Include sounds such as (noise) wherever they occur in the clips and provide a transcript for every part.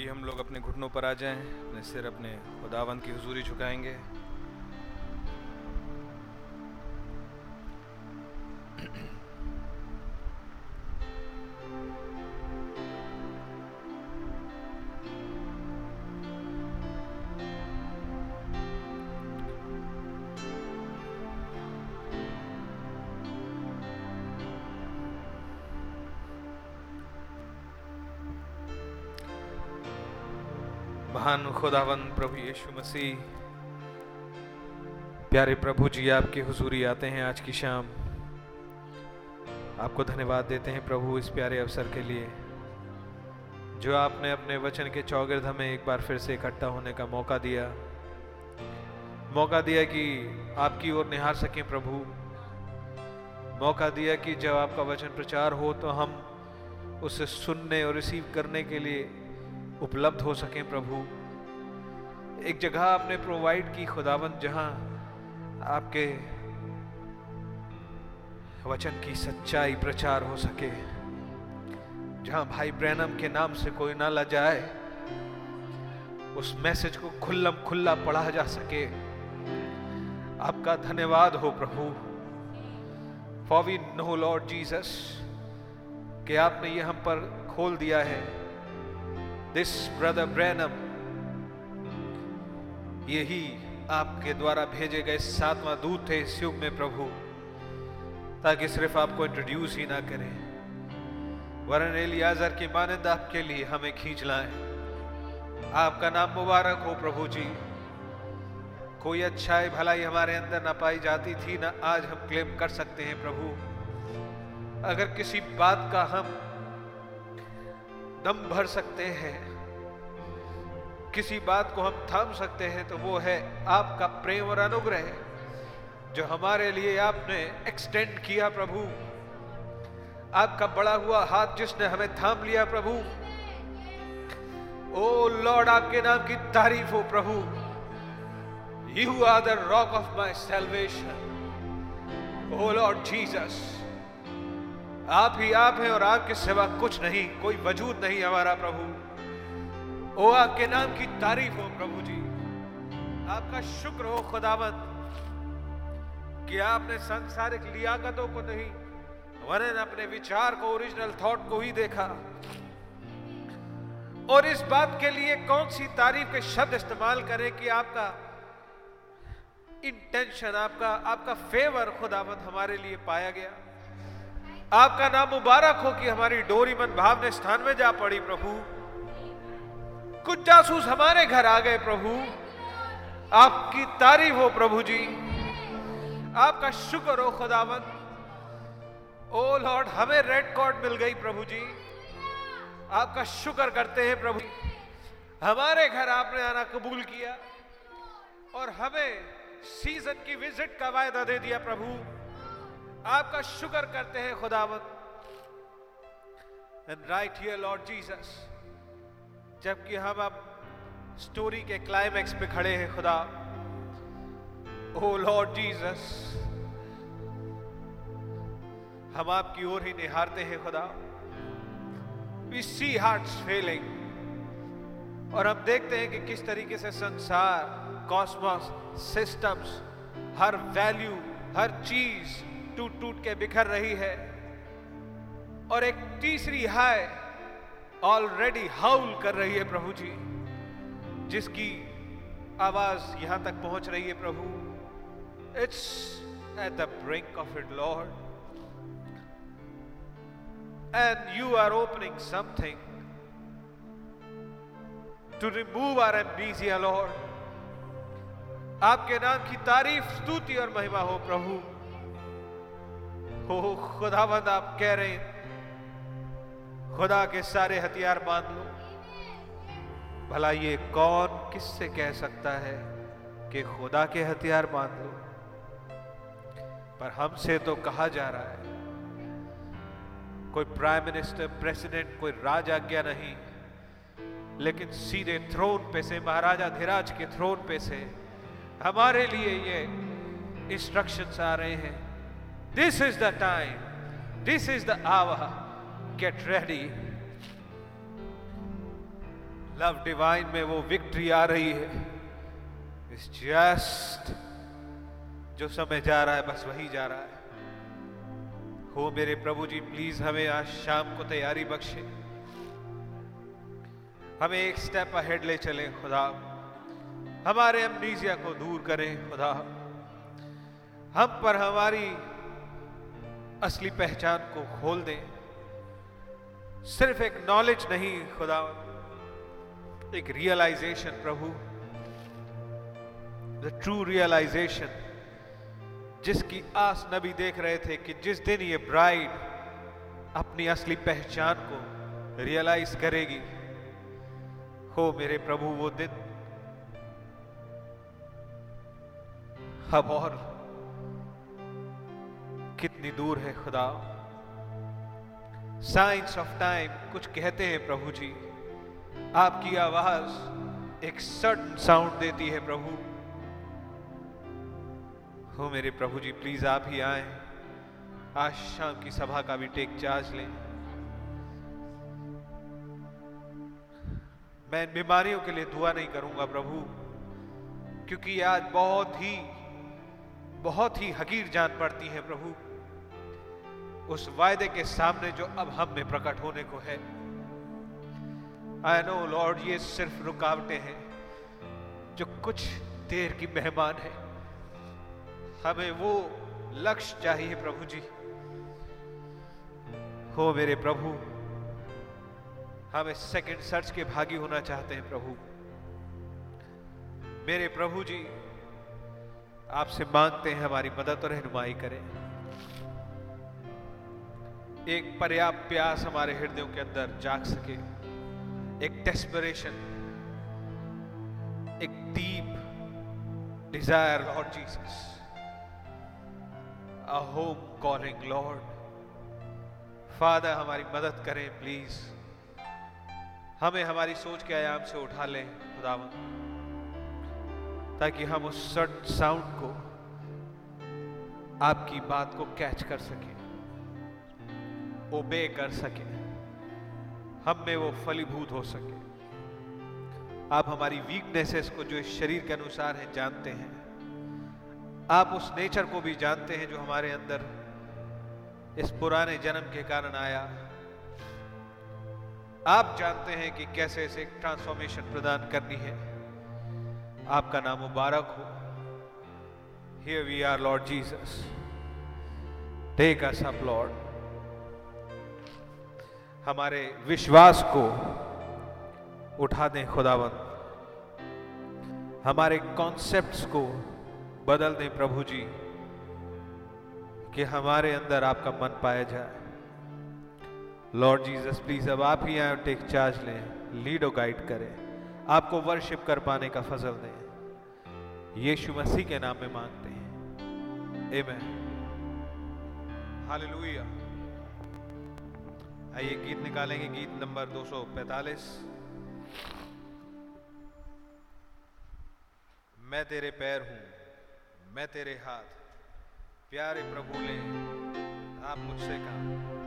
आइए हम लोग अपने घुटनों पर आ जाएँ, अपने सिर अपने खुदावंत की हजूरी झुकाएँगे। खुदावन प्रभु यीशु मसीह, प्यारे प्रभु जी, आपकी हुजूरी आते हैं आज की शाम। आपको धन्यवाद देते हैं प्रभु इस प्यारे अवसर के लिए, जो आपने अपने वचन के चौगिर्द हमें एक बार फिर से इकट्ठा होने का मौका दिया। मौका दिया कि आपकी ओर निहार सकें प्रभु। मौका दिया कि जब आपका वचन प्रचार हो तो हम उसे सुनने और रिसीव करने के लिए उपलब्ध हो सकें प्रभु। एक जगह आपने प्रोवाइड की, खुदावंत, जहाँ आपके वचन की सच्चाई प्रचार हो सके, जहाँ भाई ब्रैनम के नाम से कोई ना ला जाए उस मैसेज को खुल्लम खुल्ला पढ़ा जा सके। आपका धन्यवाद हो प्रभु। For we know Lord Jesus कि आपने ये हम पर खोल दिया है। दिस ब्रदर ब्रैनम यही आपके द्वारा भेजे गए सातवां दूत थे इस युग में प्रभु। ताकि सिर्फ़ आपको इंट्रोड्यूस ही ना करें। वरन एलियाजर की मानंद आपके लिए हमें खींच लाए। आपका नाम मुबारक हो प्रभु जी। कोई अच्छाई भलाई हमारे अंदर ना पाई जाती थी, ना आज हम क्लेम कर सकते हैं प्रभु। अगर किसी बात का हम दम भर सकते हैं किसी बात को हम थाम सकते हैं तो वो है आपका प्रेम और अनुग्रह, जो हमारे लिए आपने एक्सटेंड किया प्रभु। आपका बड़ा हुआ हाथ जिसने हमें थाम लिया प्रभु। ओ लॉर्ड, आपके नाम की तारीफ़ हो प्रभु। You are the rock of my salvation O Lord Jesus आप ही आप हैं और आपके सिवा कुछ नहीं, कोई वजूद नहीं हमारा प्रभु। ओ आपके नाम की तारीफ़ हो प्रभु जी। आपका शुक्र हो खुदावत, कि आपने संसारिक लियाकतों को नहीं, वरन अपने विचार को ओरिजिनल थॉट को ही देखा। और इस बात के लिए कौन सी तारीफ़ के शब्द इस्तेमाल करें कि आपका इंटेंशन आपका आपका फेवर खुदावंत हमारे लिए पाया गया। आपका नाम मुबारक हो कि हमारी डोरी मन भाव ने स्थान में जा पड़ी प्रभु। कुछ जासूस हमारे घर आ गए प्रभु। आपकी तारीफ़ हो प्रभु जी। आपका शुक्र हो खुदावन ओ लॉर्ड, हमें रेड कॉर्ड मिल गई प्रभु जी। आपका शुक्र करते हैं प्रभु हमारे घर आपने आना कबूल किया और हमें सीज़न की विज़िट का वायदा दे दिया प्रभु। आपका शुक्र करते हैं खुदावन and right here Lord Jesus जबकि हम अब स्टोरी के क्लाइमैक्स पे खड़े हैं, खुदा। ओ लॉर्ड जीसस हम आपकी ओर ही निहारते हैं, खुदा। वी सी हार्ट्स फेलिंग और हम देखते हैं कि किस तरीके से संसार कॉस्मोस सिस्टम्स हर वैल्यू हर चीज़ टूट टूट के बिखर रही है। और एक तीसरी हाय ऑलरेडी हाउल कर रही है प्रभु जी जिसकी आवाज़ यहाँ तक पहुँच रही है प्रभु it's at the brink of it Lord and you are opening something to remove our M एम्बीजिया लॉर्ड आपके नाम की तारीफ़, स्तुति और महिमा हो, प्रभु। हो खुदावंद, आप कह रहे हैं खुदा के सारे हथियार बाँध लो। भला ये कौन किससे कह सकता है कि खुदा के हथियार बाँध लो? पर हमसे तो कहा जा रहा है, कोई प्राइम मिनिस्टर प्रेसिडेंट कोई राज आज्ञा नहीं, लेकिन सीधे थ्रोन पे से, महाराजा धीराज के थ्रोन पे से हमारे लिए ये इंस्ट्रक्शंस आ रहे हैं। This is the time this is the hour get ready. Love divine में वो विक्ट्री आ रही है. इस जस्ट जो समय जा रहा है, बस वही जा रहा है. हो मेरे प्रभु जी प्लीज़ हमें आज शाम को तैयारी बख्शे. हमें एक स्टेप अहेड ले चले, खुदा. हमारे अमनीजिया को दूर करें, खुदा. हम पर हमारी असली पहचान को खोल दें. सिर्फ़ एक नॉलेज नहीं, खुदा। एक रियलाइजेशन प्रभु। द ट्रू रियलाइजेशन जिसकी आस नबी देख रहे थे कि जिस दिन ये ब्राइड अपनी असली पहचान को रियलाइज़ करेगी, हो मेरे प्रभु, वो दिन। अब और कितनी दूर है खुदा। साइंस ऑफ़ टाइम कुछ कहते हैं प्रभु जी। आपकी आवाज़ एक सडन साउंड देती है प्रभु। हो मेरे प्रभु जी प्लीज़ आप ही आए। आज शाम की सभा का भी टेक चार्ज लें। मैं इन बीमारियों के लिए दुआ नहीं करूँगा प्रभु, क्योंकि आज बहुत ही बहुत ही हकीर जान पड़ती है प्रभु। उस वायदे के सामने जो अब हम में प्रकट होने को है। आई नो लॉर्ड ये सिर्फ़ रुकावटें हैं, जो कुछ देर की मेहमान है। हमें वो लक्ष्य चाहिए प्रभु जी। हो मेरे प्रभु, हम सेकंड सर्च के भागी होना चाहते हैं प्रभु। मेरे प्रभु जी, आपसे मांगते हैं हमारी मदद और रहनुमाई करें। एक पर्याप्त प्यास हमारे हृदयों के अंदर जाग सके। एक डेस्परेशन एक deep desire Lord Jesus a home calling Lord Father हमारी मदद करें प्लीज़ हमें हमारी सोच के आयाम से उठा लें, खुदावन, ताकि हम उस सट साउंड को, आपकी बात को कैच कर सकें। ओबे कर सके। हम में वो फलीभूत हो सके। आप हमारी वीकनेसेस को जो इस शरीर के अनुसार है, जानते हैं। आप उस नेचर को भी जानते हैं जो हमारे अंदर इस पुराने जन्म के कारण आया। आप जानते हैं कि कैसे इसे ट्रांसफॉर्मेशन प्रदान करनी है। आपका नाम मुबारक हो। Here we are Lord Jesus take us up Lord हमारे विश्वास को उठा दें खुदावन हमारे कॉन्सेप्ट्स को बदल दें प्रभु जी, कि हमारे अंदर आपका मन पाया जाए। लॉर्ड जीसस प्लीज़ अब आप ही आए टेक चार्ज लें लीड और गाइड करें। आपको वर्शिप कर पाने का फजल दें। यीशु मसीह के नाम में मांगते हैं। ए हालेलुया आइए गीत निकालेंगे, गीत नंबर 245 मैं तेरे पैर हूँ, मैं तेरे हाथ, प्यारे प्रभु ले आप मुझसे कहा।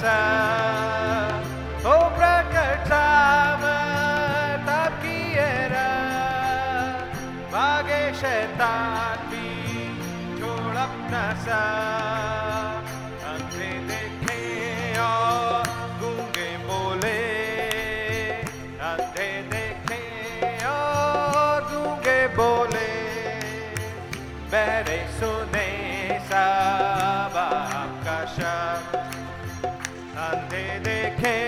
sa রাধে দেখে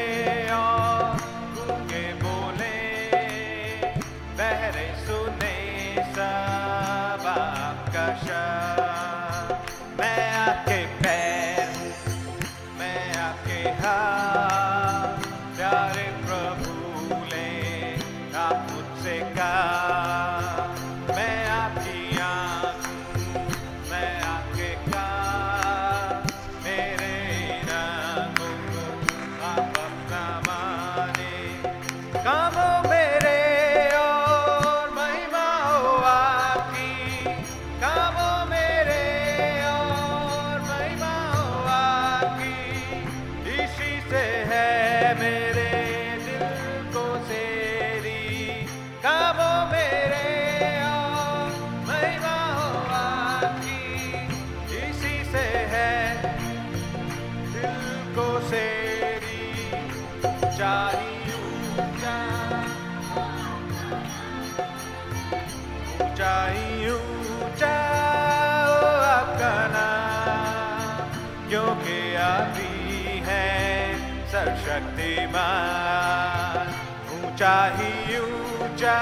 शक्तिमान। ऊँचा ही ऊँचा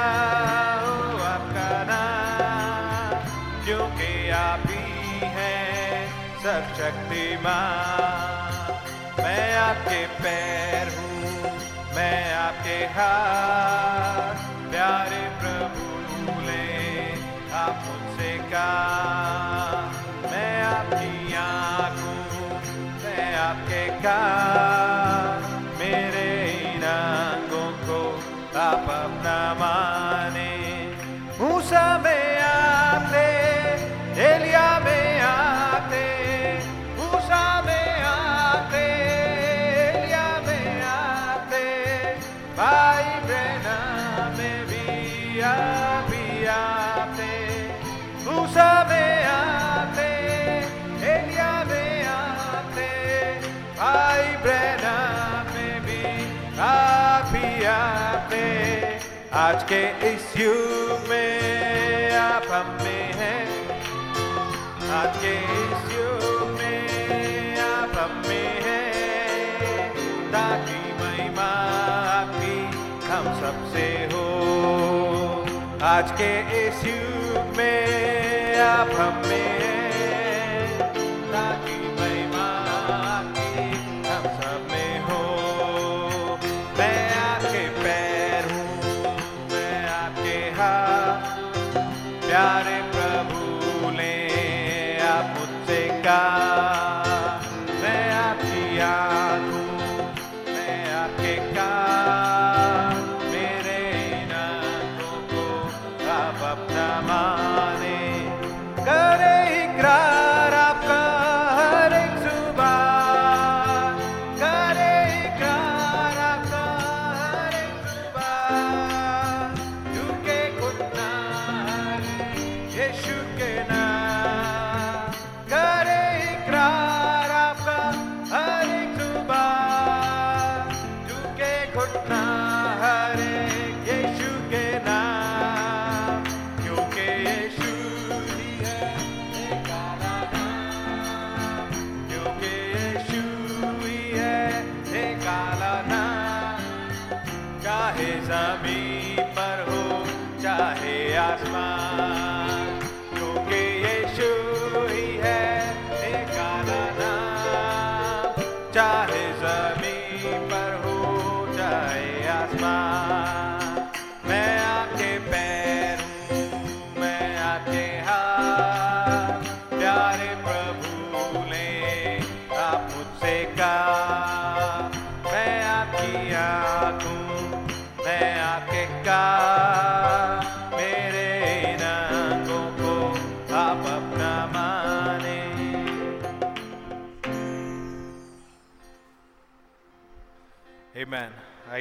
हो आपका नाम। क्योंकि आप ही हैं सब शक्तिमान। मैं आपके पैर हूँ, मैं आपके हाथ। प्यारे प्रभु ले आप मुझसे कहा आज के इस युग में आप हम में हैं। आज के इस युग में आप हम में हैं। ताकि महिमा आपकी हम सबसे हो। आज के इस युग में आप हम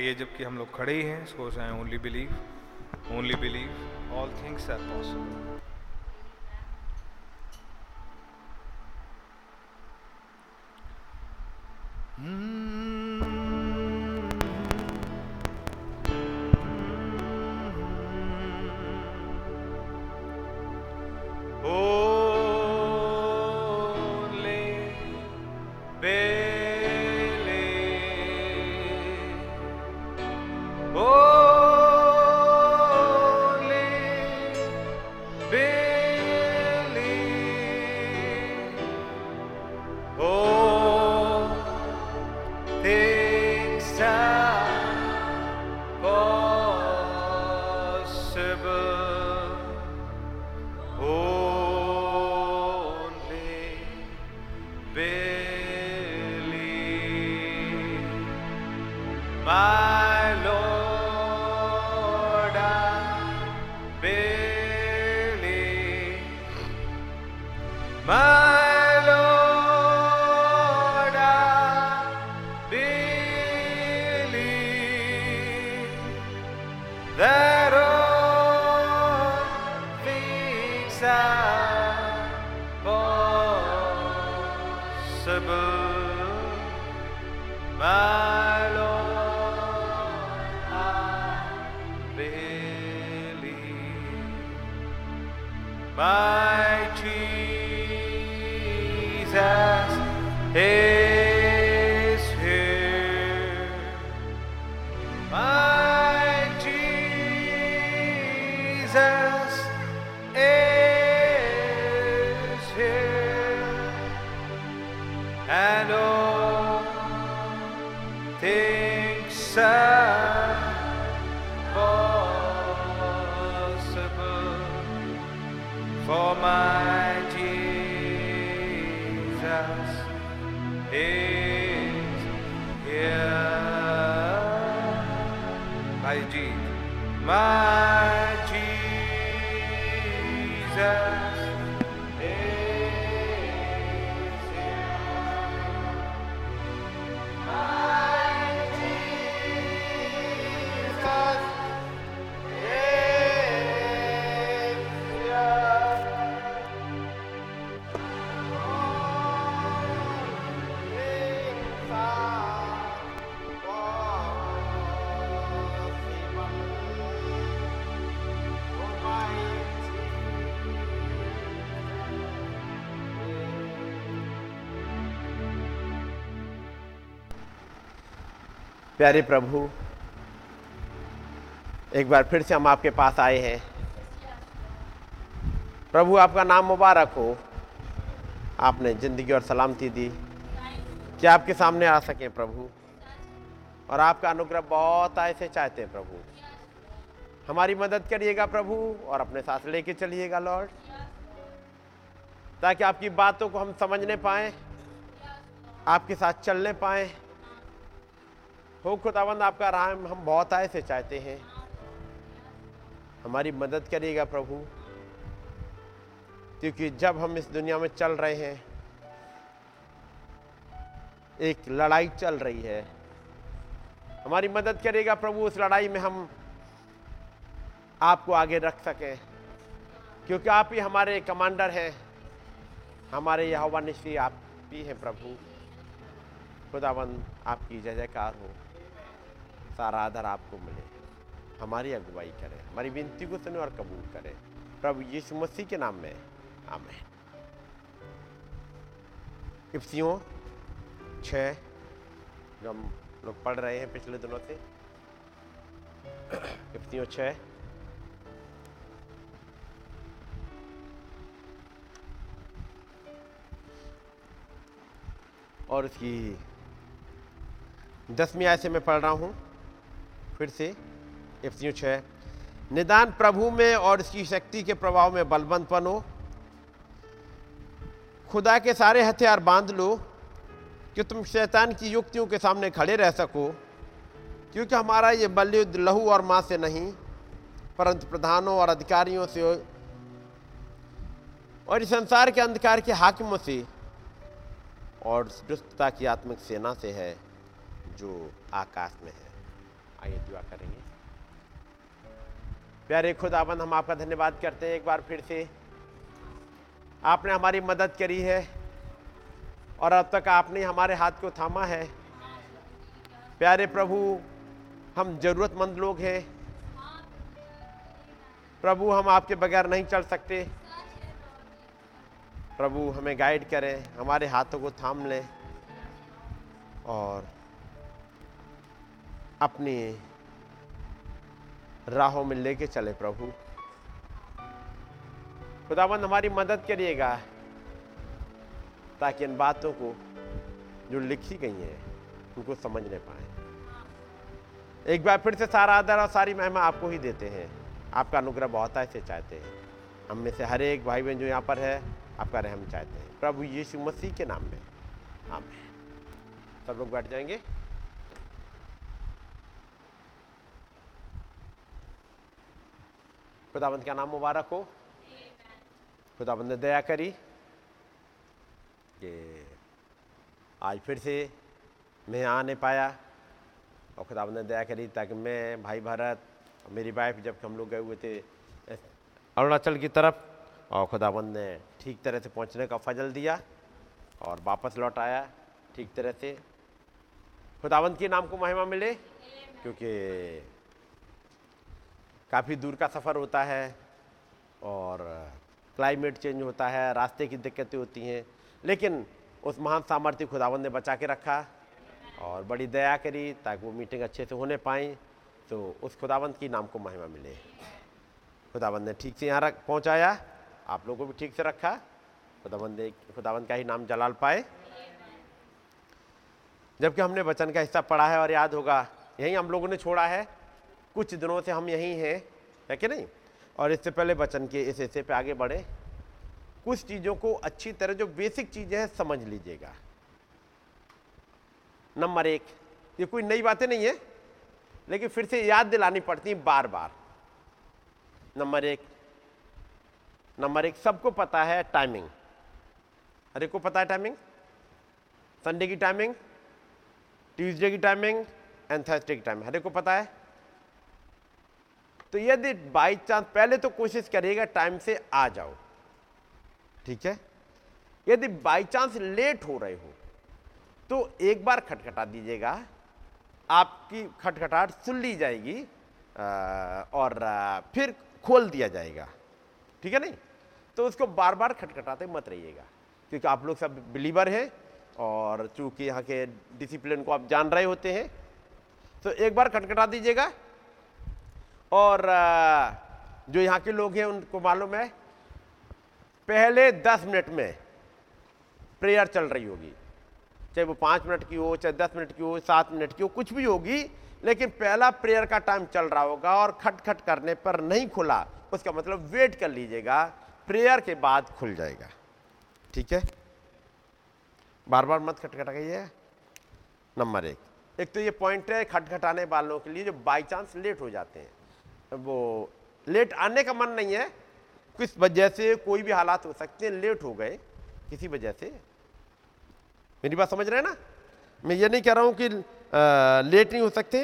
आइए जबकि हम लोग खड़े ही हैं सोच रहे हैं only believe only believe all things are possible प्यारे प्रभु, एक बार फिर से हम आपके पास आए हैं। प्रभु, आपका नाम मुबारक हो। आपने ज़िंदगी और सलामती दी। कि आपके सामने आ सके प्रभु। और आपका अनुग्रह बहुत ऐसे चाहते हैं प्रभु। हमारी मदद करिएगा प्रभु और अपने साथ लेके चलिएगा लॉर्ड ताकि आपकी बातों को हम समझने पाए, आपके साथ चलने पाए। हो खुदावंद, आपका राम हम बहुत आय से चाहते हैं। हमारी मदद करिएगा प्रभु, क्योंकि जब हम इस दुनिया में चल रहे हैं, एक लड़ाई चल रही है। हमारी मदद करेगा प्रभु, उस लड़ाई में हम आपको आगे रख सकें, क्योंकि आप ही हमारे कमांडर हैं। हमारे यहोवा निश्चय आप ही हैं प्रभु। खुदावंद, आपकी जय जयकार हो। सारा आदर आपको मिले। हमारी अगुवाई करें, हमारी विनती को सुने और कबूल करें। प्रभु यीशु मसीह के नाम में आमें इफ्सियों छः जो हम लोग पढ़ रहे हैं पिछले दिनों से। इफ्सियों छः और उसकी दसवीं आय से मैं पढ़ रहा हूँ। फिर से इफ्तियों छः निदान प्रभु में और इसकी शक्ति के प्रभाव में बलबंद बनो। खुदा के सारे हथियार बाँध लो, कि तुम शैतान की युक्तियों के सामने खड़े रह सको, क्योंकि हमारा ये बलयुद्ध लहू और माँ से नहीं, परंतु प्रधानों और अधिकारियों से और इस संसार के अंधकार के हाकिमों से और दुष्टता की आत्मिक सेना से है, जो आकाश में है। आइए दुआ करेंगे। प्यारे खुदाबंद हम आपका धन्यवाद करते हैं, एक बार फिर से। आपने हमारी मदद करी है, और अब तक आपने हमारे हाथ को थामा है। प्यारे प्रभु, हम जरूरतमंद लोग हैं। प्रभु, हम आपके बगैर नहीं चल सकते। प्रभु, हमें गाइड करें, हमारे हाथों को थाम लें, और अपनी राहों में लेके चले प्रभु। खुदाबंद, हमारी मदद करिएगा ताकि इन बातों को जो लिखी गई हैं, उनको समझ नहीं पाए। एक बार फिर से सारा आदर और सारी महिमा आपको ही देते हैं। आपका अनुग्रह बहुत ऐसे चाहते हैं। हम में से हर एक भाई बहन जो यहाँ पर है, आपका रहम चाहते हैं। प्रभु यीशु मसीह के नाम में। आमेन। सब लोग बैठ जाएँगे। खुदाबंद का नाम मुबारक हो खुदाबंद ने दया करी कि आज फिर से मैं आ नहीं पाया और खुदाबंद ने दया करी ताकि मैं भाई भारत मेरी वाइफ जब हम लोग गए हुए थे अरुणाचल की तरफ़ और खुदाबंद ने ठीक तरह से पहुँचने का फजल दिया और वापस लौट आया ठीक तरह से खुदाबंद के नाम को महिमा मिले क्योंकि काफ़ी दूर का सफ़र होता है और क्लाइमेट चेंज होता है, रास्ते की दिक्कतें होती हैं। लेकिन उस महान सामर्थ्य खुदावंद ने बचा के रखा और बड़ी दया करी ताकि वो मीटिंग अच्छे से होने पाई तो उस खुदावंत की नाम को महिमा मिले। खुदावंद ने ठीक से यहाँ रख, पहुँचाया, आप लोगों को भी ठीक से रखा, खुदावंद ने, खुदावंद का ही नाम जलाल पाए। जबकि हमने वचन का हिस्सा पढ़ा है और याद होगा, यही हम लोगों ने छोड़ा है कुछ दिनों से हम यहीं हैं, है कि नहीं? और इससे पहले बचन के इस हिस्से पे आगे बढ़े। कुछ चीज़ों को अच्छी तरह, जो बेसिक चीज़ें हैं, समझ लीजिएगा। नंबर एक, ये कोई नई बातें नहीं है, लेकिन फिर से याद दिलानी पड़ती है बार बार नंबर एक नंबर एक, सबको पता है टाइमिंग अरे को पता है टाइमिंग संडे की टाइमिंग ट्यूसडे की टाइमिंग एंड थर्सडे की टाइमिंग हरे को पता है? तो यदि बाई चांस पहले तो कोशिश करिएगा टाइम से आ जाओ। ठीक है? यदि बाई चांस लेट हो रहे हो तो एक बार खटखटा दीजिएगा। आपकी खटखटाहट सुन ली जाएगी और फिर खोल दिया जाएगा। ठीक है नहीं? तो उसको बार बार खटखटाते मत रहिएगा, क्योंकि आप लोग सब बिलीवर हैं, और चूँकि यहाँ के डिसिप्लिन को आप जान रहे होते हैं तो एक बार खटखटा दीजिएगा। और जो यहाँ के लोग हैं, उनको मालूम है, पहले दस मिनट में प्रेयर चल रही होगी। चाहे वो पाँच मिनट की हो, चाहे दस मिनट की हो, सात मिनट की हो, कुछ भी होगी, लेकिन पहला प्रेयर का टाइम चल रहा होगा और खटखट करने पर नहीं खुला, उसका मतलब वेट कर लीजिएगा, प्रेयर के बाद खुल जाएगा। ठीक है? बार बार मत खटखटाइए। नंबर एक। एक तो ये पॉइंट है खटखटाने वालों के लिए जो बाई चांस लेट हो जाते हैं। वो लेट आने का मन नहीं है। किस वजह से कोई भी हालात हो सकते हैं लेट हो गए किसी वजह से। मेरी बात समझ रहे हैं ना? मैं ये नहीं कह रहा हूँ कि आ, लेट नहीं हो सकते।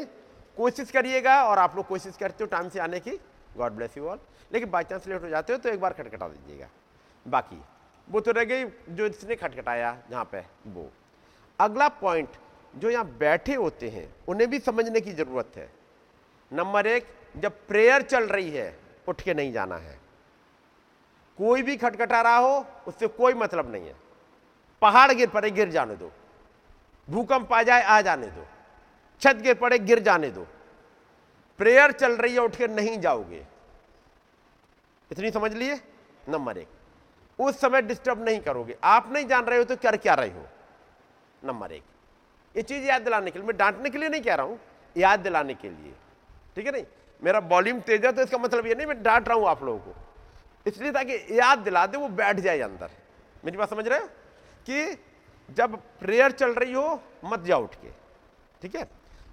कोशिश करिएगा और आप लोग कोशिश करते हो टाइम से आने की। गॉड ब्लेस यू ऑल लेकिन बाई चांस लेट हो जाते हो तो एक बार खटखटा दीजिएगा। बाकी वो तो रह गई जो इसने खटखटाया जहाँ पे वो। अगला पॉइंट जो यहाँ बैठे होते हैं उन्हें भी समझने की ज़रूरत है। नंबर एक जब प्रेयर चल रही है, उठ के नहीं जाना है। कोई भी खटखटा रहा हो, उससे कोई मतलब नहीं है। पहाड़ गिर पड़े, गिर जाने दो। भूकंप आ जाए, आ जाने दो। छत गिर पड़े, गिर जाने दो। प्रेयर चल रही है, उठ के नहीं जाओगे। इतनी समझ लिए? नंबर एक। उस समय डिस्टर्ब नहीं करोगे। आप नहीं जान रहे हो तो कर क्या रहे हो? नंबर एक। ये चीज़ याद दिलाने के लिए, मैं डांटने के लिए नहीं कह रहा हूँ। याद दिलाने के लिए। ठीक है नहीं? मेरा वॉल्यूम तेज है तो इसका मतलब ये नहीं, मैं डांट रहा हूँ आप लोगों को। इसलिए ताकि याद दिला दे, वो बैठ जाए अंदर। मेरी बात समझ रहे हो? कि जब प्रेयर चल रही हो, मत जाओ उठ के, ठीक है?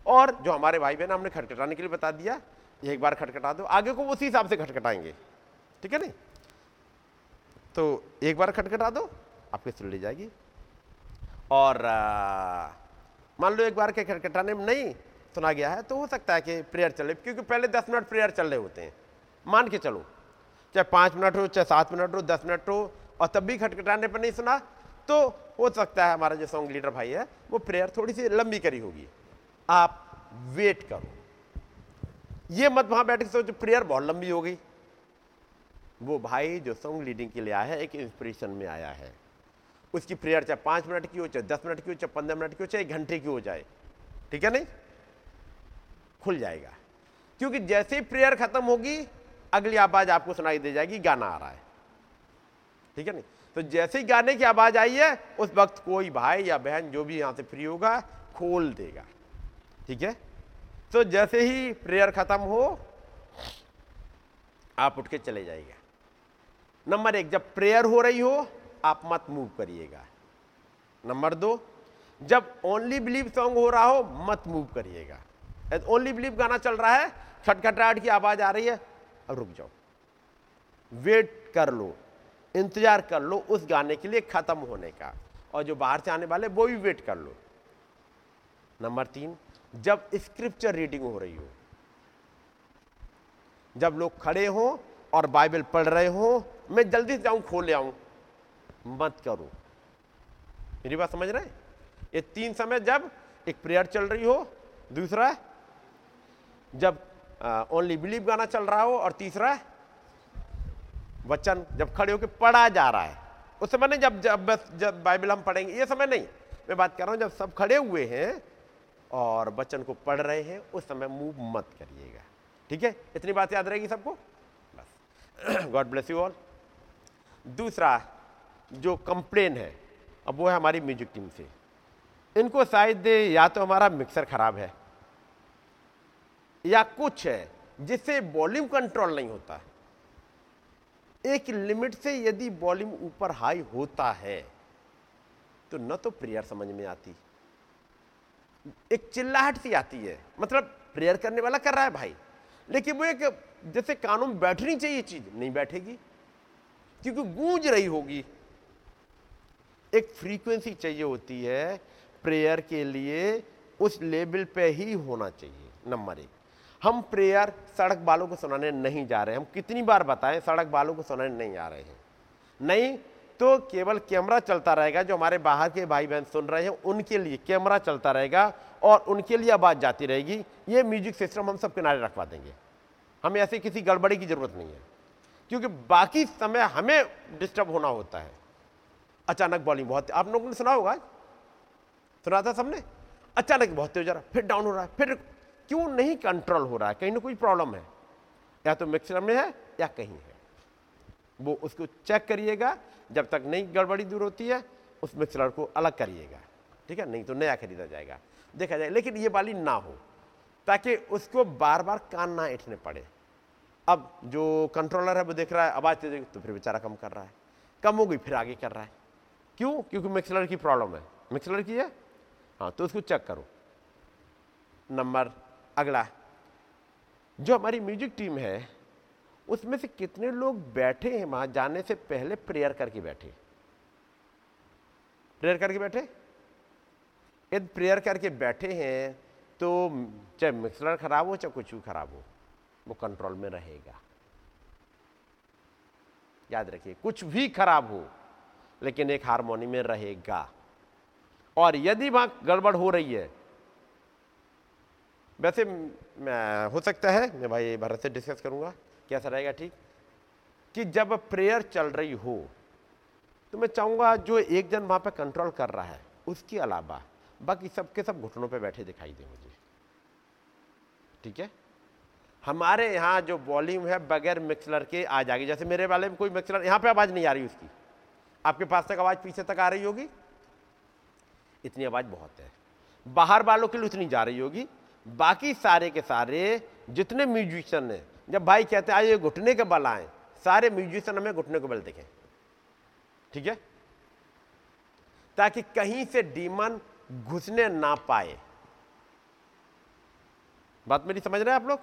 और जो हमारे भाई बहन, हमने खटखटाने के लिए बता दिया, एक बार खटखटा दो, आगे को उसी हिसाब से खटखटाएँगे, ठीक है नहीं? तो एक बार खटखटा दो, आपकी सुन ली जाएगी। और मान लो एक बार के खटखटाने में नहीं सुना गया है तो हो सकता है कि प्रेयर चले क्योंकि पहले दस मिनट प्रेयर चल रहे होते हैं। मान के चलो, चाहे पाँच मिनट हो, चाहे सात मिनट हो, दस मिनट हो, और तब भी खटखटाने पर नहीं सुना तो हो सकता है हमारा जो सॉन्ग लीडर भाई है, वो प्रेयर थोड़ी सी लंबी करी होगी। आप वेट करो। ये मत वहाँ बैठ के सोचो प्रेयर बहुत लंबी हो गई। वो भाई जो सॉन्ग लीडिंग के लिए आया है, एक इंस्पिरेशन में आया है। उसकी प्रेयर चाहे पाँच मिनट की हो, चाहे दस मिनट की हो, चाहे पंद्रह मिनट की हो, चाहे एक घंटे की हो जाए। ठीक है नहीं? खुल जाएगा। क्योंकि जैसे ही प्रेयर खत्म होगी, अगली आवाज़ आपको सुनाई दे जाएगी, गाना आ रहा है। ठीक है नहीं? तो जैसे ही गाने की आवाज़ आई है, उस वक्त कोई भाई या बहन जो भी यहाँ से फ्री होगा, खोल देगा। ठीक है? तो जैसे ही प्रेयर खत्म हो, आप उठ के चले जाइएगा। नंबर एक, जब प्रेयर हो रही हो, आप मत मूव करिएगा। नंबर दो, जब ओनली बिलीव सॉन्ग हो रहा हो, मत मूव करिएगा। ओनली बिलीव गाना चल रहा है, खटखटाहट की आवाज़ आ रही है। अब रुक जाओ। वेट कर लो, इंतज़ार कर लो उस गाने के लिए खत्म होने का। और जो बाहर से आने वाले, वो भी वेट कर लो। नंबर तीन, जब स्क्रिप्चर रीडिंग हो रही हो, जब लोग खड़े हो और बाइबल पढ़ रहे हो, मैं जल्दी से जाऊँ, खोल ले आऊँ। मत करो। मेरी बात समझ रहे ये तीन समय जब एक प्रेयर चल रही हो, दूसरा जब ओनली बिलीव गाना चल रहा हो और तीसरा, वचन जब खड़े होकर पढ़ा जा रहा है। उस समय नहीं जब जब जब बाइबल हम पढ़ेंगे, ये समय नहीं। मैं बात कर रहा हूँ जब सब खड़े हुए हैं और वचन को पढ़ रहे हैं, उस समय मूव मत करिएगा। ठीक है? इतनी बात याद रहेगी सबको? बस। गॉड ब्लेस यू ऑल दूसरा, जो कंप्लेन है, अब वो है हमारी म्यूज़िक टीम से। इनको शायद या तो हमारा मिक्सर खराब है। या कुछ है जिससे वॉल्यूम कंट्रोल नहीं होता। है एक लिमिट से यदि वॉल्यूम ऊपर हाई होता है तो न तो प्रेयर समझ में आती। एक चिल्लाहट सी आती है मतलब प्रेयर करने वाला कर रहा है भाई। लेकिन वो एक जैसे कानून बैठनी चाहिए चीज़, नहीं बैठेगी, क्योंकि गूंज रही होगी। एक फ्रीक्वेंसी चाहिए होती है, प्रेयर के लिए उस लेवल पे ही होना चाहिए, नंबर एक। हम प्रेयर सड़क वालों को सुनाने नहीं जा रहे हम कितनी बार बताएँ, सड़क वालों को सुनाने नहीं आ रहे हैं। नहीं तो केवल कैमरा चलता रहेगा, जो हमारे बाहर के भाई बहन सुन रहे हैं, उनके लिए कैमरा चलता रहेगा और उनके लिए आवाज़ जाती रहेगी। ये म्यूज़िक सिस्टम हम सब किनारे रखवा देंगे। हमें ऐसे किसी गड़बड़ी की ज़रूरत नहीं है, क्योंकि बाकी समय हमें डिस्टर्ब होना होता है। अचानक बॉलिंग बहुत आप लोगों ने सुना होगा सुना था सबने? अचानक बहुत तेज हो जा रहा फिर डाउन हो रहा है, फिर क्यों नहीं कंट्रोल हो रहा है? कहीं ना कोई प्रॉब्लम है। या तो मिक्सर में है, या कहीं है। वो उसको चेक करिएगा। जब तक नई गड़बड़ी दूर होती है, उस मिक्सर को अलग करिएगा। ठीक है? नहीं तो नया खरीदा जाएगा। देखा जाए, लेकिन ये वाली ना हो, ताकि उसको बार बार कान ना ऐठने पड़े। अब जो कंट्रोलर है, वो देख रहा है, आवाज़ तेज तो फिर बेचारा कम कर रहा है। कम हो गई, फिर आगे कर रहा है। क्यों? क्योंकि मिक्सलर की प्रॉब्लम है। मिक्सलर की है? हाँ तो उसको चेक करो। नंबर अगला, जो हमारी म्यूज़िक टीम है, उसमें से कितने लोग बैठे हैं वहाँ जाने से पहले प्रेयर करके बैठे? प्रेयर करके बैठे? यदि प्रेयर करके बैठे हैं तो चाहे मिक्सर खराब हो, चाहे कुछ भी खराब हो, वो कंट्रोल में रहेगा। याद रखिए, कुछ भी खराब हो, लेकिन एक हारमोनी में रहेगा। और यदि वहाँ गड़बड़ हो रही है वैसे हो सकता है, मैं भाई भारत से डिस्कस करूँगा, कैसा रहेगा ठीक? कि जब प्रेयर चल रही हो तो मैं चाहूँगा जो एक जन वहाँ पे कंट्रोल कर रहा है, उसके अलावा बाकी सबके सब घुटनों पे बैठे दिखाई दे मुझे। ठीक है? हमारे यहाँ जो वॉल्यूम है, बगैर मिक्सलर के आ जाएगी जैसे मेरे वाले में कोई मिक्सलर यहाँ पे आवाज़ नहीं आ रही उसकी। आपके पास तक आवाज़ पीछे तक आ रही होगी? इतनी आवाज़ बहुत है। बाहर वालों के लिए उतनी जा रही होगी। बाकी सारे के सारे जितने म्यूजिशियन हैं, जब भाई कहते हैं आइए घुटने के बल आए। सारे म्यूजिशियन हमें घुटने के बल देखें। ठीक है? ताकि कहीं से डीमन घुसने ना पाए। बात मेरी समझ रहे हैं आप लोग?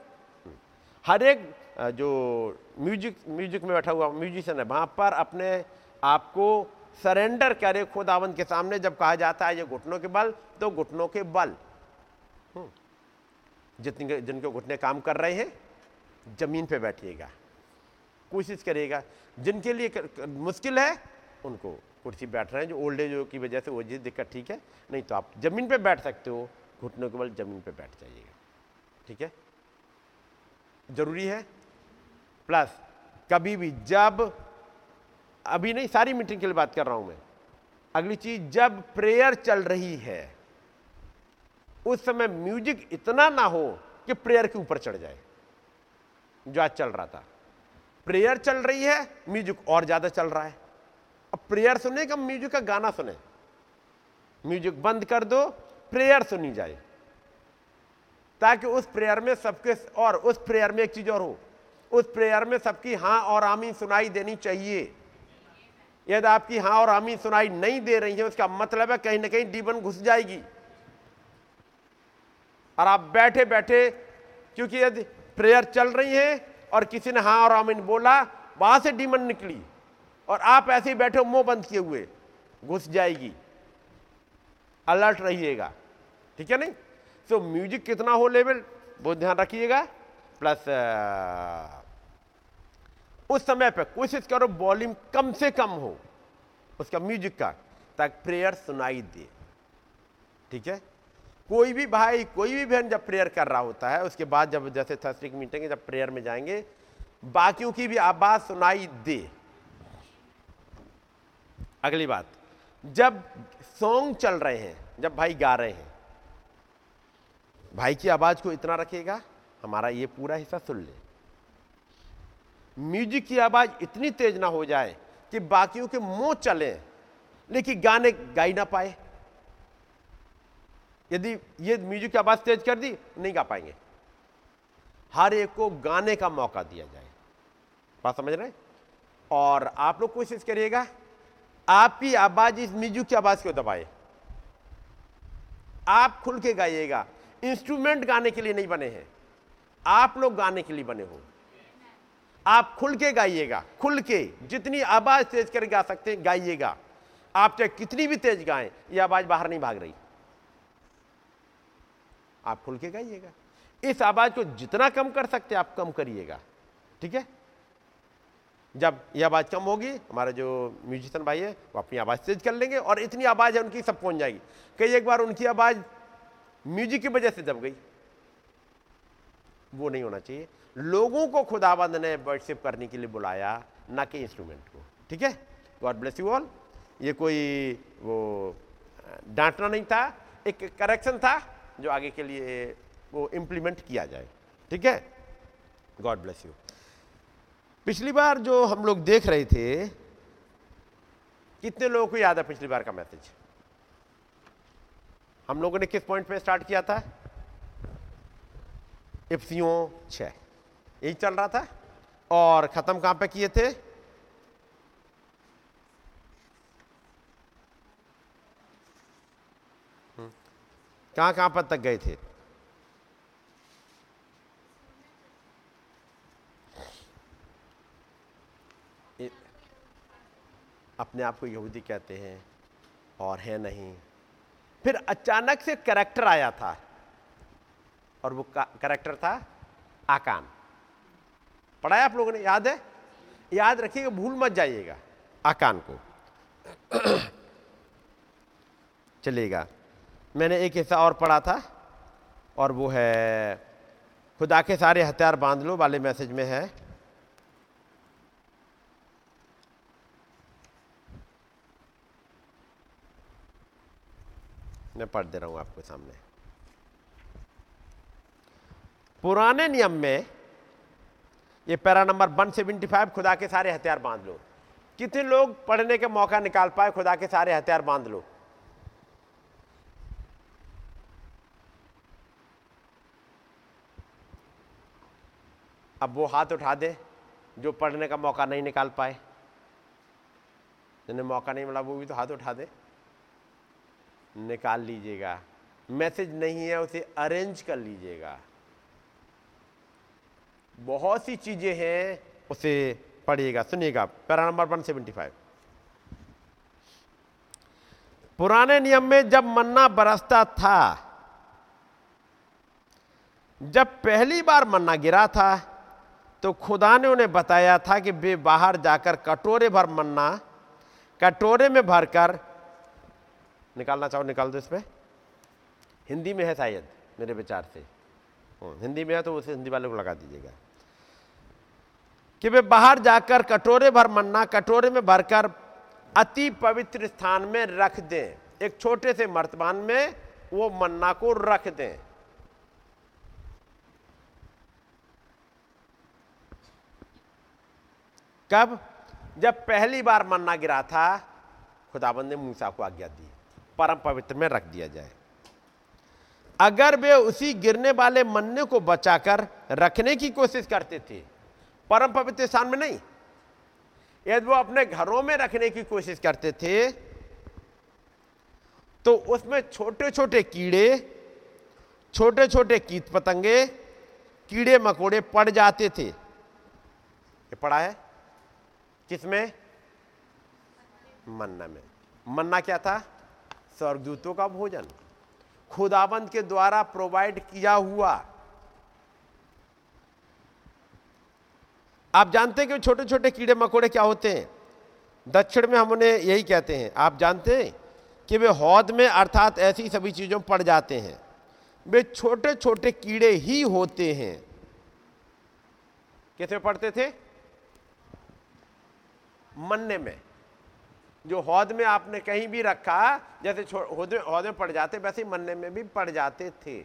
हर एक जो म्यूज़िक म्यूज़िक में बैठा हुआ म्यूजिशियन है, वहाँ पर अपने आप को सरेंडर करे खुदावंत के सामने, जब कहा जाता है, ये घुटनों के बल तो घुटनों के बल। हम्म। जितने जिनके घुटने काम कर रहे हैं ज़मीन पे बैठिएगा। कोशिश करिएगा। जिनके लिए कर, कर, मुश्किल है उनको कुर्सी बैठ रहे हैं जो ओल्ड एज की वजह से वो चीज़ दिक्कत ठीक है। नहीं तो आप ज़मीन पे बैठ सकते हो घुटनों के बल ज़मीन पे बैठ जाइएगा। ठीक है? ज़रूरी है। प्लस कभी भी जब अभी नहीं सारी मीटिंग के लिए बात कर रहा हूँ मैं। अगली चीज़ जब प्रेयर चल रही है उस समय म्यूज़िक इतना ना हो कि प्रेयर के ऊपर चढ़ जाए, जो आज चल रहा था। प्रेयर चल रही है, म्यूज़िक और ज़्यादा चल रहा है। अब प्रेयर सुने का म्यूज़िक का गाना सुने। म्यूज़िक बंद कर दो, प्रेयर सुनी जाए। ताकि उस प्रेयर में सबके और उस प्रेयर में एक चीज़ और हो। उस प्रेयर में सबकी हाँ और आमी सुनाई देनी चाहिए। यदि आपकी हाँ और आमी सुनाई नहीं दे रही है, उसका मतलब है कहीं ना कहीं डीबन घुस जाएगी। और आप बैठे बैठे, क्योंकि यदि प्रेयर चल रही है और किसी ने हाँ और आमीन बोला, वहाँ से डीमन निकली और आप ऐसे ही बैठे मुँह बंद किए हुए, घुस जाएगी। अलर्ट रहिएगा। ठीक है नहीं? तो म्यूज़िक कितना हो लेवल वो ध्यान रखिएगा। प्लस उस समय पे कोशिश करो वॉल्यूम कम से कम हो, उसका म्यूज़िक का, ताकि प्रेयर सुनाई दे। ठीक है? कोई भी भाई, कोई भी बहन जब प्रेयर कर रहा होता है, उसके बाद जब जैसे थर्सडे की मीटिंग जब प्रेयर में जाएँगे, बाकियों की भी आवाज़ सुनाई दे। अगली बात, जब सॉन्ग चल रहे हैं, जब भाई गा रहे हैं, भाई की आवाज़ को इतना रखेगा, हमारा ये पूरा हिस्सा सुन ले। म्यूज़िक की आवाज़ इतनी तेज ना हो जाए कि बाकियों के मुँह चले, लेकिन गाने गाई ना पाए। यदि ये म्यूज़िक की आवाज़ तेज कर दी, नहीं गा पाएँगे। हर एक को गाने का मौका दिया जाए। बात समझ रहे और आप लोग कोशिश करिएगा, आपकी आवाज़ इस म्यूज़िक की आवाज़ को दबाए। आप खुल के गाइएगा, इंस्ट्रूमेंट गाने के लिए नहीं बने हैं। आप लोग गाने के लिए बने हो। आप खुल के गाइएगा, खुल के जितनी आवाज़ तेज कर गा सकते हैं, गाइएगा। आप चाहे कितनी भी तेज गाएँ, ये आवाज़ बाहर नहीं भाग रही। आप खुल के गाइएगा। इस आवाज़ को जितना कम कर सकते आप कम करिएगा। ठीक है? जब यह आवाज़ कम होगी, हमारा जो म्यूजिशियन भाई है, वो अपनी आवाज़ तेज कर लेंगे और इतनी आवाज़ है, उनकी सब पहुँच जाएगी। कई एक बार उनकी आवाज़ म्यूज़िक की वजह से दब गई। वो नहीं होना चाहिए। लोगों को खुदाबंद ने वर्शिप करने के लिए बुलाया, ना कि इंस्ट्रूमेंट को। ठीक है? गॉड ब्लेस यू ऑल ये कोई वो डांटना नहीं था, एक करेक्शन था। जो आगे के लिए वो इम्प्लीमेंट किया जाए। ठीक है? गॉड ब्लेस यू पिछली बार जो हम लोग देख रहे थे, कितने लोगों को याद है पिछली बार का मैसेज हम लोगों ने किस पॉइंट पे स्टार्ट किया था? इफ्सियों छ यही चल रहा था? और खत्म कहाँ पे किए थे? कहाँ कहाँ पर तक गए थे? अपने आप को यहूदी कहते हैं, और है नहीं। फिर अचानक से करेक्टर आया था, और वो करेक्टर था आकान। पढ़ाया आप लोगों ने? याद है? याद रखिएगा, भूल मत जाइएगा, आकान को। (clears throat) चलेगा। मैंने एक हिस्सा और पढ़ा था और वो है, खुदा के सारे हथियार बाँध लो वाले मैसेज में है। मैं पढ़ दे रहा हूँ आपके सामने। पुराने नियम में ये पैरा नंबर 175 खुदा के सारे हथियार बाँध लो। कितने लोग पढ़ने के मौका निकाल पाए, खुदा के सारे हथियार बाँध लो? अब वो हाथ उठा दे जो पढ़ने का मौका नहीं निकाल पाए। जिन्हें मौका नहीं मिला, वो भी तो हाथ उठा दे। निकाल लीजिएगा। मैसेज नहीं है, उसे अरेंज कर लीजिएगा। बहुत सी चीज़ें हैं, उसे पढ़िएगा। सुनिएगा, para number one seventy five. पुराने नियम में जब मन्ना बरसता था, जब पहली बार मन्ना गिरा था तो खुदा ने उन्हें बताया था कि वे बाहर जाकर कटोरे भर मन्ना, कटोरे में भरकर, निकालना चाहो निकाल दो इसमें। हिंदी में है शायद, मेरे विचार से। हिंदी में है तो उसे हिंदी वाले को लगा दीजिएगा। कि वे बाहर जाकर कटोरे भर मन्ना, कटोरे में भरकर अति पवित्र स्थान में रख दें। एक छोटे से मर्तमान में वो मन्ना को रख दें। कब? जब पहली बार मन्ना गिरा था, खुदाबंद ने मूसा को आज्ञा दी, परम पवित्र में रख दिया जाए। अगर वे उसी गिरने वाले मन्ने को बचाकर रखने की कोशिश करते थे, परम पवित्र स्थान में नहीं। यदि वो अपने घरों में रखने की कोशिश करते थे तो उसमें छोटे छोटे कीड़े छोटे छोटे कीट पतंगे कीड़े मकोड़े पड़ जाते थे। ये पड़ा है? किसमें? मन्ना में। मन्ना क्या था? स्वर्गदूतों का भोजन। खुदाबंद के द्वारा प्रोवाइड किया हुआ। आप जानते हैं कि छोटे छोटे कीड़े मकोड़े क्या होते हैं? दक्षिण में हम उन्हें यही कहते हैं। आप जानते हैं कि वे हौद में अर्थात ऐसी सभी चीज़ों पड़ जाते हैं। वे छोटे छोटे कीड़े ही होते हैं। कैसे में पड़ते थे? मन्ने में। जो हौद में आपने कहीं भी रखा, जैसे हौद में पड़ जाते, वैसे मन्ने में भी पड़ जाते थे।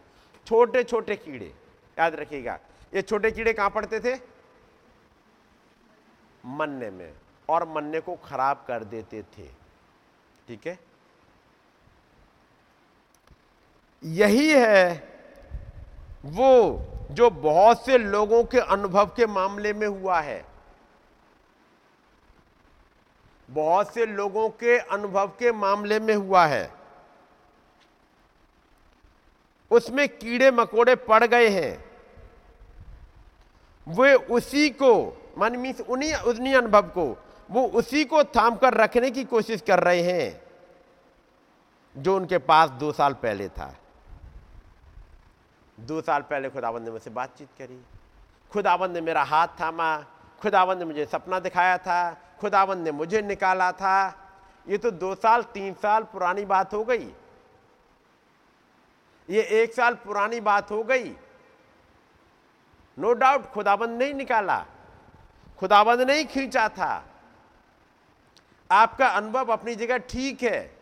छोटे छोटे कीड़े, याद रखिएगा। ये छोटे कीड़े कहाँ पड़ते थे? मन्ने में, और मन्ने को खराब कर देते थे। ठीक है? यही है वो जो बहुत से लोगों के अनुभव के मामले में हुआ है। बहुत से लोगों के अनुभव के मामले में हुआ है। उसमें कीड़े मकोड़े पड़ गए हैं। वे उसी को, मान मीन्स उन्हीं उन्हीं अनुभव को, वो उसी को थाम कर रखने की कोशिश कर रहे हैं, जो उनके पास दो साल पहले था। दो साल पहले खुदाबंद ने मुझसे बातचीत करी। खुदाबंद ने मेरा हाथ थामा। खुदाबंद ने मुझे सपना दिखाया था। खुदाबंद ने मुझे निकाला था। ये तो दो साल, तीन साल पुरानी बात हो गई। ये एक साल पुरानी बात हो गई। नो डाउट खुदाबंद नहीं निकाला। खुदाबंद नहीं खींचा था। आपका अनुभव अपनी जगह ठीक है।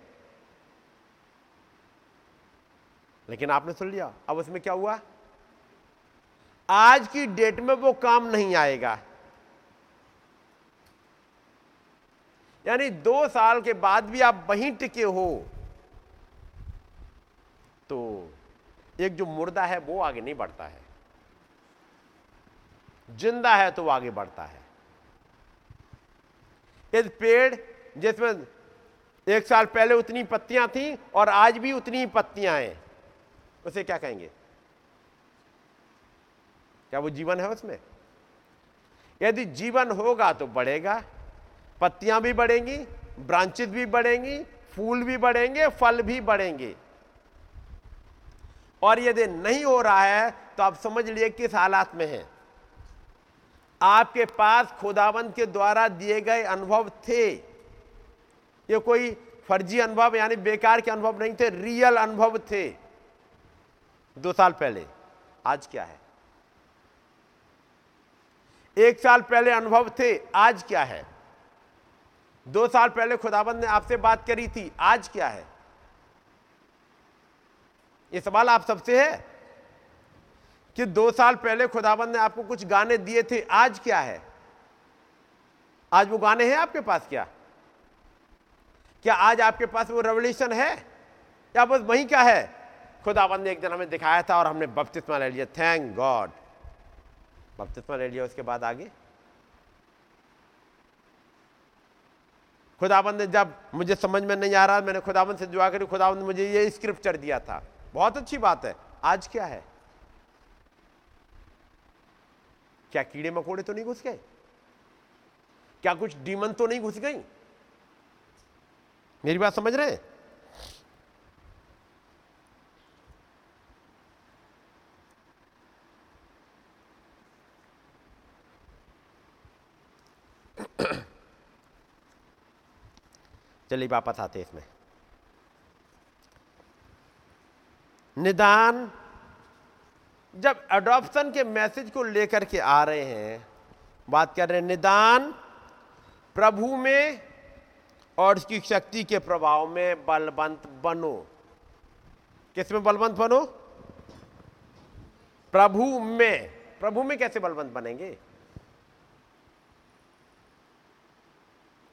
लेकिन आपने सुन लिया, अब उसमें क्या हुआ? आज की डेट में वो काम नहीं आएगा। यानी दो साल के बाद भी आप वहीं टिके हो तो एक जो मुर्दा है वो आगे नहीं बढ़ता है। ज़िंदा है तो वो आगे बढ़ता है। इस पेड़ जिसमें एक साल पहले उतनी पत्तियाँ थी और आज भी उतनी ही पत्तियाँ हैं, उसे क्या कहेंगे? क्या वो जीवन है उसमें? यदि जीवन होगा तो बढ़ेगा पत्तियाँ भी बढ़ेंगी, ब्रांचेस भी बढ़ेंगी, फूल भी बढ़ेंगे, फल भी बढ़ेंगे। और यदि नहीं हो रहा है तो आप समझ लिए किस हालात में है। आपके पास खुदावंत के द्वारा दिए गए अनुभव थे। ये कोई फर्जी अनुभव, यानी बेकार के अनुभव नहीं थे, रियल अनुभव थे। दो साल पहले, आज क्या है? एक साल पहले अनुभव थे, आज क्या है? दो साल पहले खुदाबंद ने आपसे बात करी थी, आज क्या है? ये सवाल आप सबसे है कि दो साल पहले खुदाबंद ने आपको कुछ गाने दिए थे, आज क्या है? आज वो गाने हैं आपके पास क्या? क्या आज आपके पास वो रेवल्यूशन है? या बस वही क्या है? खुदाबंद ने एक दिन हमें दिखाया था और हमने बपतिस्मा ले लिया। थैंक गॉड बपतिस्मा ले लिया, उसके बाद आगे? खुदाबंद ने जब मुझे समझ में नहीं आ रहा, मैंने खुदाबंद से दुआ करी, खुदाबंद ने मुझे ये स्क्रिप्चर दिया था। बहुत अच्छी बात है। आज क्या है? क्या कीड़े मकोड़े तो नहीं घुस गए? क्या कुछ डीमन तो नहीं घुस गई? मेरी बात समझ रहे हैं? चलिए वापस आते हैं इसमें। निदान, जब अडॉप्शन के मैसेज को लेकर के आ रहे हैं, बात कर रहे हैं, निदान प्रभु में और उसकी शक्ति के प्रभाव में बलवंत बनो। किसमें बलवंत बनो? प्रभु में। प्रभु में कैसे बलवंत बनेंगे?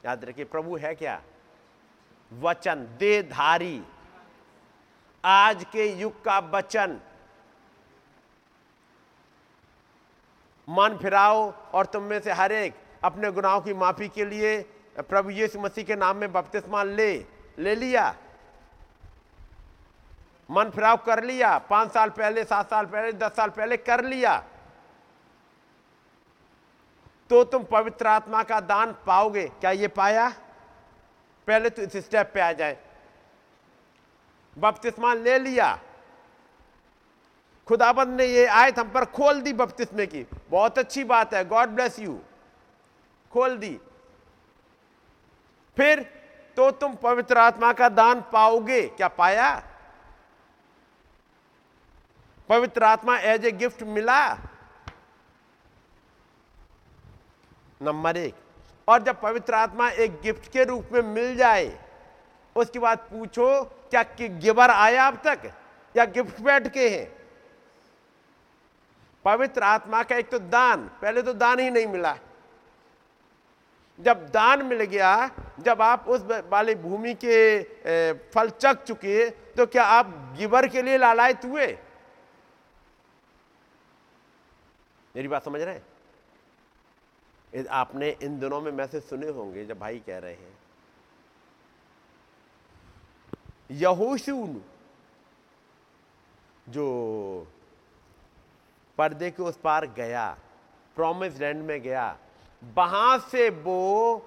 याद रखिए, प्रभु है क्या? वचन देधारी आज के युग का वचन। मन फिराओ और तुम में से हर एक अपने गुनाहों की माफ़ी के लिए प्रभु यीशु मसीह के नाम में बपतिस्मा ले ले लिया। मन फिराव कर लिया, पाँच साल पहले, सात साल पहले, दस साल पहले कर लिया। तो तुम पवित्र आत्मा का दान पाओगे। क्या ये पाया? पहले तो इस स्टेप पे आ जाए। बपतिस्मा ले लिया। खुदाबंद ने ये आयत हम पर खोल दी बपतिस्मे की। बहुत अच्छी बात है। गॉड ब्लेस यू खोल दी। फिर तो तुम पवित्र आत्मा का दान पाओगे। क्या पाया? पवित्र आत्मा एज ए गिफ्ट मिला। नंबर एक। और जब पवित्र आत्मा एक गिफ्ट के रूप में मिल जाए, उसके बाद पूछो, क्या कि गिवर आया अब तक? या गिफ्ट बैठ के हैं? पवित्र आत्मा का एक तो दान, पहले तो दान ही नहीं मिला। जब दान मिल गया, जब आप उस वाली भूमि के फल चक चुके तो क्या आप गिवर के लिए लालायत हुए? मेरी बात समझ रहे हैं? आपने इन दिनों में मैसेज सुने होंगे जब भाई कह रहे हैं। यहोशून, जो पर्दे के उस पार गया प्रोमिस लैंड में गया, वहाँ से वो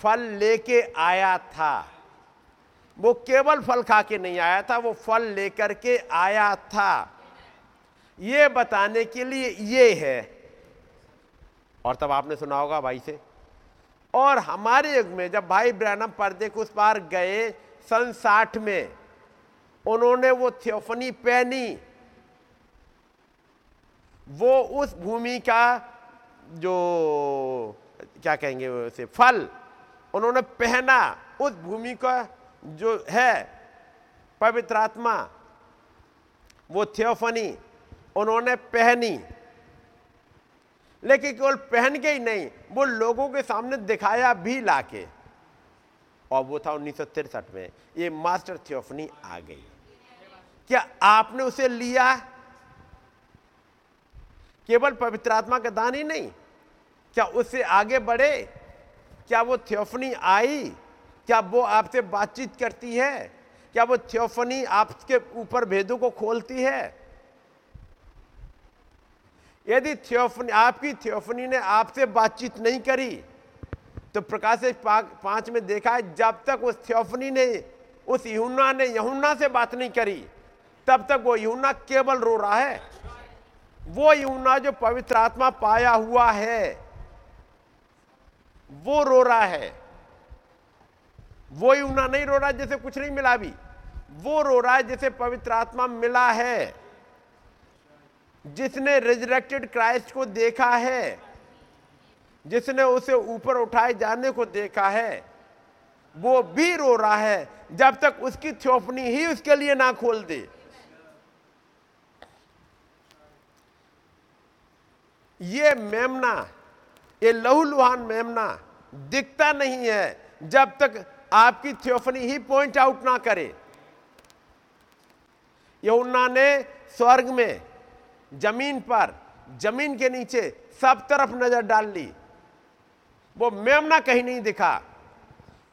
फल लेके आया था। वो केवल फल खा के नहीं आया था, वो फल लेकर के आया था। ये बताने के लिए ये है और तब आपने सुना होगा भाई से। और हमारे युग में जब भाई ब्रैनम पर्दे के उस पार गए, सन साठ में, उन्होंने वो थियोफनी पहनी। वो उस भूमि का जो, क्या कहेंगे उसे, फल उन्होंने पहना। उस भूमि का जो है, पवित्र आत्मा, वो थियोफनी उन्होंने पहनी। लेकिन केवल पहन के ही नहीं, वो लोगों के सामने दिखाया भी लाके। और वो था उन्नीस में, ये मास्टर थियोफनी आ गई। क्या आपने उसे लिया? केवल पवित्र आत्मा का दान ही नहीं। क्या उससे आगे बढ़े? क्या वो थियोफनी आई? क्या वो आपसे बातचीत करती है? क्या वो थियोफनी आपके ऊपर भेदों को खोलती है? यदि थियोफनी आपकी थियोफनी ने आपसे बातचीत नहीं करी तो प्रकाश पाँच में देखा है, जब तक उस थियोफनी ने, उस यूना ने यहुन्ना से बात नहीं करी, तब तक वो यूना केवल रो रहा है। वो यूना जो पवित्र आत्मा पाया हुआ है, वो रो रहा है। वो यूना नहीं रो रहा जैसे कुछ नहीं मिला भी वो रो रहा है जैसे पवित्र आत्मा मिला है। जिसने रिजरेक्टेड क्राइस्ट को देखा है, जिसने उसे ऊपर उठाए जाने को देखा है, वो भी रो रहा है, जब तक उसकी थोपनी ही उसके लिए ना खोल दे। ये मेमना, ये लहूलुहान मेमना दिखता नहीं है, जब तक आपकी थियोफनी ही पॉइंट आउट ना करे। यमुना ने स्वर्ग में ज़मीन पर, ज़मीन के नीचे सब तरफ़ नज़र डाल ली। वो मेमना कहीं नहीं दिखा।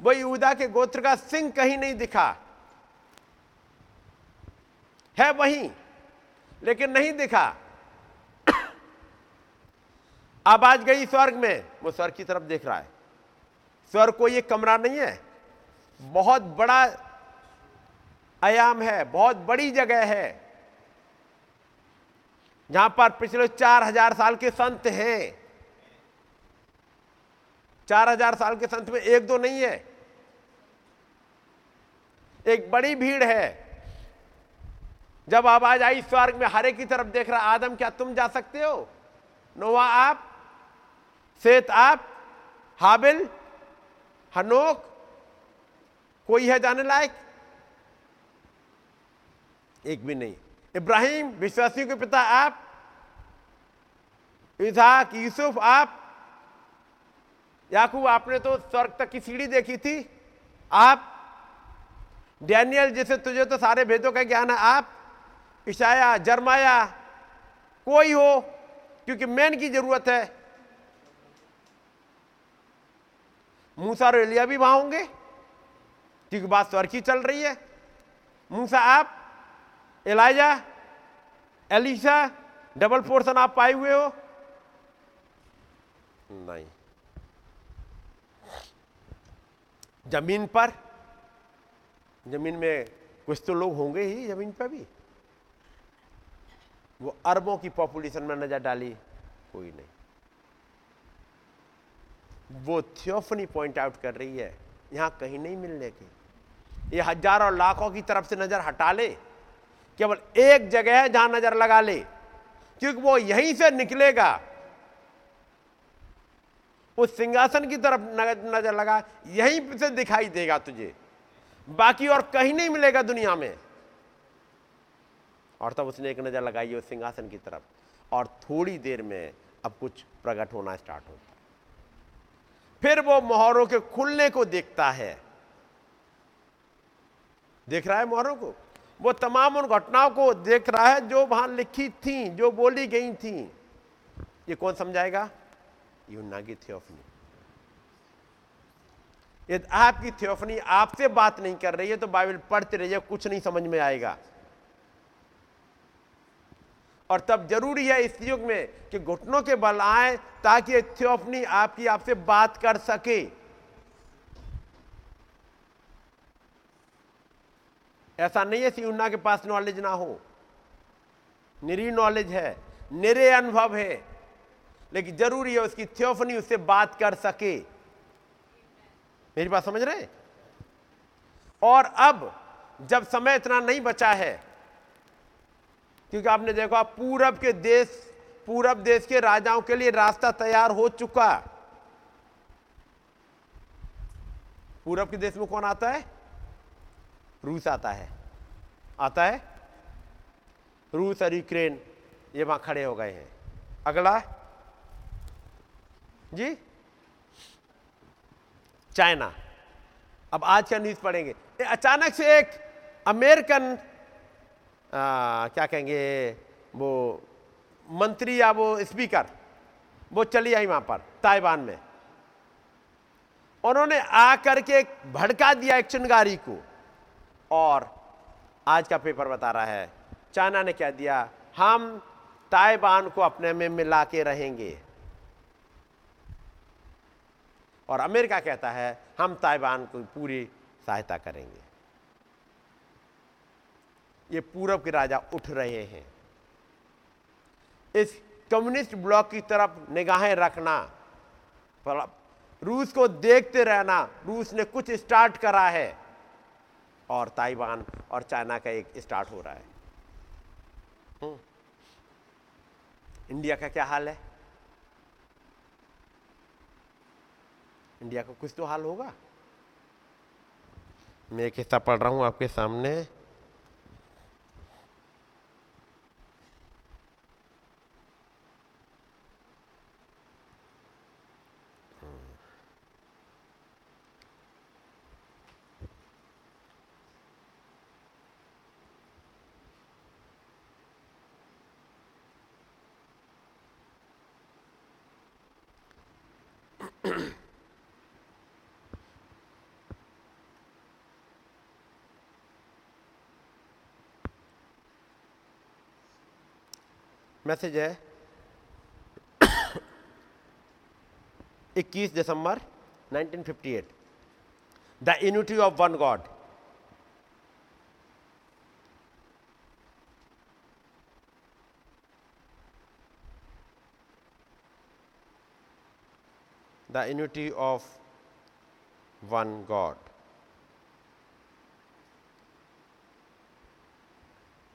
वो यूदा के गोत्र का सिंह कहीं नहीं दिखा। है वहीं, लेकिन नहीं दिखा। (coughs) आवाज़ गई स्वर्ग में, वो स्वर्ग की तरफ़ देख रहा है। स्वर्ग को ये कमरा नहीं है। बहुत बड़ा आयाम है, बहुत बड़ी जगह है। जहाँ पर पिछले चार हज़ार साल के संत हैं। चार हज़ार साल के संत में एक दो नहीं है। एक बड़ी भीड़ है। जब आवाज़ आई स्वर्ग में, हरे की तरफ़ देख रहा, आदम, क्या तुम जा सकते हो? नोवा आप, सेत आप, हाबिल, हनोक, कोई है जाने लायक? एक भी नहीं। इब्राहिम, विश्वासियों के पिता आप इसाक यूसुफ आप, याकूब, आपने तो स्वर्ग तक की सीढ़ी देखी थी। आप, डैनियल, जैसे तुझे तो सारे भेदों का ज्ञान है, आप, ईशाया, जरमाया, कोई हो, क्योंकि मैन की ज़रूरत है। मूसा और एलिया भी वहाँ होंगे, क्योंकि बात स्वर्ग की चल रही है। मूसा, आप एलाइजा एलिशा डबल पोर्शन आप पाए हुए हो? नहीं। ज़मीन पर? ज़मीन में कुछ तो लोग होंगे ही ज़मीन पर भी। वो अरबों की पॉपुलेशन में नज़र डाली, कोई नहीं। वो थियोफनी पॉइंट आउट कर रही है, यहाँ कहीं नहीं मिलने की। ये हज़ारों लाखों की तरफ़ से नज़र हटा ले। केवल एक जगह है जहाँ नज़र लगा ले, क्योंकि वो यहीं से निकलेगा। उस सिंहासन की तरफ़ नज़र लगा, यहीं से दिखाई देगा तुझे। बाकी और कहीं नहीं मिलेगा दुनिया में। और तब उसने एक नज़र लगाई उस सिंहासन की तरफ़, और थोड़ी देर में अब कुछ प्रकट होना स्टार्ट होता फिर वो मोहरों के खुलने को देखता है। देख रहा है मोहरों को? वो तमाम उन घटनाओं को देख रहा है जो वहाँ लिखी थी, जो बोली गई थी। ये कौन समझाएगा? यूना की थियोफनी यदि आपकी थियोफनी आपसे बात नहीं कर रही है तो बाइबल पढ़ते रहिए, कुछ नहीं समझ में आएगा। और तब ज़रूरी है इस युग में कि घुटनों के बल आए ताकि थियोफनी आपकी आपसे बात कर सके। ऐसा नहीं है सियुन्ना के पास नॉलेज ना हो। निरी नॉलेज है, निरे अनुभव है, लेकिन ज़रूरी है उसकी थियोफनी उससे बात कर सके। मेरी बात समझ रहे और अब, जब समय इतना नहीं बचा है, क्योंकि आपने देखा पूरब के देश, पूरब देश के राजाओं के लिए रास्ता तैयार हो चुका। पूरब के देश में कौन आता है? रूस आता है। आता है? रूस और यूक्रेन ये वहाँ खड़े हो गए हैं। अगला। जी? चाइना। अब आज क्या न्यूज़ पढ़ेंगे? अचानक से एक अमेरिकन आ, क्या कहेंगे वो मंत्री या वो स्पीकर वो चली आई वहाँ पर ताइवान में। उन्होंने आकर के भड़का दिया एक चिंगारी को। और आज का पेपर बता रहा है। चाइना ने क्या दिया? हम ताइवान को अपने में मिला के रहेंगे। और अमेरिका कहता है, हम ताइवान को पूरी सहायता करेंगे। ये पूरब के राजा उठ रहे हैं। इस कम्युनिस्ट ब्लॉक की तरफ़ निगाहें रखना रूस को देखते रहना, रूस ने कुछ स्टार्ट करा है। और ताइवान और चाइना का एक स्टार्ट हो रहा है। हम्म। इंडिया का क्या हाल है? इंडिया का कुछ तो हाल होगा? मैं एक हिस्सा पढ़ रहा हूँ आपके सामने। मैसेज है (coughs) 21 दिसंबर 1958 the unity of one God. The unity of one God.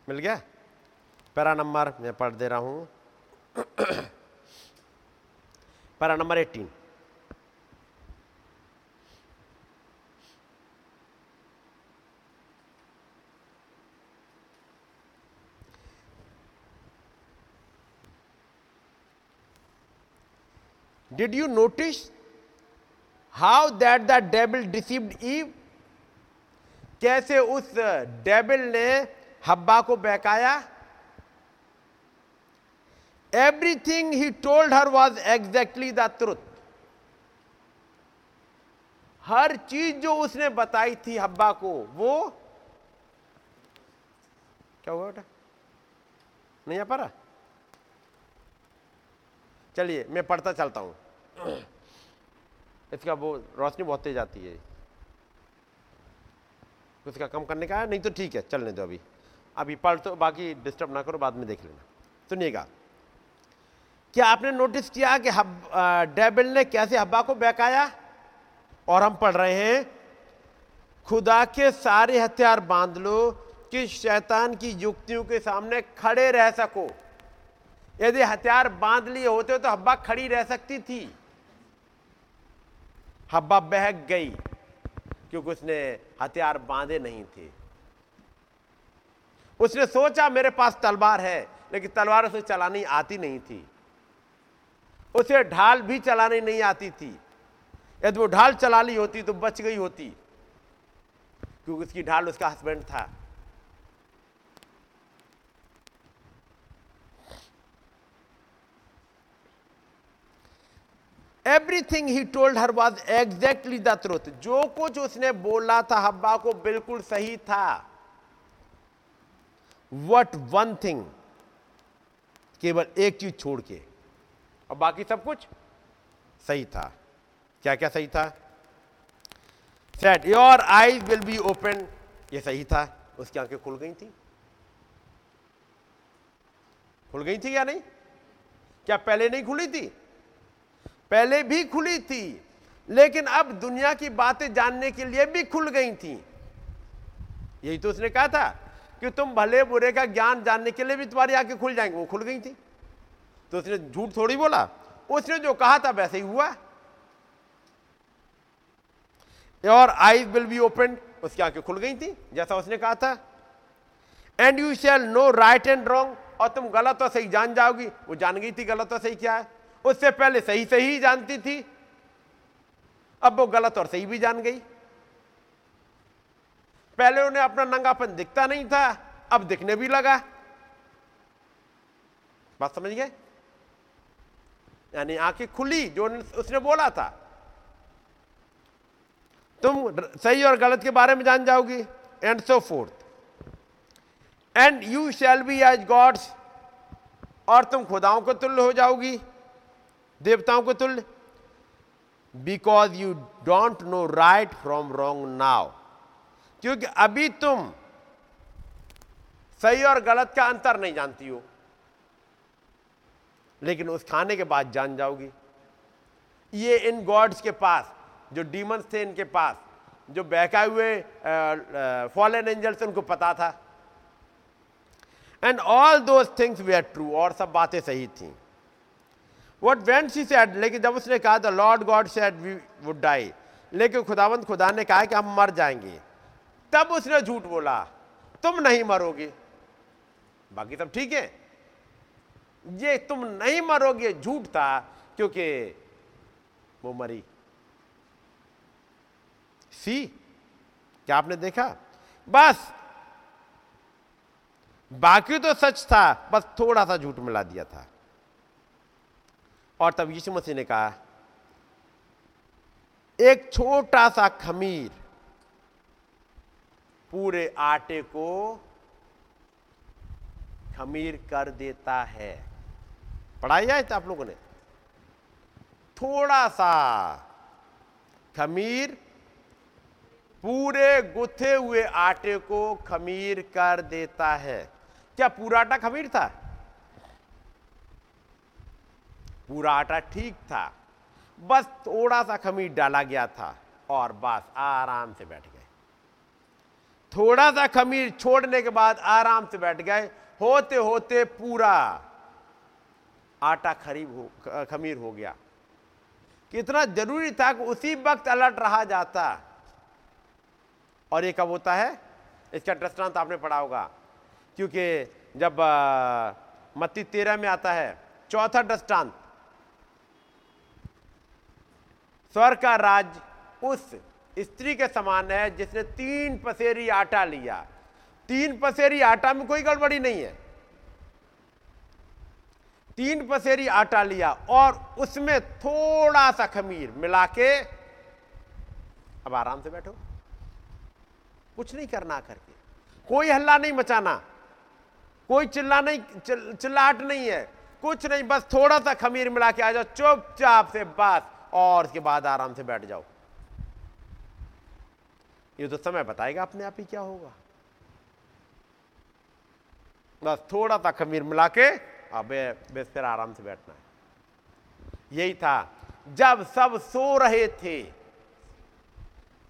मिल गया? पैरा नंबर मैं पढ़ दे रहा हूँ para number eighteen Did you notice how that the devil deceived Eve? कैसे उस डेबिल ने हब्बा को बहकाया everything he told her was exactly the truth हर चीज़ जो उसने बताई थी हब्बा को, वो क्या हुआ बेटा? नहीं आ पा रहा? चलिए, मैं पढ़ता चलता हूँ। इसका वो रोशनी बहुत तेज आती है। उसका कम करने का है, नहीं तो ठीक है, चलने दो अभी। अभी पढ़ तो बाकी डिस्टर्ब ना करो, बाद में देख लेना। सुनिएगा। क्या आपने नोटिस किया कि हब डेबिल ने कैसे हब्बा को बहकाया? और हम पढ़ रहे हैं, खुदा के सारे हथियार बाँध लो कि शैतान की युक्तियों के सामने खड़े रह सको। यदि हथियार बाँध लिए होते तो हब्बा खड़ी रह सकती थी। हब्बा बहक गई, क्योंकि उसने हथियार बांधे नहीं थे। उसने सोचा, मेरे पास तलवार है, लेकिन तलवार उसे चलानी आती नहीं थी। उसे ढाल भी चलानी नहीं आती थी। यदि वो ढाल चला ली होती तो बच गई होती, क्योंकि उसकी ढाल उसका हस्बैंड था। Everything he told her was exactly the truth जो कुछ उसने बोला था हब्बा को बिल्कुल सही था। वट वन थिंग केवल एक चीज़ छोड़ के। और बाकी सब कुछ सही था। क्या क्या सही था? Set your eyes will be open ये सही था। उसकी आँखें खुल गई थी। खुल गई थी या नहीं? क्या पहले नहीं खुली थी? पहले भी खुली थी, लेकिन अब दुनिया की बातें जानने के लिए भी खुल गई थी। यही तो उसने कहा था कि तुम भले बुरे का ज्ञान जानने के लिए भी तुम्हारी आँखें खुल जाएँगी। वो खुल गई थी। तो उसने झूठ थोड़ी बोला? उसने जो कहा था वैसे ही हुआ। और आईज विल बी ओपन उसकी आँखें खुल गई थी, जैसा उसने कहा था। And you shall know right and wrong और तुम गलत और सही जान जाओगी। वो जान गई थी गलत और सही क्या है? उससे पहले सही सही जानती थी। अब वो गलत और सही भी जान गई। पहले उन्हें अपना नंगापन दिखता नहीं था, अब दिखने भी लगा। बात समझ गए? यानी आँखें खुली, जो उसने बोला था। तुम सही और गलत के बारे में जान जाओगी। And so forth and you shall be as gods और तुम खुदाओं को तुल्य हो जाओगी, देवताओं को तुल्य। Because you don't know right from wrong now क्योंकि अभी तुम सही और गलत का अंतर नहीं जानती हो। लेकिन उस खाने के बाद जान जाओगी। ये इन गॉड्स के पास, जो डीमंस थे इनके पास, जो बहकाए हुए फॉलन एंजल्स उनको पता था। And all those things they are true और सब बातें सही थी। वट वेंट सी सेड लेकिन जब उसने कहा the Lord God said we would die लेकिन खुदावंत खुदा ने कहा कि हम मर जाएँगे। तब उसने झूठ बोला, तुम नहीं मरोगे। बाकी सब ठीक है? ये तुम नहीं मरोगे, झूठ था, क्योंकि वो मरी। सी, क्या आपने देखा? बस। बाकी तो सच था, बस थोड़ा सा झूठ मिला दिया था। और तब यीशु मसीह ने कहा, एक छोटा सा खमीर पूरे आटे को खमीर कर देता है। पढ़ाई जाए था आप लोगों ने। थोड़ा सा खमीर, पूरे गुथे हुए आटे को खमीर कर देता है। क्या पूरा आटा खमीर था? पूरा आटा ठीक था। बस थोड़ा सा खमीर डाला गया था और बस आराम से बैठ गए। थोड़ा सा खमीर छोड़ने के बाद आराम से बैठ गए। होते होते पूरा आटा खरीब हो खमीर हो गया। कितना ज़रूरी था कि उसी वक्त अलर्ट रहा जाता। और ये कब होता है? इसका दृष्टांत आपने पढ़ा होगा। क्योंकि जब मत्ती तेरह में आता है, चौथा दृष्टांत। स्वर का राज उस स्त्री के समान है जिसने तीन पसेरी आटा लिया। तीन पसेरी आटा में कोई गड़बड़ी नहीं है। तीन पसेरी आटा लिया और उसमें थोड़ा सा खमीर मिला के अब आराम से बैठो। कुछ नहीं करना करके। कोई हल्ला नहीं मचाना। कोई चिल्ला नहीं चिल, चिल्लाहट नहीं है। कुछ नहीं बस थोड़ा सा खमीर मिला के आ जाओ चुपचाप से बस और उसके बाद आराम से बैठ जाओ। ये तो समय बताएगा अपने आप ही क्या होगा। बस थोड़ा सा खमीर मिला के अब बस आराम से बैठना है। यही था, जब सब सो रहे थे,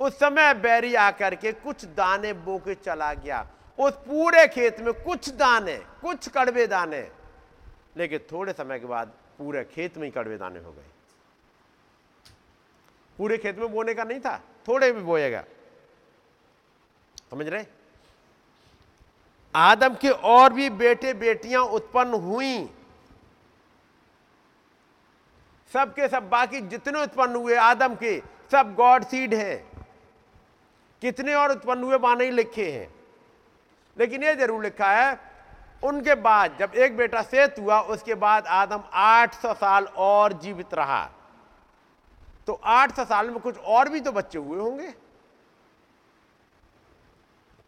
उस समय बैरी आकर के कुछ दाने बो के चला गया। उस पूरे खेत में कुछ दाने, कुछ कड़वे दाने, लेकिन थोड़े समय के बाद पूरे खेत में ही कड़वे दाने हो गए। पूरे खेत में बोने का नहीं था, थोड़े भी बोएगा। समझ रहे? आदम के और भी बेटे बेटियाँ उत्पन्न हुई। सबके सब बाकी जितने उत्पन्न हुए, आदम के, सब गॉड सीड हैं। कितने और उत्पन्न हुए वहाँ नहीं लिखे हैं। लेकिन ये ज़रूर लिखा है, उनके बाद जब एक बेटा सेत हुआ, उसके बाद आदम 800 साल और जीवित रहा। तो 800 साल में कुछ और भी तो बच्चे हुए होंगे।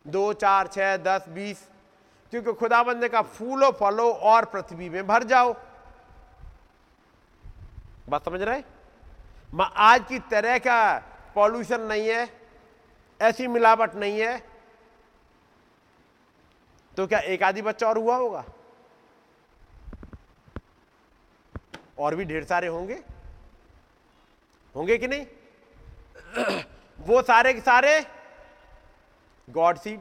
दो, चार, छह, दस, बीस क्योंकि खुदाबंद ने कहा फूलो, फलो और पृथ्वी में भर जाओ। बात समझ रहे आज की तरह का पॉल्यूशन नहीं है, ऐसी मिलावट नहीं है। तो क्या एक आदि बच्चा और हुआ होगा? और भी ढेर सारे होंगे? होंगे कि नहीं? (clears throat) वो सारे के सारे गॉड सीड।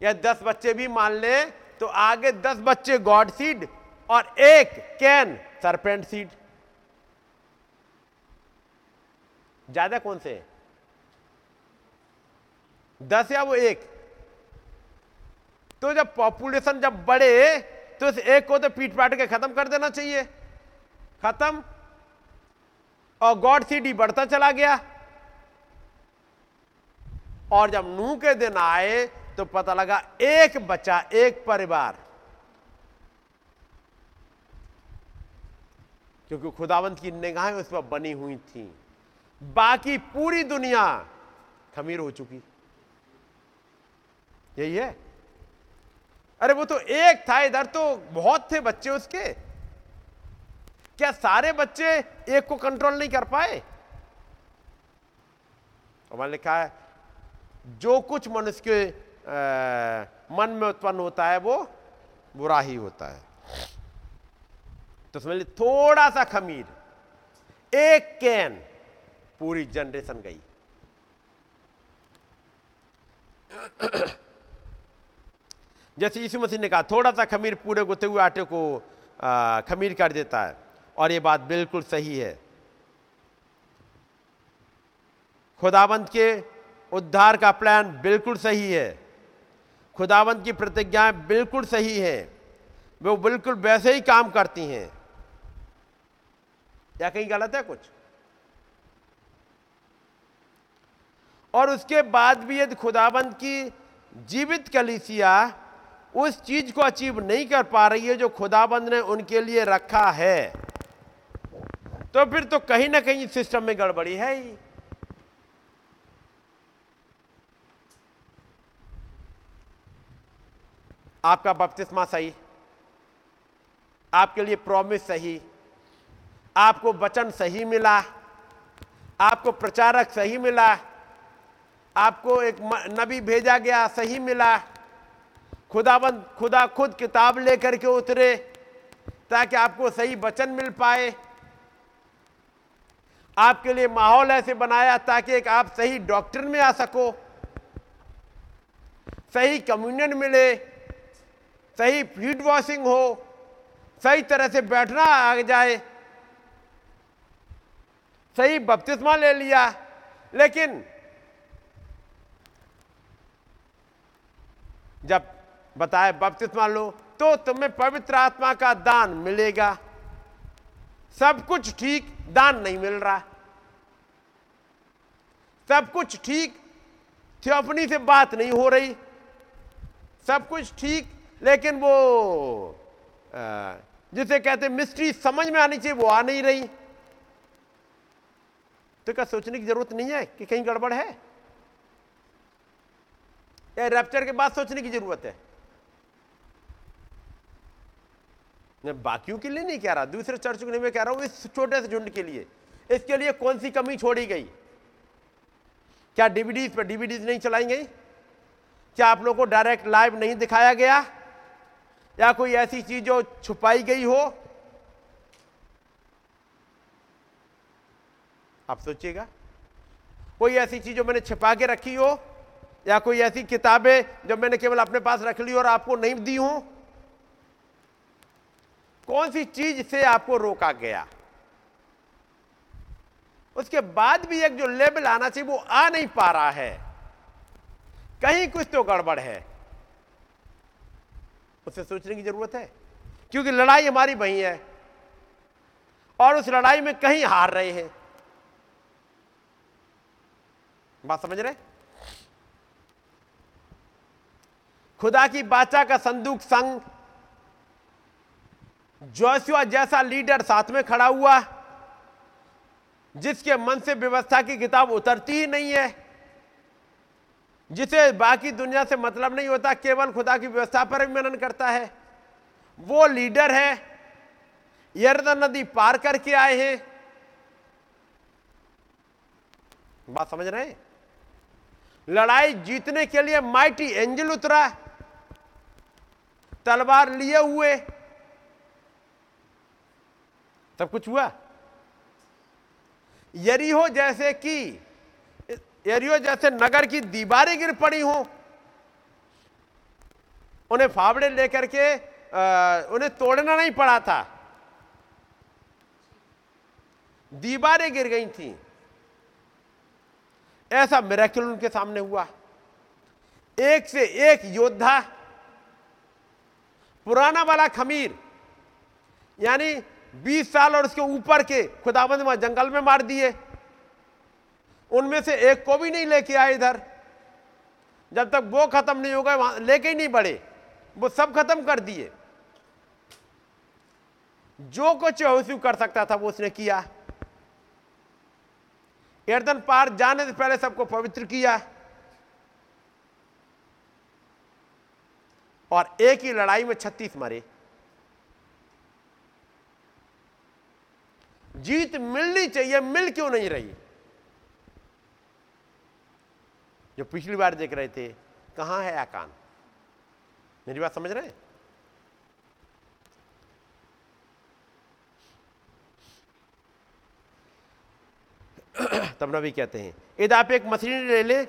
या दस बच्चे भी मान ले तो आगे दस बच्चे गॉड सीड और एक कैन सरपेंट सीड ज़्यादा कौन से? दस या वो एक? तो जब पॉपुलेशन जब बढ़े तो इस एक को तो पीट पाट के खत्म कर देना चाहिए। खत्म। और गॉड सीडी बढ़ता चला गया। और जब नू के दिन आए तो पता लगा एक बच्चा एक परिवार। क्योंकि खुदावंत की निगाहें उस पर बनी हुई थी। बाकी पूरी दुनिया खमीर हो चुकी। यही है। अरे वो तो एक था, इधर तो बहुत थे बच्चे उसके। क्या सारे बच्चे एक को कंट्रोल नहीं कर पाए? और लिखा है जो कुछ मनुष्य के मन में उत्पन्न होता है वो बुरा ही होता है। तो समझ लीजिए थोड़ा सा खमीर एक कैन पूरी जनरेशन गई। (coughs) जैसे यीशु मसीह ने कहा थोड़ा सा खमीर पूरे गुते हुए आटे को आ, खमीर कर देता है और ये बात बिल्कुल सही है। खुदाबंद के उद्धार का प्लान बिल्कुल सही है। खुदावंत की प्रतिज्ञाएँ बिल्कुल सही है। वो बिल्कुल वैसे ही काम करती हैं। या कहीं गलत है कुछ? और उसके बाद भी यदि खुदाबंद की जीवित कलिसिया उस चीज़ को अचीव नहीं कर पा रही है जो खुदाबंद ने उनके लिए रखा है तो फिर तो कहीं ना कहीं सिस्टम में गड़बड़ी है ही। आपका बपतिस्मा सही। आपके लिए प्रॉमिस सही। आपको वचन सही मिला। आपको प्रचारक सही मिला। आपको एक नबी भेजा गया सही मिला। खुदाबंद खुदा खुद किताब लेकर के उतरे ताकि आपको सही वचन मिल पाए। आपके लिए माहौल ऐसे बनाया ताकि एक आप सही डॉक्टर में आ सको। सही कम्युनियन मिले। सही फ़ीड वॉशिंग हो, सही तरह से बैठना आ जाए, सही बपतिस्मा ले लिया, लेकिन जब बताए बपतिस्मा लो तो तुम्हें पवित्र आत्मा का दान मिलेगा। सब कुछ ठीक, दान नहीं मिल रहा। सब कुछ ठीक थियोपनी से बात नहीं हो रही। सब कुछ ठीक लेकिन वो जिसे कहते मिस्ट्री समझ में आनी चाहिए, वो आ नहीं रही। तो क्या सोचने की ज़रूरत नहीं है कि कहीं गड़बड़ है? या रैप्चर के बाद सोचने की ज़रूरत है? मैं बाकियों के लिए नहीं कह रहा, दूसरे चर्च के लिए मैं कह रहा हूँ, इस छोटे से झुंड के लिए। इसके लिए कौन सी कमी छोड़ी गई? क्या डीवीडीज पर डीवीडीज नहीं चलाई गई? क्या आप लोगों को डायरेक्ट लाइव नहीं दिखाया गया? या कोई ऐसी चीज़ जो छुपाई गई हो? आप सोचिएगा। कोई ऐसी चीज़ जो मैंने छिपा के रखी हो, या कोई ऐसी किताबें जो मैंने केवल अपने पास रख ली और आपको नहीं दी हूँ? कौन सी चीज़ से आपको रोका गया? उसके बाद भी एक जो लेबल आना चाहिए, वो आ नहीं पा रहा है। कहीं कुछ तो गड़बड़ है। उसे सोचने की ज़रूरत है। क्योंकि लड़ाई हमारी वही है और उस लड़ाई में कहीं हार रहे हैं। बात समझ रहे? खुदा की बाचा का संदूक संग जोशुआ जैसा लीडर साथ में खड़ा हुआ, जिसके मन से व्यवस्था की किताब उतरती ही नहीं है। जिसे बाकी दुनिया से मतलब नहीं होता, केवल खुदा की व्यवस्था पर मनन करता है। वो लीडर है, यर्दन नदी पार करके आए हैं। बात समझ रहे हैं? लड़ाई जीतने के लिए माइटी एंजल उतरा, तलवार लिए हुए। सब कुछ हुआ? यरी हो जैसे कि यरियो जैसे नगर की दीवारें गिर पड़ी हो। उन्हें फावड़े लेकर के उन्हें तोड़ना नहीं पड़ा था। दीवारें गिर गई थी। ऐसा मेरेकल उनके सामने हुआ। एक से एक योद्धा, पुराना वाला खमीर, यानी 20 साल और उसके ऊपर के खुदाबंद जंगल में मार दिए। उनमें से एक को भी नहीं लेके आए इधर। जब तक वो खत्म नहीं हो गए वहाँ लेके ही नहीं बढ़े। वो सब खत्म कर दिए। जो कुछ यहोशू कर सकता था, वो उसने किया। एर्दन पार जाने से पहले सबको पवित्र किया। और एक ही लड़ाई में छत्तीस मरे। जीत मिलनी चाहिए, मिल क्यों नहीं रही? जो पिछली बार देख रहे थे, कहाँ है आकान? मेरी बात समझ रहे हैं? (clears throat) तब नबी कहते हैं यदि आप एक मशीन ले ले,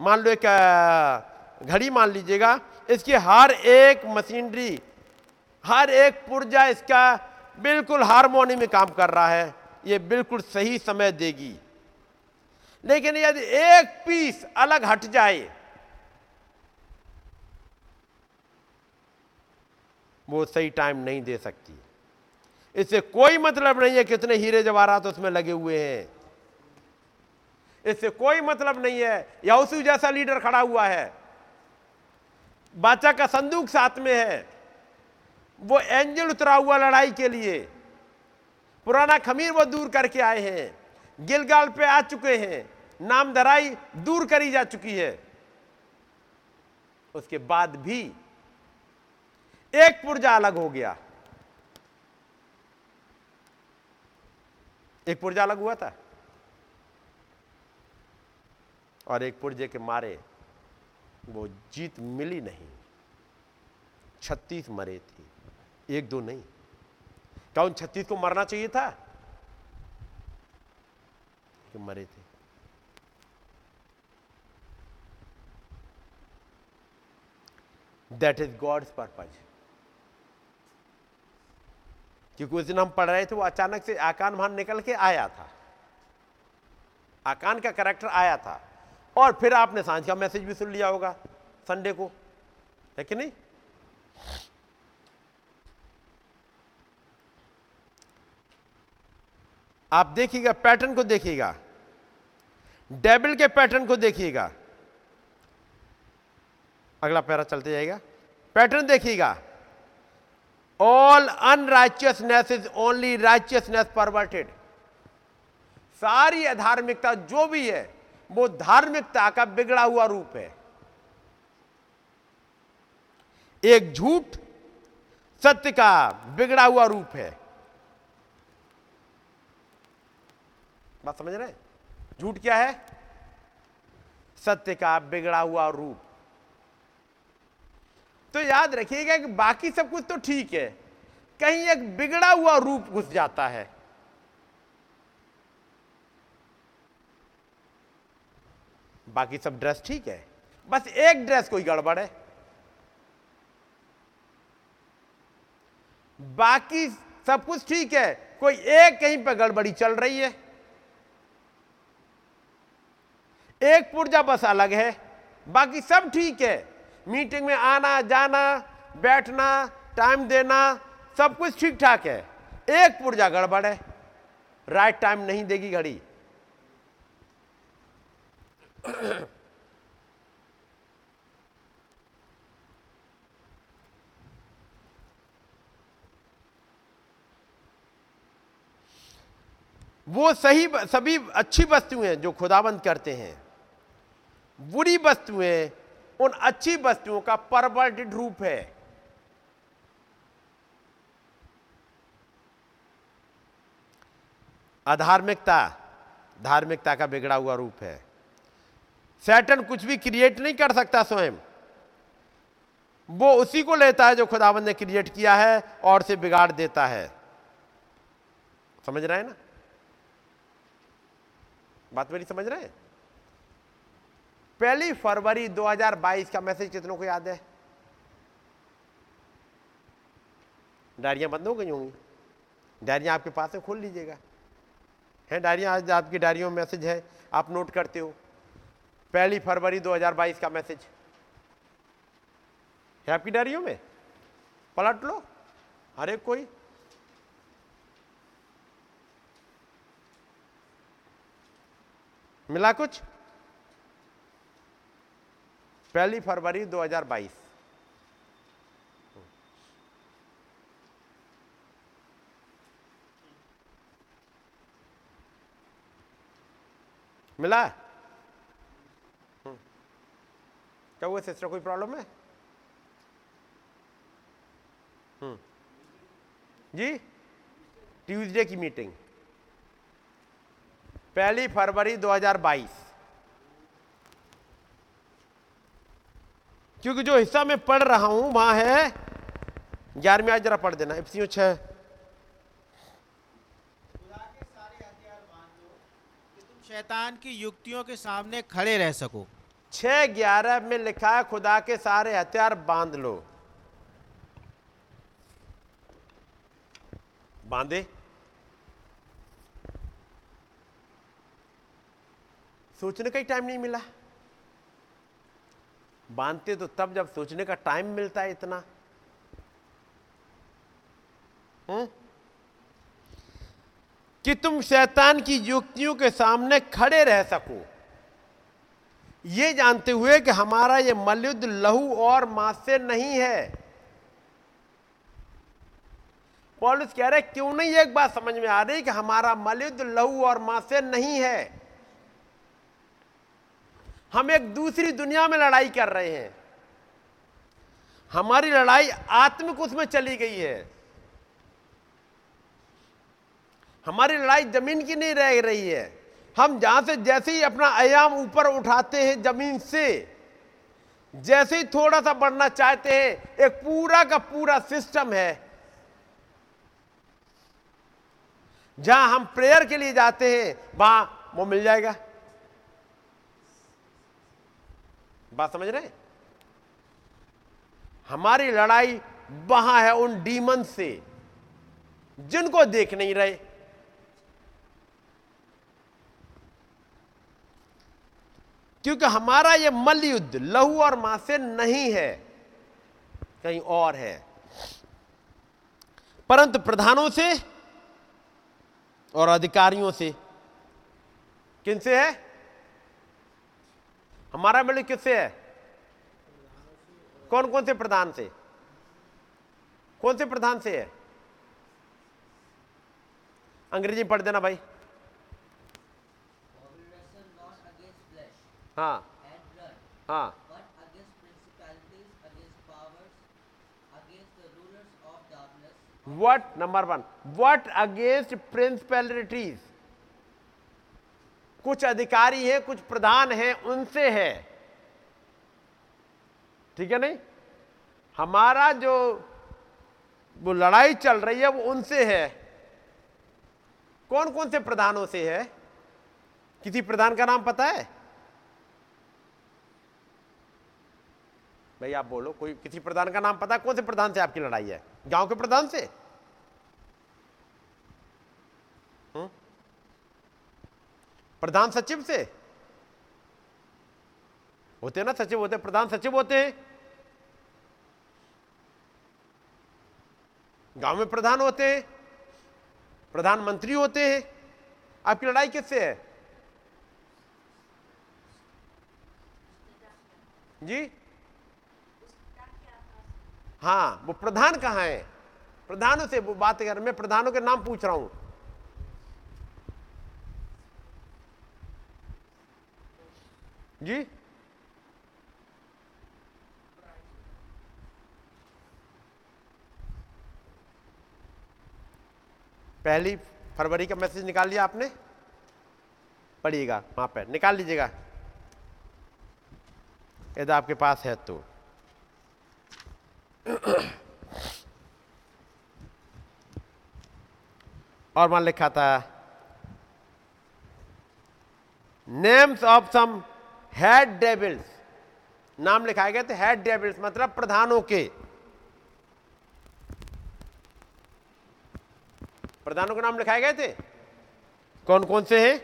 मान लो एक घड़ी मान लीजिएगा, इसकी हर एक मशीनरी, हर एक पुर्जा इसका बिल्कुल हारमोनी में काम कर रहा है, ये बिल्कुल सही समय देगी। लेकिन यदि एक पीस अलग हट जाए, वो सही टाइम नहीं दे सकती। इससे कोई मतलब नहीं है कितने हीरे जवाहरात तो उसमें लगे हुए हैं। इससे कोई मतलब नहीं है यहोसू जैसा लीडर खड़ा हुआ है बाचा का संदूक साथ में है, वो एंजल उतरा हुआ लड़ाई के लिए, पुराना खमीर वो दूर करके आए हैं। गिलगाल पे आ चुके हैं। नाम दराई दूर करी जा चुकी है। उसके बाद भी एक पुर्जा अलग हो गया। एक पुर्जा अलग हुआ था। और एक पुर्जे के मारे, वो जीत मिली नहीं। छत्तीस मरे थे। एक दो नहीं। क्या उन छत्तीस को मरना चाहिए था? कि मरे थे। दैट इज़ गॉड्स पर्पज क्योंकि उस दिन हम पढ़ रहे थे, वो अचानक से आकान वहाँ निकल के आया था। आकान का करेक्टर आया था। और फिर आपने साँझ का मैसेज भी सुन लिया होगा संडे को। है कि नहीं? आप देखिएगा पैटर्न को देखिएगा। डेबिल के पैटर्न को देखिएगा। अगला पैरा चलते जाएगा। पैटर्न देखिएगा। All unrighteousness is only righteousness perverted सारी अधार्मिकता जो भी है, वो धार्मिकता का बिगड़ा हुआ रूप है। एक झूठ सत्य का बिगड़ा हुआ रूप है। बात समझ रहे झूठ क्या है? सत्य का बिगड़ा हुआ रूप। तो याद रखिएगा कि बाकी सब कुछ तो ठीक है। कहीं एक बिगड़ा हुआ रूप घुस जाता है। बाकी सब ड्रेस ठीक है। बस एक ड्रेस कोई गड़बड़ है। बाकी सब कुछ ठीक है। कोई एक कहीं पर गड़बड़ी चल रही है। एक पुर्जा बस अलग है, बाकी सब ठीक है। मीटिंग में आना, जाना, बैठना टाइम देना, सब कुछ ठीक ठाक है। एक पुर्जा गड़बड़ है। राइट टाइम नहीं देगी घड़ी। वो सही सभी अच्छी वस्तुएँ जो खुदाबंद करते हैं। बुरी वस्तुएँ, उन अच्छी वस्तुओं का परवर्टेड रूप है। अधार्मिकता, धार्मिकता का बिगड़ा हुआ रूप है। सैटन कुछ भी क्रिएट नहीं कर सकता स्वयं। वो उसी को लेता है जो खुदाबंद ने क्रिएट किया है और से बिगाड़ देता है। समझ रहे हैं ना? बात मेरी समझ रहे हैं? पहली फरवरी 2022 का मैसेज कितनों को याद है? डायरियाँ बंद हो गई होंगी। डायरियाँ आपके पास है, खोल लीजिएगा। है डायरियाँ? आज आपकी डायरियों में मैसेज है, आप नोट करते हो। पहली फरवरी 2022 का मैसेज। है आपकी डायरियों में? पलट लो। अरे कोई। मिला कुछ? पहली फरवरी 2022 मिला। क्या हुआ सिस्टर कोई प्रॉब्लम है? हम्म। जी? ट्यूसडे की मीटिंग पहली फरवरी 2022 क्योंकि जो हिस्सा मैं पढ़ रहा हूँ वहाँ है। ग्यारहवीं आज जरा पढ़ देना इफ्सियों छह। शैतान की युक्तियों के सामने खड़े रह सको। छह ग्यारह में लिखा है खुदा के सारे हथियार बाँध लो। बांधे। सोचने का ही टाइम नहीं मिला। बांधते तो तब जब सोचने का टाइम मिलता है इतना। हुँ? कि तुम शैतान की युक्तियों के सामने खड़े रह सको। ये जानते हुए कि हमारा ये मलयुद्ध लहू और मांस से नहीं है। पॉलिस कह रहे क्यों नहीं एक बात समझ में आ रही कि हमारा मलयुद्ध लहू और मांस से नहीं है? हम एक दूसरी दुनिया में लड़ाई कर रहे हैं। हमारी लड़ाई आत्मिक उसमें चली गई है। हमारी लड़ाई ज़मीन की नहीं रह रही है। हम जहाँ से जैसे ही अपना आयाम ऊपर उठाते हैं ज़मीन से, जैसे ही थोड़ा सा बढ़ना चाहते हैं, एक पूरा का पूरा सिस्टम है। जहाँ हम प्रेयर के लिए जाते हैं, वहाँ वो मिल जाएगा। बात समझ रहे हमारी लड़ाई वहाँ है उन डीमन से, जिनको देख नहीं रहे। क्योंकि हमारा यह मल्ल युद्ध लहू और माँ से नहीं है, कहीं और है। परंतु प्रधानों से और अधिकारियों से, किनसे है? हमारा मिल किससे है? कौन कौन से प्रधान से? कौन से प्रधान से है? अंग्रेज़ी पढ़ देना भाई। हाँ। हाँ। What? Number one. What against principalities? कुछ अधिकारी हैं, कुछ प्रधान हैं, उनसे है। ठीक है नहीं? हमारा जो, वो लड़ाई चल रही है, वो उनसे है। कौन कौन से प्रधानों से है? किसी प्रधान का नाम पता है? भाई आप बोलो, कोई किसी प्रधान का नाम पता है? कौन से प्रधान से आपकी लड़ाई है? गाँव के प्रधान से? प्रधान सचिव से। होते ना सचिव होते प्रधान सचिव होते हैं। गाँव में प्रधान होते हैं, प्रधानमंत्री होते हैं। आपकी लड़ाई किससे है? जी? हाँ वो प्रधान कहाँ है? प्रधानों से वो बात कर मैं प्रधानों के नाम पूछ रहा हूँ। जी। पहली फरवरी का मैसेज निकाल लिया आपने? पढ़िएगा वहाँ पर निकाल लीजिएगा। यदि आपके पास है तो। और मान लिखा था names of some head devils नाम लिखाए गए थे हेड डेबिल्स मतलब प्रधानों के। प्रधानों के नाम लिखाए गए थे? कौन कौन से हैं?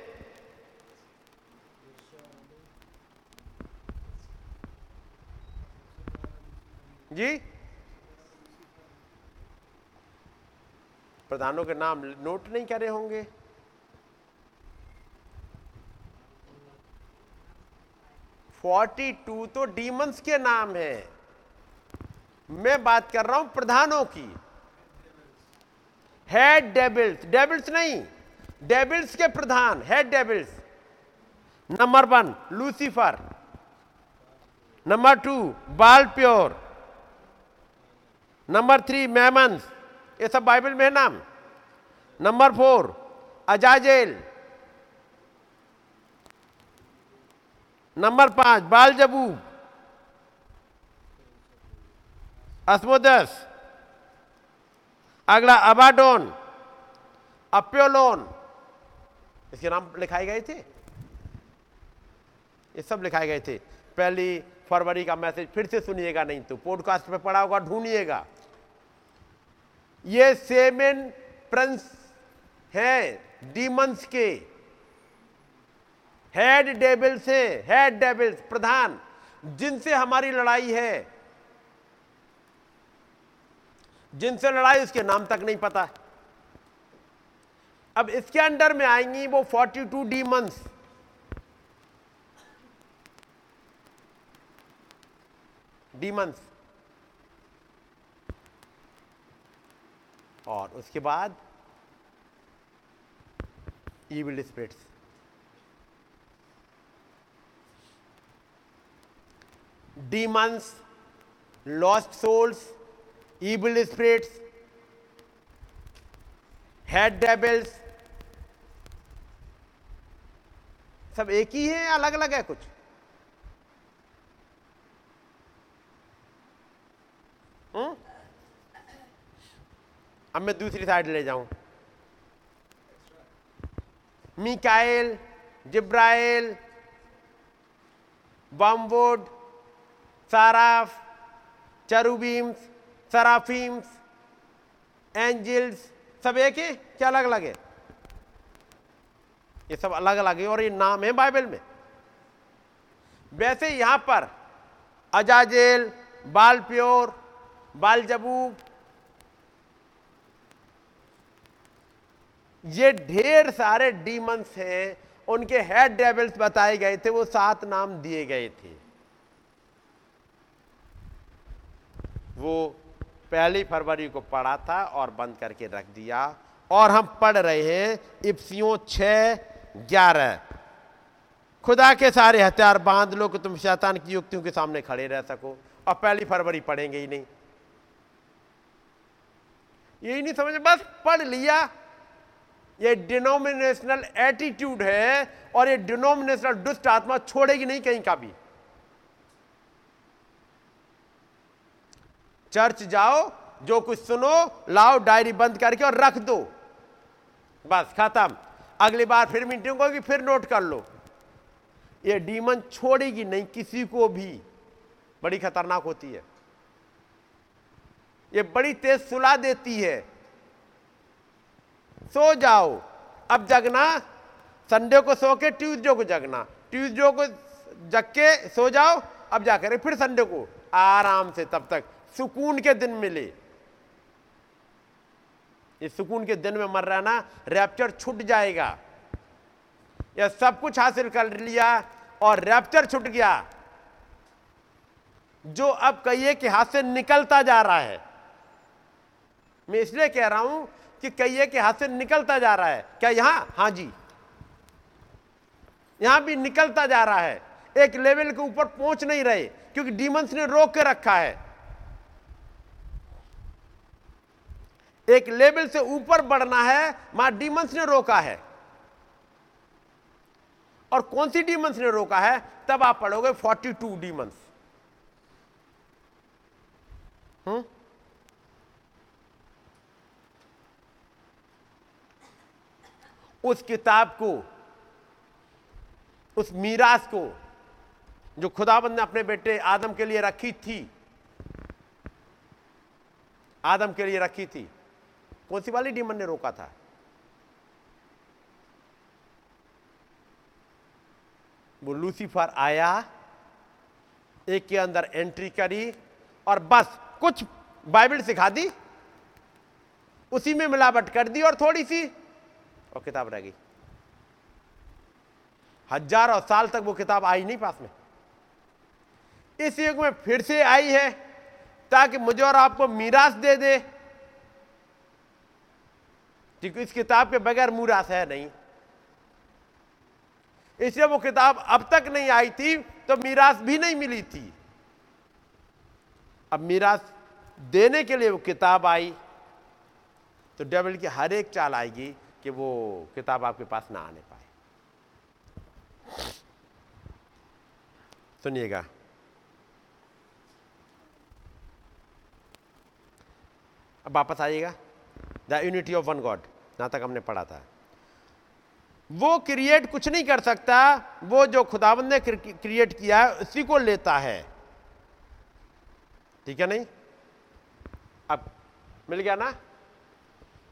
जी? प्रधानों के नाम नोट नहीं करे होंगे? फोर्टी टू तो डीमंस के नाम है। मैं बात कर रहा हूँ प्रधानों की। हेड डेबिल्स डेबिल्स नहीं डेबिल्स के प्रधान head devils number one Lucifer number two Baal Peor. Number three Mammons ये सब बाइबल में है नाम। नंबर फोर अजाजेल नंबर पाँच, बाल जबू। अस्मोदस। अगला, अबाडोन। अप्योलोन। इसके नाम लिखाए गए थे? ये सब लिखाए गए थे। पहली फरवरी का मैसेज फिर से सुनिएगा, नहीं तो पॉडकास्ट पे पड़ा होगा, ढूंढिएगा। ये सेमेन प्रिंस हैं, डीमंस के। हेड डेबिल्स हैं हेड डेबिल्स प्रधान, जिनसे हमारी लड़ाई है। जिनसे लड़ाई, उसके नाम तक नहीं पता। अब इसके अंडर में आएँगी वो 42 डीमंस डीमंस और उसके बाद evil spirits demons lost souls evil spirits head devils सब एक ही है अलग अलग है कुछ हुँ? अब मैं दूसरी साइड ले जाऊँ मिकाइल, जिब्राइल, बमवुड साराफ चरुबीम्स सराफीम्स एंजल्स सब एक है? क्या अलग अलग है? ये सब अलग अलग है और ये नाम है बाइबल में। वैसे यहाँ पर अजाजेल, बाल प्योर, बाल जबूब, ये ढेर सारे डीमंस हैं, उनके हेड डेविल्स बताए गए थे, वो सात नाम दिए गए थे। वो पहली फरवरी को पढ़ा था और बंद करके रख दिया। और हम पढ़ रहे हैं इप्सियों छ ग्यारह। खुदा के सारे हथियार बाँध लो कि तुम शैतान की युक्तियों के सामने खड़े रह सको। और पहली फरवरी पढ़ेंगे ही नहीं। यही नहीं समझ, बस पढ़ लिया। ये डिनोमिनेशनल एटीट्यूड है और ये डिनोमिनेशनल दुष्ट आत्मा छोड़ेगी नहीं कहीं का भी चर्च जाओ, जो कुछ सुनो, लाओ, डायरी बंद करके और रख दो। बस, खत्म। अगली बार फिर मीटिंग होगी फिर नोट कर लो। ये डीमन छोड़ेगी नहीं किसी को भी। बड़ी खतरनाक होती है। ये बड़ी तेज सुला देती है। सो जाओ। अब जगना। संडे को सो के ट्यूजडे को जगना। ट्यूजडे को जग के सो जाओ। अब जाकर फिर संडे को। आराम से तब तक। सुकून के दिन मिले। इस सुकून के दिन में मर रहा ना रैप्चर छूट जाएगा। यह सब कुछ हासिल कर लिया और रैप्चर छूट गया। जो अब कहिए कि हाथ से निकलता जा रहा है। मैं इसलिए कह रहा हूँ कि कहिए कि हाथ से निकलता जा रहा है। क्या यहाँ? हाँ जी। यहाँ भी निकलता जा रहा है। एक लेवल के ऊपर पहुँच नहीं रहे, क्योंकि डीमंस ने रोक के रखा है। एक लेवल से ऊपर बढ़ना है, माँ डीमंस ने रोका है। और कौन सी डीमंस ने रोका है? तब आप पढ़ोगे 42 टू डीमंस उस किताब को, उस मीरास को, जो खुदाबंद ने अपने बेटे आदम के लिए रखी थी, आदम के लिए रखी थी कौन सी वाली डीमन ने रोका था? वो लूसीफर आया, एक के अंदर एंट्री करी और बस कुछ बाइबल सिखा दी। उसी में मिलावट कर दी और थोड़ी सी और किताब रह गई। हज़ारों साल तक वो किताब आई नहीं पास में। इस युग में फिर से आई है ताकि मुझे और आपको मीरास दे दे। क्योंकि इस किताब के बगैर मुरास है नहीं। इसलिए वो किताब अब तक नहीं आई थी तो मीरास भी नहीं मिली थी। अब मीरास देने के लिए वो किताब आई तो डेवल की हर एक चाल आएगी कि वो किताब आपके पास ना आने पाए। सुनिएगा। अब वापस आइएगा। The unity of one God. ना तक हमने पढ़ा था। वो क्रिएट कुछ नहीं कर सकता, वो जो खुदाबंद ने क्रिएट किया है, उसी को लेता है। ठीक है नहीं? अब, मिल गया ना?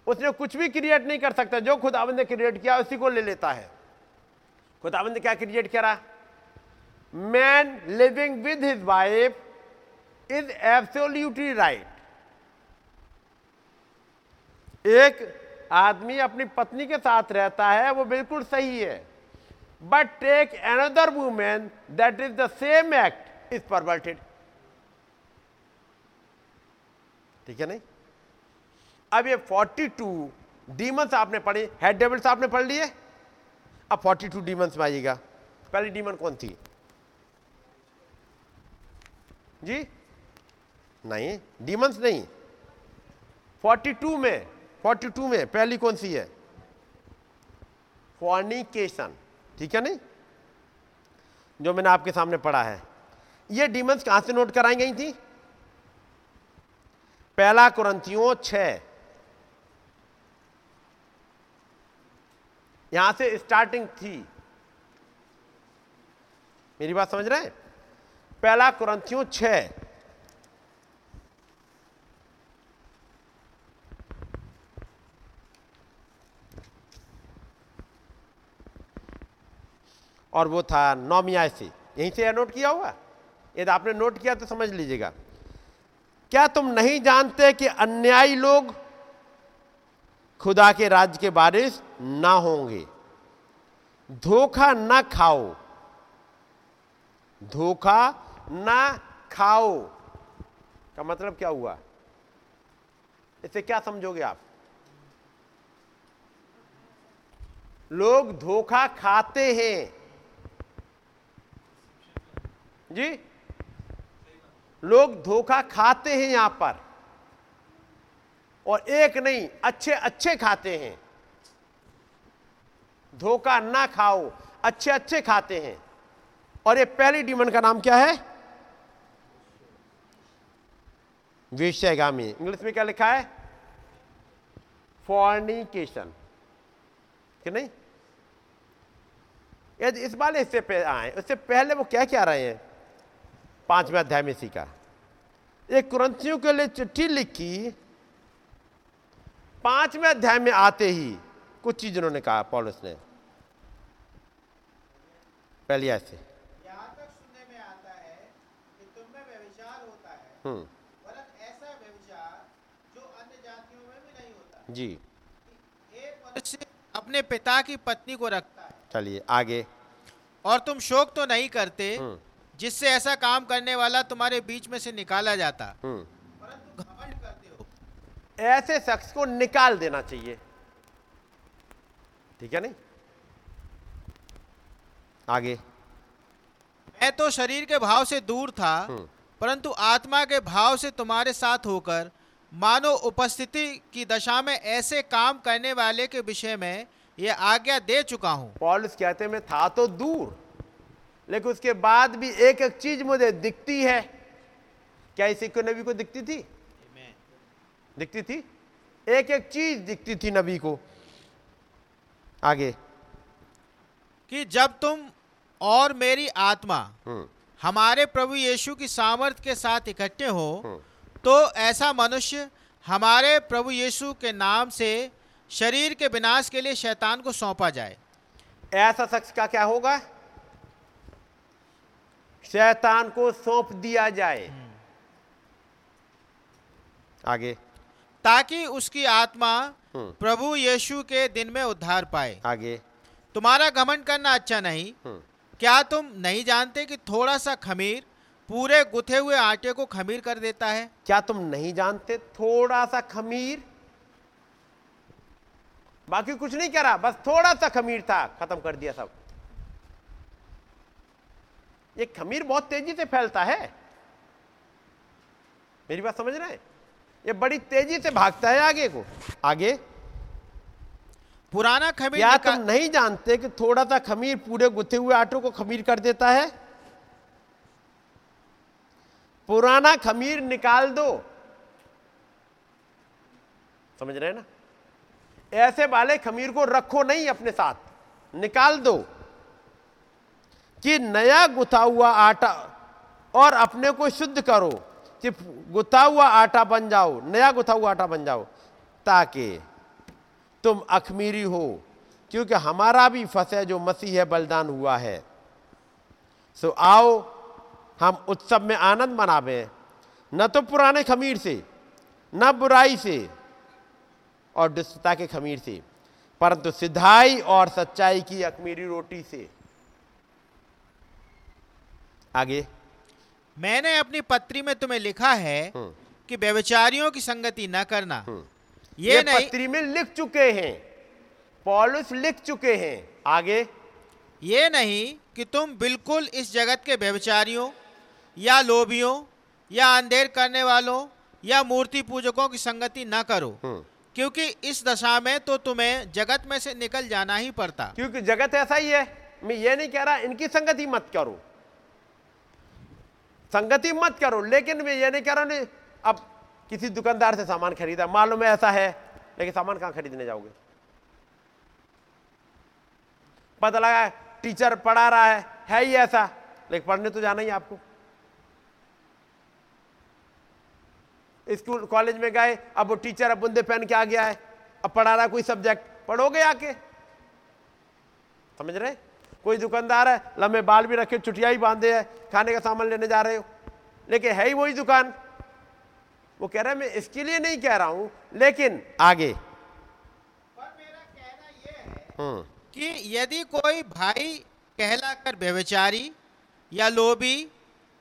उसने कुछ भी क्रिएट नहीं कर सकता, जो खुदाबंद ने क्रिएट किया, उसी को ले लेता है। खुदाबंद ने क्या क्रिएट करा? Man living with his wife is absolutely right एक आदमी अपनी पत्नी के साथ रहता है, वो बिल्कुल सही है। But take another women that is the same act is perverted ठीक है नहीं? अब ये 42 डीमंस आपने पढ़े हेड डेविल्स आपने पढ़ लिए? अब 42 डीमंस में आइएगा। पहली डीमन कौन थी? जी? नहीं डीमंस नहीं। 42 में। 42 में पहली कौन सी है? फॉर्निकेशन ठीक है नहीं? जो मैंने आपके सामने पढ़ा है। ये डीमंस कहाँ से नोट कराई गई थी? पहला कुरंतियों छ यहाँ से स्टार्टिंग थी। मेरी बात समझ रहे हैं? पहला कुरंथियों छह। और वो था नौमिया से यहीं से यह नोट किया हुआ। यदि आपने नोट किया तो समझ लीजिएगा। क्या तुम नहीं जानते कि अन्यायी लोग खुदा के राज्य के बारिश ना होंगे? धोखा ना खाओ। धोखा ना खाओ। का मतलब क्या हुआ? इसे क्या समझोगे आप? लोग धोखा खाते हैं। जी? लोग धोखा खाते हैं यहाँ पर। और एक नहीं अच्छे अच्छे खाते हैं। धोखा ना खाओ अच्छे अच्छे खाते हैं। और ये पहली डिमन का नाम क्या है? विषयगामी। इंग्लिश में क्या लिखा है? फॉर्निकेशन कि नहीं? यदि इस वाले इससे आए, उससे पहले वो क्या क्या रहे हैं? पाँचवें अध्याय में सीखा एक कुरंथियों के लिए चिट्ठी लिखी पाँचवें अध्याय में आते ही कुछ चीज़ उन्होंने कहा पॉलिस ने। पहली ऐसे हम्म जी अपने पिता की पत्नी को रखता है। चलिए आगे। और तुम शोक तो नहीं करते हम्म। जिससे ऐसा काम करने वाला तुम्हारे बीच में से निकाला जाता। हम्म। परंतु घमंड करते हो। ऐसे शख्स को निकाल देना चाहिए। ठीक है नहीं? आगे। मैं तो शरीर के भाव से दूर था हम्म। परंतु आत्मा के भाव से तुम्हारे साथ होकर मानो उपस्थिति की दशा में ऐसे काम करने वाले के विषय में यह आज्ञा दे चुका हूँ। पॉलिस कहते मैं था तो दूर। लेकिन उसके बाद भी एक एक चीज़ मुझे दिखती है। क्या इसी को नबी को दिखती थी? दिखती थी? एक एक चीज़ दिखती थी नबी को। आगे। कि जब तुम और मेरी आत्मा हम्म। हमारे प्रभु यीशु की सामर्थ्य के साथ इकट्ठे हो हम्म। तो ऐसा मनुष्य हमारे प्रभु यीशु के नाम से शरीर के विनाश के लिए शैतान को सौंपा जाए। ऐसा शख्स का क्या होगा? शैतान को सौंप दिया जाए। आगे। ताकि उसकी आत्मा हम्म। प्रभु यीशु के दिन में उद्धार पाए। आगे। तुम्हारा घमंड करना अच्छा नहीं। हम्म। क्या तुम नहीं जानते कि थोड़ा सा खमीर पूरे गुथे हुए आटे को खमीर कर देता है? क्या तुम नहीं जानते थोड़ा सा खमीर? बाकी कुछ नहीं करा बस थोड़ा सा खमीर था खत्म कर दिया सब। ये खमीर बहुत तेज़ी से फैलता है। मेरी बात समझ रहे हैं? ये बड़ी तेज़ी से भागता है आगे को। आगे? पुराना खमीर क्या तुम नहीं जानते कि थोड़ा सा खमीर पूरे गुथे हुए आटों को खमीर कर देता है? पुराना खमीर निकाल दो। समझ रहे हैं ना? ऐसे वाले खमीर को रखो नहीं अपने साथ। निकाल दो। कि नया गुथा हुआ आटा और अपने को शुद्ध करो कि गुथा हुआ आटा बन जाओ, नया गुथा हुआ आटा बन जाओ, ताकि तुम अखमीरी हो। क्योंकि हमारा भी फसह जो मसीह बलिदान हुआ है। सो आओ, हम उत्सव में आनंद मनावे। न तो पुराने खमीर से, न बुराई से और दुष्टता के खमीर से, परंतु सिधाई और सच्चाई की अखमीरी रोटी से। आगे। मैंने अपनी पत्री में तुम्हें लिखा है हम्म। कि व्यभिचारियों की संगति न करना। हम्म। ये ये नहीं पत्री में लिख चुके हैं। पॉलुस लिख चुके हैं। आगे। ये नहीं कि तुम बिल्कुल इस जगत के व्यवचारियों या लोभियों या अंधेर करने वालों या मूर्ति पूजकों की संगति न करो। हम्म। क्योंकि इस दशा में तो तुम्हें जगत में से निकल जाना ही पड़ता। क्योंकि जगत ऐसा ही है। मैं ये नहीं कह रहा इनकी संगति मत करो। संगति मत करो, लेकिन मैं ये नहीं कह रहा नहीं अब किसी दुकानदार से सामान खरीदा। मालूम है ऐसा है, लेकिन सामान कहाँ खरीदने जाओगे? पता लगा टीचर पढ़ा रहा है है ही ऐसा, लेकिन पढ़ने तो जाना ही आपको। स्कूल, कॉलेज में गए, अब वो टीचर अब बुंदे पहन के आ गया है, अब पढ़ा रहा कोई सब्जेक्ट, पढ़ोगे आके? समझ रहे? कोई दुकानदार है लंबे बाल भी रखे चुटिया ही बांधे है खाने का सामान लेने जा रहे हो। लेकिन है ही वही दुकान। वो कह रहा है मैं इसके लिए नहीं कह रहा हूँ लेकिन आगे। पर मेरा कहना यह है कि यदि कोई भाई कहलाकर व्यभिचारी या लोभी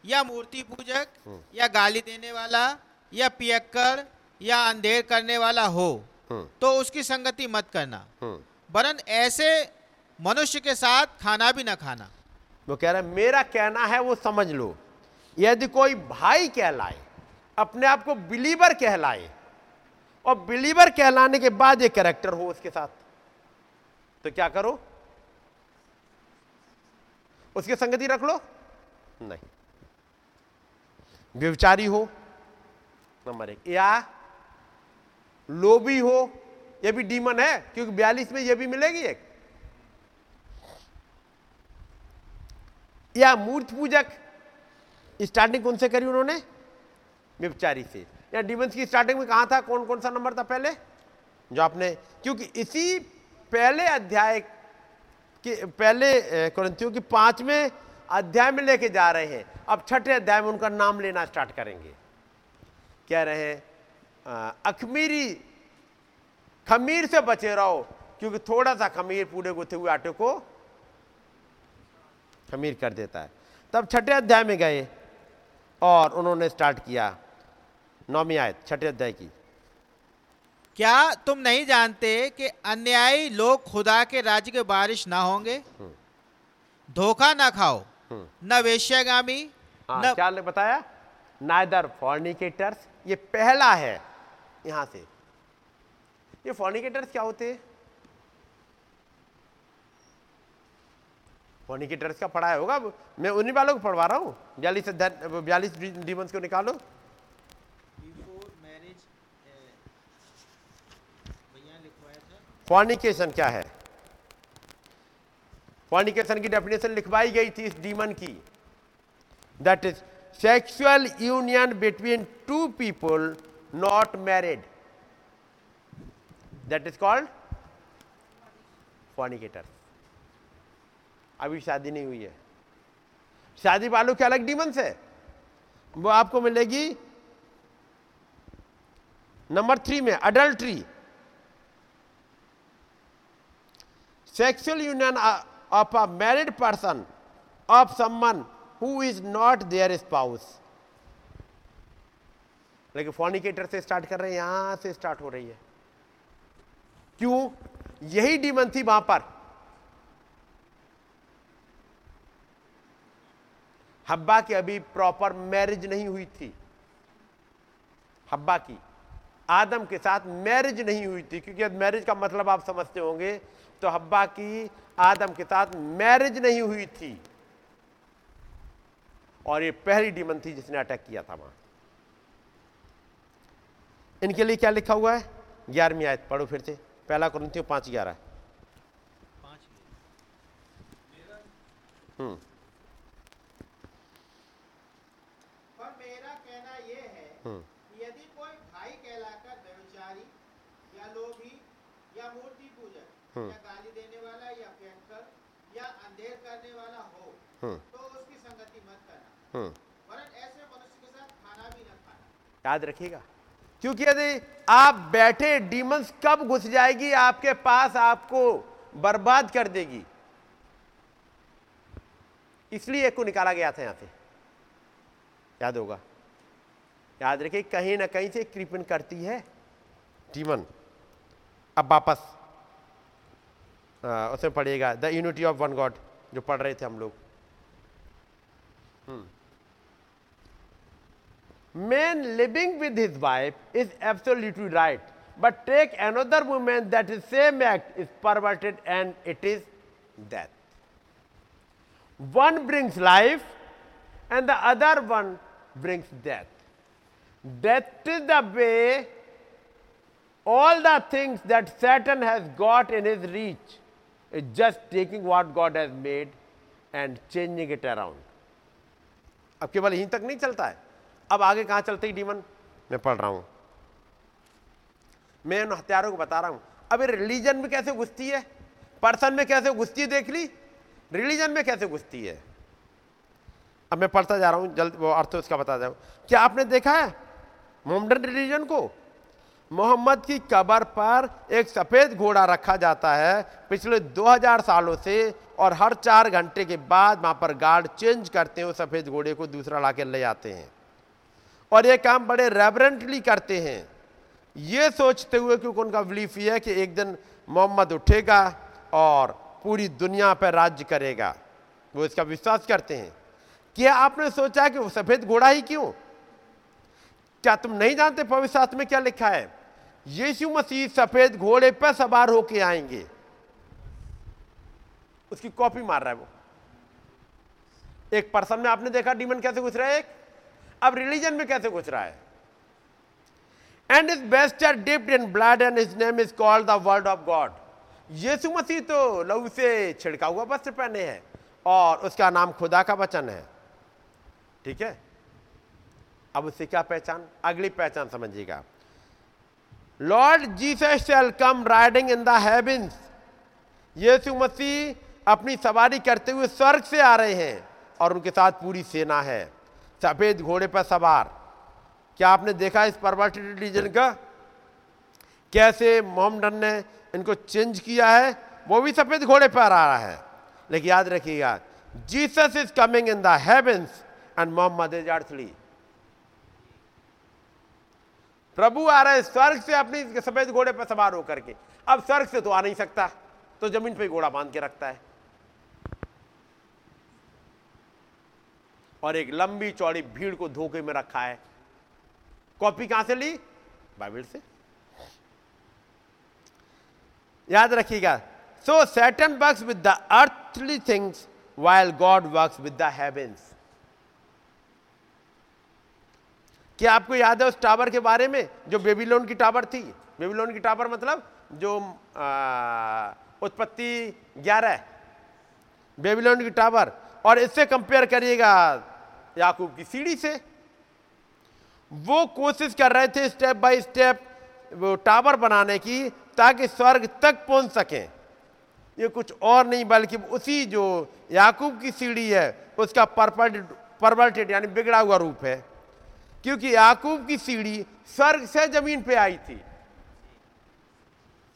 या मूर्ति पूजक या गाली देने वाला या पियक्कर या अंधेर करने वाला हो हम्म तो उसकी संगति मत करना। वरन ऐसे मनुष्य के साथ खाना भी ना खाना। वो कह रहा है, मेरा कहना है, वो समझ लो। यदि कोई भाई कहलाए, अपने आप को बिलीवर कहलाए, और बिलीवर कहलाने के बाद ये कैरेक्टर हो उसके साथ तो क्या करो? उसकी संगति रख लो? नहीं। व्यविचारी हो, नंबर एक, या लोभी हो, ये भी डीमन है, क्योंकि बयालीस में ये भी मिलेगी एक। या मूर्त पूजक। स्टार्टिंग कौन से करी उन्होंने? व्यभिचारी से। या डिमंस की स्टार्टिंग में कहा था? कौन कौन सा नंबर था पहले? जो आपने क्योंकि इसी पहले अध्याय के पहले कुरंतियों की पाँचवें अध्याय में लेके जा रहे हैं। अब छठे अध्याय में उनका नाम लेना स्टार्ट करेंगे। कह रहे हैं अखमीरी, खमीर से बचे रहो, क्योंकि थोड़ा सा खमीर पूरे गुथे हुए आटे को खमीर कर देता है। तब छठे अध्याय में गए और उन्होंने स्टार्ट किया नौवीं आयत छठे अध्याय की। क्या तुम नहीं जानते कि अन्यायी लोग खुदा के राज्य के बारिश ना होंगे? धोखा ना खाओ हम्म। न वेश्यागामी हाँ न क्या ने बताया? नाइदर फॉर्निकेटर्स ये पहला है यहाँ से। ये फॉर्निकेटर्स क्या होते हैं? फॉर्निकेटर्स का पढ़ाया होगा। मैं उन्हीं वालों को पढ़वा रहा हूँ। बयालीस बयालीस डीमंस को निकालो। फॉर्निकेशन क्या है? फॉर्निकेशन की डेफिनेशन लिखवाई गई थी इस डीमन की। That is sexual union between two people not married that is called fornicator अभी शादी नहीं हुई है। शादी वालों के अलग डीमंस है। वो आपको मिलेगी नंबर थ्री में adultery sexual union of a married person of someone who is not their spouse लेकिन फॉर्निकेटर से स्टार्ट कर रहे हैं, यहाँ से स्टार्ट हो रही है। क्यों? यही डीमन थी वहाँ पर। हब्बा की अभी प्रॉपर मैरिज नहीं हुई थी। हब्बा की। आदम के साथ मैरिज नहीं हुई थी क्योंकि मैरिज का मतलब आप समझते होंगे तो हब्बा की आदम के साथ मैरिज नहीं हुई थी। और ये पहली डीमन थी जिसने अटैक किया था वहाँ। इनके लिए क्या लिखा हुआ है? ग्यारहवीं आयत पढ़ो फिर से। पहला कुरिन्थियों पाँच ग्यारह। हम्म पर मेरा कहना यह है हम्म कि यदि कोई भाई कहलाकर व्यभिचारी या लोभी या मूर्ति पूजक हम्म। या गाली देने वाला या भयंकर या अंधेर करने वाला हो हम्म तो उसकी संगति मत करना हम्म वरन ऐसे मनुष्य के साथ खाना भी न खाना रखिएगा। क्योंकि यदि आप बैठे डीमंस कब घुस जाएगी, आपके पास आपको बर्बाद कर देगी। इसलिए एक को निकाला गया था यहाँ से याद होगा। याद रखिए, कहीं ना कहीं से कृपन करती है डीमन अब वापस उसमें पढ़िएगा the unity of one God जो पढ़ रहे थे हम लोग। man living with his wife is absolutely right but take another woman that is same act is perverted and it is death one brings life and the other one brings death death is the way all the things that satan has got in his reach is just taking what god has made and changing it around अब केवल यहीं तक नहीं चलता है अब आगे कहाँ चलते ही डीमन मैं पढ़ रहा हूँ। मैं उन हथियारों को बता रहा हूँ। अब रिलीजन में कैसे घुसती है? पर्सन में कैसे घुसती है देख ली? रिलीजन में कैसे घुसती है? अब मैं पढ़ता जा रहा हूँ, जल्द वो अर्थ उसका बता जाऊँ क्या आपने देखा है? मोहम्मदन रिलीजन को। मोहम्मद की कबर पर एक सफ़ेद घोड़ा रखा जाता है पिछले 2000 सालों से और हर चार घंटे के बाद वहाँ पर गार्ड चेंज करते हैं उस सफ़ेद घोड़े को दूसरा लाके ले आते हैं। और ये काम बड़े रेवरेंटली करते हैं। ये सोचते हुए क्योंकि उनका बिलीफ ये है कि एक दिन मोहम्मद उठेगा और पूरी दुनिया पर राज्य करेगा। वो इसका विश्वास करते हैं। क्या आपने सोचा कि सफ़ेद घोड़ा ही क्यों? क्या तुम नहीं जानते पवित्र शास्त्र में क्या लिखा है? यीशु मसीह सफ़ेद घोड़े पर सवार होके आएँगे। उसकी कॉपी मार रहा है वो। एक पर्सन में आपने देखा डीमन कैसे घुस रहा है एक? अब रिलीजन में कैसे घुस रहा है? And is best are dipped in blood and his name is called the word of God Yeshu Masih तो लहू से छिड़का हुआ वस्त्र पहने हैं और उसका नाम खुदा का वचन है। ठीक है? अब उससे क्या पहचान? अगली पहचान समझिएगा। Lord Jesus shall come riding in the heavens Yeshu Masih अपनी सवारी करते हुए स्वर्ग से आ रहे हैं और उनके साथ पूरी सेना है। सफ़ेद घोड़े पर सवार। क्या आपने देखा इस परवर्टेड रिलीजन का? कैसे मोहम्मदन ने इनको चेंज किया है? वो भी सफ़ेद घोड़े पर आ रहा है। लेकिन याद रखिएगा Jesus is coming in the heavens and Mohammed is earthly प्रभु आ रहे स्वर्ग से अपनी सफ़ेद घोड़े पर सवार होकर के। अब स्वर्ग से तो आ नहीं सकता तो ज़मीन पे घोड़ा बाँध के रखता है। और एक लंबी चौड़ी भीड़ को धोखे में रखा है। कॉपी कहाँ से ली? बाइबल से। याद रखिएगा। So Satan works with the earthly things while God works with the heavens क्या आपको याद है उस टावर के बारे में जो बेबीलोन की टावर थी? बेबीलोन की टावर मतलब जो उत्पत्ति ग्यारह बेबीलोन की टावर। और इससे कंपेयर करिएगा याकूब की सीढ़ी से। वो कोशिश कर रहे थे स्टेप बाय स्टेप वो टावर बनाने की, ताकि स्वर्ग तक पहुँच सकें। ये कुछ और नहीं, बल्कि उसी जो याकूब की सीढ़ी है, उसका परवर्टेड यानी बिगड़ा हुआ रूप है। क्योंकि याकूब की सीढ़ी स्वर्ग से ज़मीन पे आई थी।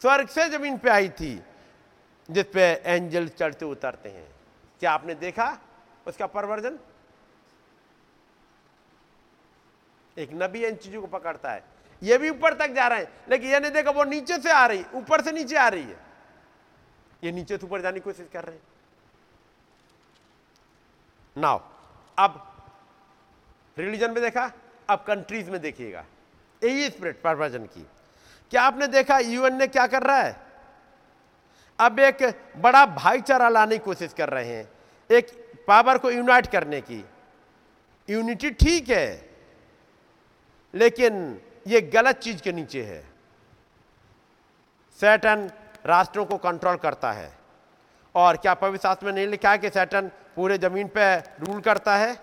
स्वर्ग से ज़मीन पे आई थी जिस पे एंजल चढ़ते उतरते हैं। क्या आपने देखा उसका परवर्जन एक नबी इन चीज़ों को पकड़ता है। ये भी ऊपर तक जा रहे हैं, लेकिन ये नहीं देखा, वो नीचे से आ रही, ऊपर से नीचे आ रही है। ये नीचे से ऊपर जाने की कोशिश कर रहे हैं। नाउ, अब रिलीजन में देखा, अब कंट्रीज़ में देखिएगा। यही स्प्रिट परवर्जन की। क्या आपने देखा, यूएन ने क्या कर रहा है? अब एक बड़ा भाईचारा लाने की कोशिश कर रहे हैं। एक पावर को यूनाइट करने की। यूनिटी ठीक है। लेकिन ये गलत चीज़ के नीचे है। सैटन राष्ट्रों को कंट्रोल करता है। और क्या पवित्र शास्त्र में नहीं लिखा है कि सैटन पूरे ज़मीन पर रूल करता है?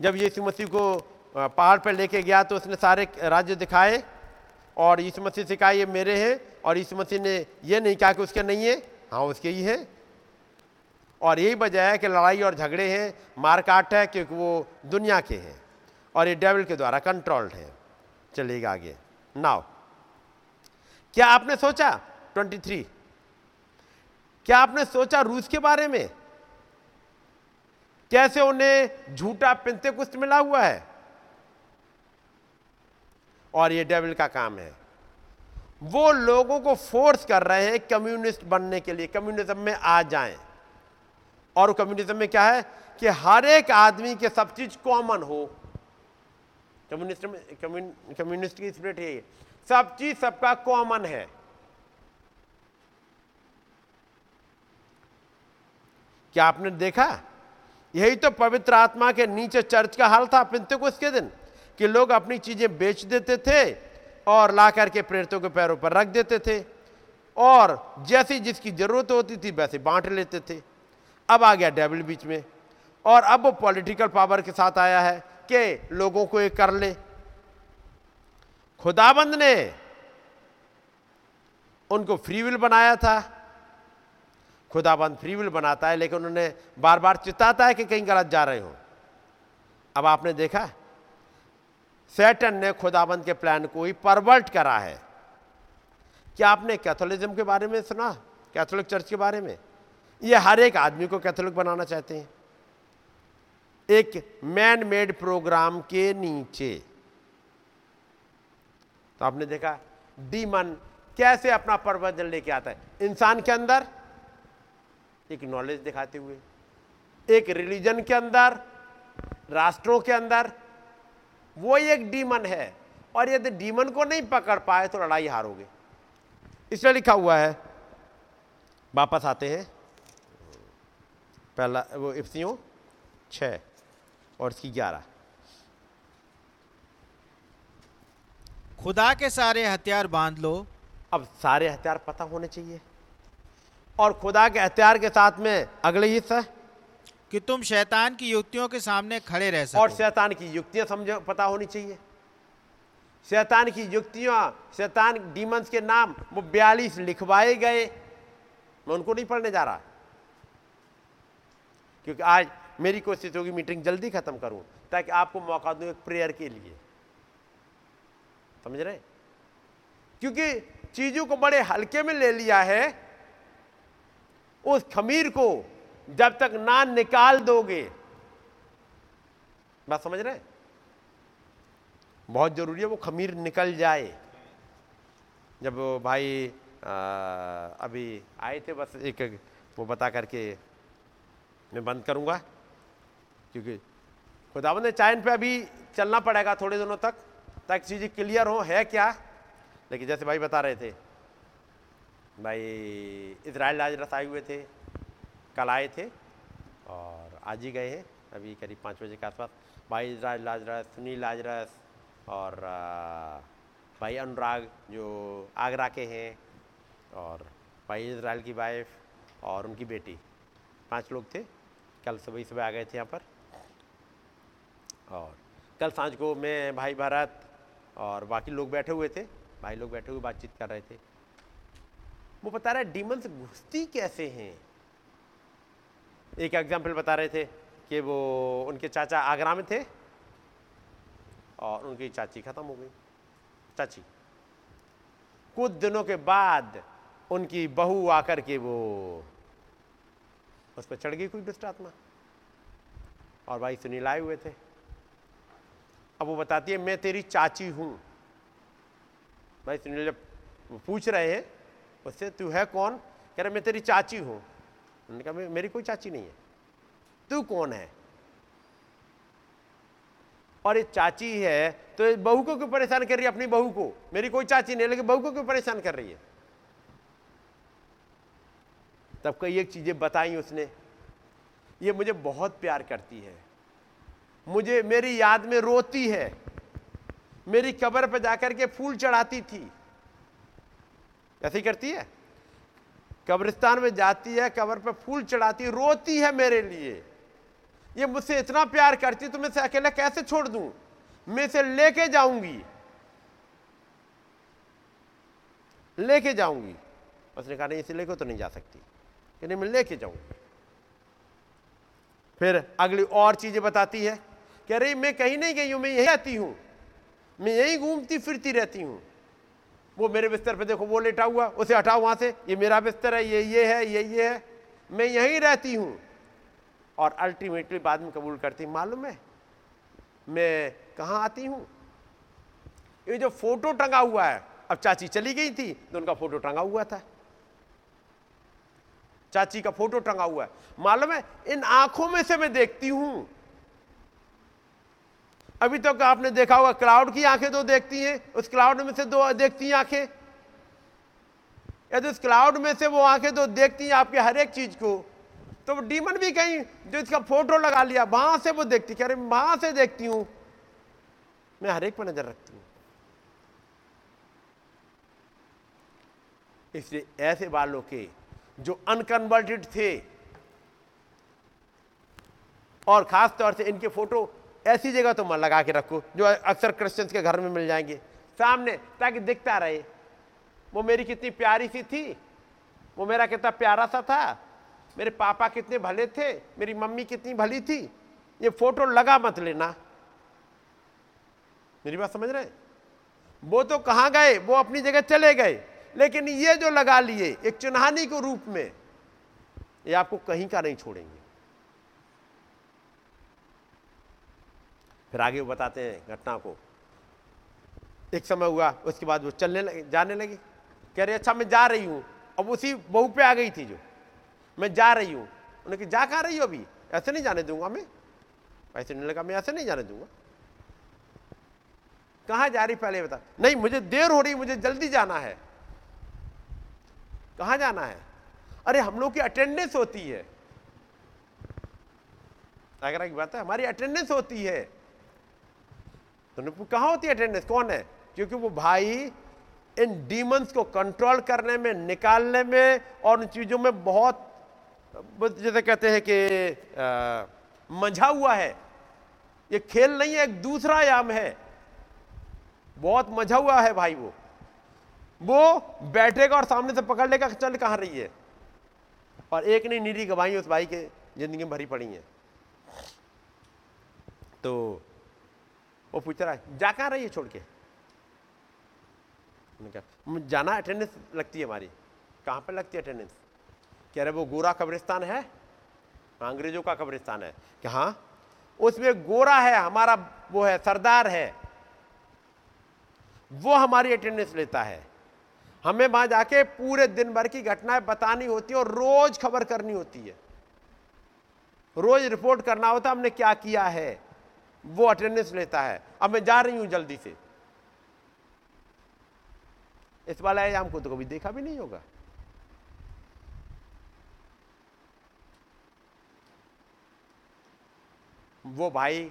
जब यीशु मसीह को पहाड़ पर लेके गया तो उसने सारे राज्य दिखाए और यीशु मसीह से कहा, ये मेरे हैं। और यीशु मसीह ने ये नहीं कहा कि उसके नहीं है। हाँ उसके ही हैं। और यही वजह है कि लड़ाई और झगड़े हैं, मारकाट है, क्योंकि वो दुनिया के हैं। और ये डेविल के द्वारा कंट्रोल्ड है। चलिएगा आगे। नाव क्या आपने सोचा? 23 क्या आपने सोचा रूस के बारे में? कैसे उन्हें झूठा पिंते कुछ मिला हुआ है? और ये डेविल का काम है। वो लोगों को फोर्स कर रहे हैं कम्युनिस्ट बनने के लिए। कम्युनिज्म में आ जाएँ। और कम्युनिज्म में क्या है? कि हर एक आदमी के सब चीज़ कॉमन हो। कम्युनिस्ट कम्युनिस्ट की स्पिरिट है सब चीज़ सबका कॉमन है। क्या आपने देखा? यही तो पवित्र आत्मा के नीचे चर्च का हाल था को इसके दिन, कि लोग अपनी चीज़ें बेच देते थे और ला करके प्रेरितों के पैरों पर रख देते थे। और जैसी जिसकी ज़रूरत होती थी, वैसे बांट लेते थे। अब आ गया डेविल बीच में। और अब वो पॉलिटिकल पावर के साथ आया है। कि लोगों को एक कर ले। खुदाबंद ने उनको फ्री विल बनाया था। खुदाबंद फ्री विल बनाता है, लेकिन उन्होंने बार बार चिताता है कि कहीं गलत जा रहे हो। अब आपने देखा सैटन ने खुदाबंद के प्लान को ही परवर्ट करा है। क्या आपने कैथोलिज्म के बारे में सुना? कैथोलिक चर्च के बारे में? ये हर एक आदमी को कैथोलिक बनाना चाहते हैं। एक मैन मेड प्रोग्राम के नीचे। तो आपने देखा डीमन कैसे अपना प्रबंधन लेके आता है? इंसान के अंदर, एक नॉलेज दिखाते हुए, एक रिलीजन के अंदर, राष्ट्रों के अंदर, वो एक डीमन है। और यदि डीमन को नहीं पकड़ पाए तो लड़ाई हारोगे। इसलिए लिखा हुआ है, वापस आते हैं। पहला, वो इफ्सियों छ और इसकी ग्यारह। खुदा के सारे हथियार बाँध लो। अब सारे हथियार पता होने चाहिए। और खुदा के हथियार के साथ में अगले हिस्सा कि तुम शैतान की युक्तियों के सामने खड़े रह सको। और शैतान की युक्तियाँ समझो पता होनी चाहिए। शैतान की युक्तियाँ शैतान डीमंस के नाम वो बयालीस लिखवाए गए। मैं उनको नहीं पढ़ने जा रहा। क्योंकि आज मेरी कोशिश होगी मीटिंग जल्दी खत्म करूँ ताकि आपको मौका दूँ एक प्रेयर के लिए। समझ रहे? क्योंकि चीज़ों को बड़े हल्के में ले लिया है उस खमीर को जब तक ना निकाल दोगे। बात समझ रहे? बहुत ज़रूरी है वो खमीर निकल जाए। जब वो भाई आ, अभी आए थे बस एक वो बता करके मैं बंद करूँगा। क्योंकि खुदावन ने चाइन पे अभी चलना पड़ेगा थोड़े दिनों तक, ताकि चीज़ें क्लियर हो, है क्या? लेकिन जैसे भाई बता रहे थे, भाई इसराइल आज रस आए हुए थे, कल आए थे, और आज ही गए हैं, अभी करीब पाँच बजे के आसपास। भाई इसराइल लाजरस सुनील लाजरस और भाई अनुराग जो आगरा के हैं, और भाई इसराइल की वाइफ और उनकी बेटी, पाँच लोग थे, कल सुबह सुबह आ गए थे यहाँ पर। और कल साँझ को मैं भाई भारत और बाकी लोग बैठे हुए थे, भाई लोग बैठे हुए बातचीत कर रहे थे। वो बता रहे डीमंस घुसती कैसे हैं? एक एग्ज़ाम्पल बता रहे थे कि वो उनके चाचा आगरा में थे और उनकी चाची खत्म हो गई। चाची, कुछ दिनों के बाद उनकी बहू आकर के वो उस पर चढ़ गई कोई दुष्ट आत्मा। और भाई सुनील आए हुए थे। अब वो बताती है, मैं तेरी चाची हूँ। भाई सुनील जब पूछ रहे हैं, उससे, तू है कौन? कह रहे, मैं तेरी चाची हूँ। उन्होंने कहा मेरी कोई चाची नहीं है। तू कौन है? और ये चाची है तो बहू को क्यों परेशान कर रही है, अपनी बहू को? मेरी कोई चाची नहीं लेकिन बहू को क्यों परेशान कर रही है? तब कई एक चीज़ें बताई उसने। ये मुझे बहुत प्यार करती है। मुझे मेरी याद में रोती है। मेरी कब्र पर जाकर के फूल चढ़ाती थी। ऐसे ही करती है? कब्रिस्तान में जाती है, कब्र पर फूल चढ़ाती, रोती है मेरे लिए। ये मुझसे इतना प्यार करती तो मैं इसे अकेला कैसे छोड़ दूँ? मैं इसे लेके जाऊँगी। लेके जाऊँगी। उसने कहा, नहीं, इसे लेके तो नहीं जा सकती। कि नहीं, मैं लेके जाऊँगी। फिर अगली और चीज़ें बताती है। कह रही, मैं कहीं नहीं गई हूँ, मैं यही आती हूँ। मैं यही घूमती फिरती रहती हूँ। वो मेरे बिस्तर पे देखो, वो लेटा हुआ, उसे हटाओ वहाँ से, ये मेरा बिस्तर है, ये ये है, ये ये है। मैं यहीं रहती हूँ। और अल्टीमेटली बाद में कबूल करती, मालूम है, मैं कहाँ आती हूँ? ये जो फ़ोटो टंगा हुआ है, अब चाची चली गई थी तो उनका फ़ोटो टंगा हुआ था। चाची का फ़ोटो टंगा हुआ है। मालूम है, इन आँखों में से मैं देखती हूँ अभी तक तो आपने देखा होगा क्लाउड की आँखें दो देखती हैं। उस क्लाउड में से दो देखती हैं आँखें। यदि उस क्लाउड में से वो आँखें दो देखती हैं आपके हर एक चीज़ को तो वो डीमन भी कहीं जो इसका फ़ोटो लगा लिया, वहाँ से वो देखती, कह रहे, वहाँ से देखती हूँ। मैं हर एक पर नज़र रखती हूँ। इसलिए ऐसे बालों के जो अनकन्वर्टेड थे, और ख़ास तौर से इनके फ़ोटो ऐसी जगह तो लगा के रखो, जो अक्सर क्रिश्चियंस के घर में मिल जाएँगे। सामने, ताकि दिखता रहे। वो मेरी कितनी प्यारी सी थी। वो मेरा कितना प्यारा सा था। मेरे पापा कितने भले थे। मेरी मम्मी कितनी भली थी। ये फ़ोटो लगा मत लेना। मेरी बात समझ रहे वो तो कहाँ गए? वो अपनी जगह चले गए। लेकिन ये जो लगा लिए, एक चुनहानी के रूप में, ये आपको कहीं का नहीं छोड़ेंगे। फिर आगे वो बताते हैं घटना को। एक समय हुआ, उसके बाद वो चलने लगे, जाने लगे। कह रहे अच्छा मैं जा रही हूँ। अब उसी बहू पे आ गई थी जो। मैं जा रही हूँ। उन्होंने कहा, जा कहा रही हो अभी? ऐसे नहीं जाने दूँगा मैं। ऐसे नहीं लगा, मैं ऐसे नहीं जाने दूँगा। कहा जा रही पहले बता? नहीं, मुझे देर हो रही मुझे जल्दी जाना है। कहा जाना है? अरे, हम लोग की अटेंडेंस होती है। अगर एक बात है? हमारी अटेंडेंस होती है। तो कहाँ होती है अटेंडेंस कौन है? क्योंकि वो भाई इन डीमंस को कंट्रोल करने में, निकालने में और उन चीज़ों में बहुत जैसे कहते हैं कि मंझा हुआ है। ये खेल नहीं है, एक दूसरा आयाम है। बहुत मज़ा हुआ है भाई वो। वो बैठेगा और सामने से पकड़ लेगा चल कहाँ रही है। और एक नहीं नीरी गवाही उस भाई के ज़िंदगी में भरी पड़ी है। तो वो पूछ रहा है जा कहाँ रही है छोड़ के? जाना अटेंडेंस लगती है हमारी। कहाँ पर लगती है अटेंडेंस कह रहे, वो गोरा कब्रिस्तान है, अंग्रेज़ों का कब्रिस्तान है। कि हाँ उसमें गोरा है, हमारा वो है, सरदार है। वो हमारी अटेंडेंस लेता है। हमें वहाँ जाके पूरे दिन भर की घटनाएँ बतानी होती है और रोज खबर करनी होती है। रोज रिपोर्ट करना होता हमने क्या किया है? वो अटेंडेंस लेता है। अब मैं जा रही हूँ जल्दी से। इस वाला है हमको तो कभी देखा भी नहीं होगा। वो भाई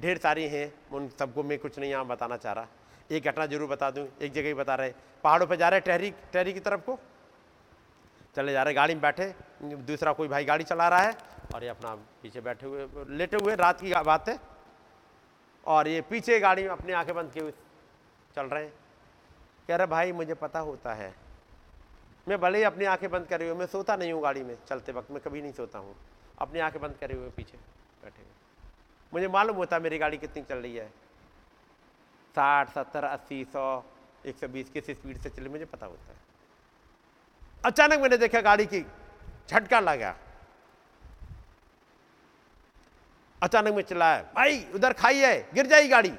ढेर सारी हैं, उन सबको मैं कुछ नहीं यहाँ बताना चाह रहा। एक घटना ज़रूर बता दूँ, एक जगह ही बता रहे। पहाड़ों पे जा रहे टहरी टहरी की तरफ़ को। चले जा रहे गाड़ी में बैठे। दूसरा कोई भाई गाड़ी चला रहा है और ये अपना पीछे बैठे हुए, लेटे हुए, रात की बात। है और ये पीछे गाड़ी में अपनी आँखें बंद किए चल रहे हैं। कह रहे, भाई, मुझे पता होता है। मैं भले ही अपनी आँखें बंद करे हुए मैं सोता नहीं हूँ गाड़ी में चलते वक्त, मैं कभी नहीं सोता हूँ। अपनी आँखें बंद करे हुए पीछे बैठे हुए। मुझे मालूम होता है मेरी गाड़ी कितनी चल रही है। साठ, सत्तर, अस्सी, सौ, एक सौ बीस, किस स्पीड से चले, मुझे पता होता है। अचानक मैंने देखा गाड़ी की झटका लगा। अचानक में चिल्लाया, भाई, उधर खाई है, गिर जाएगी गाड़ी।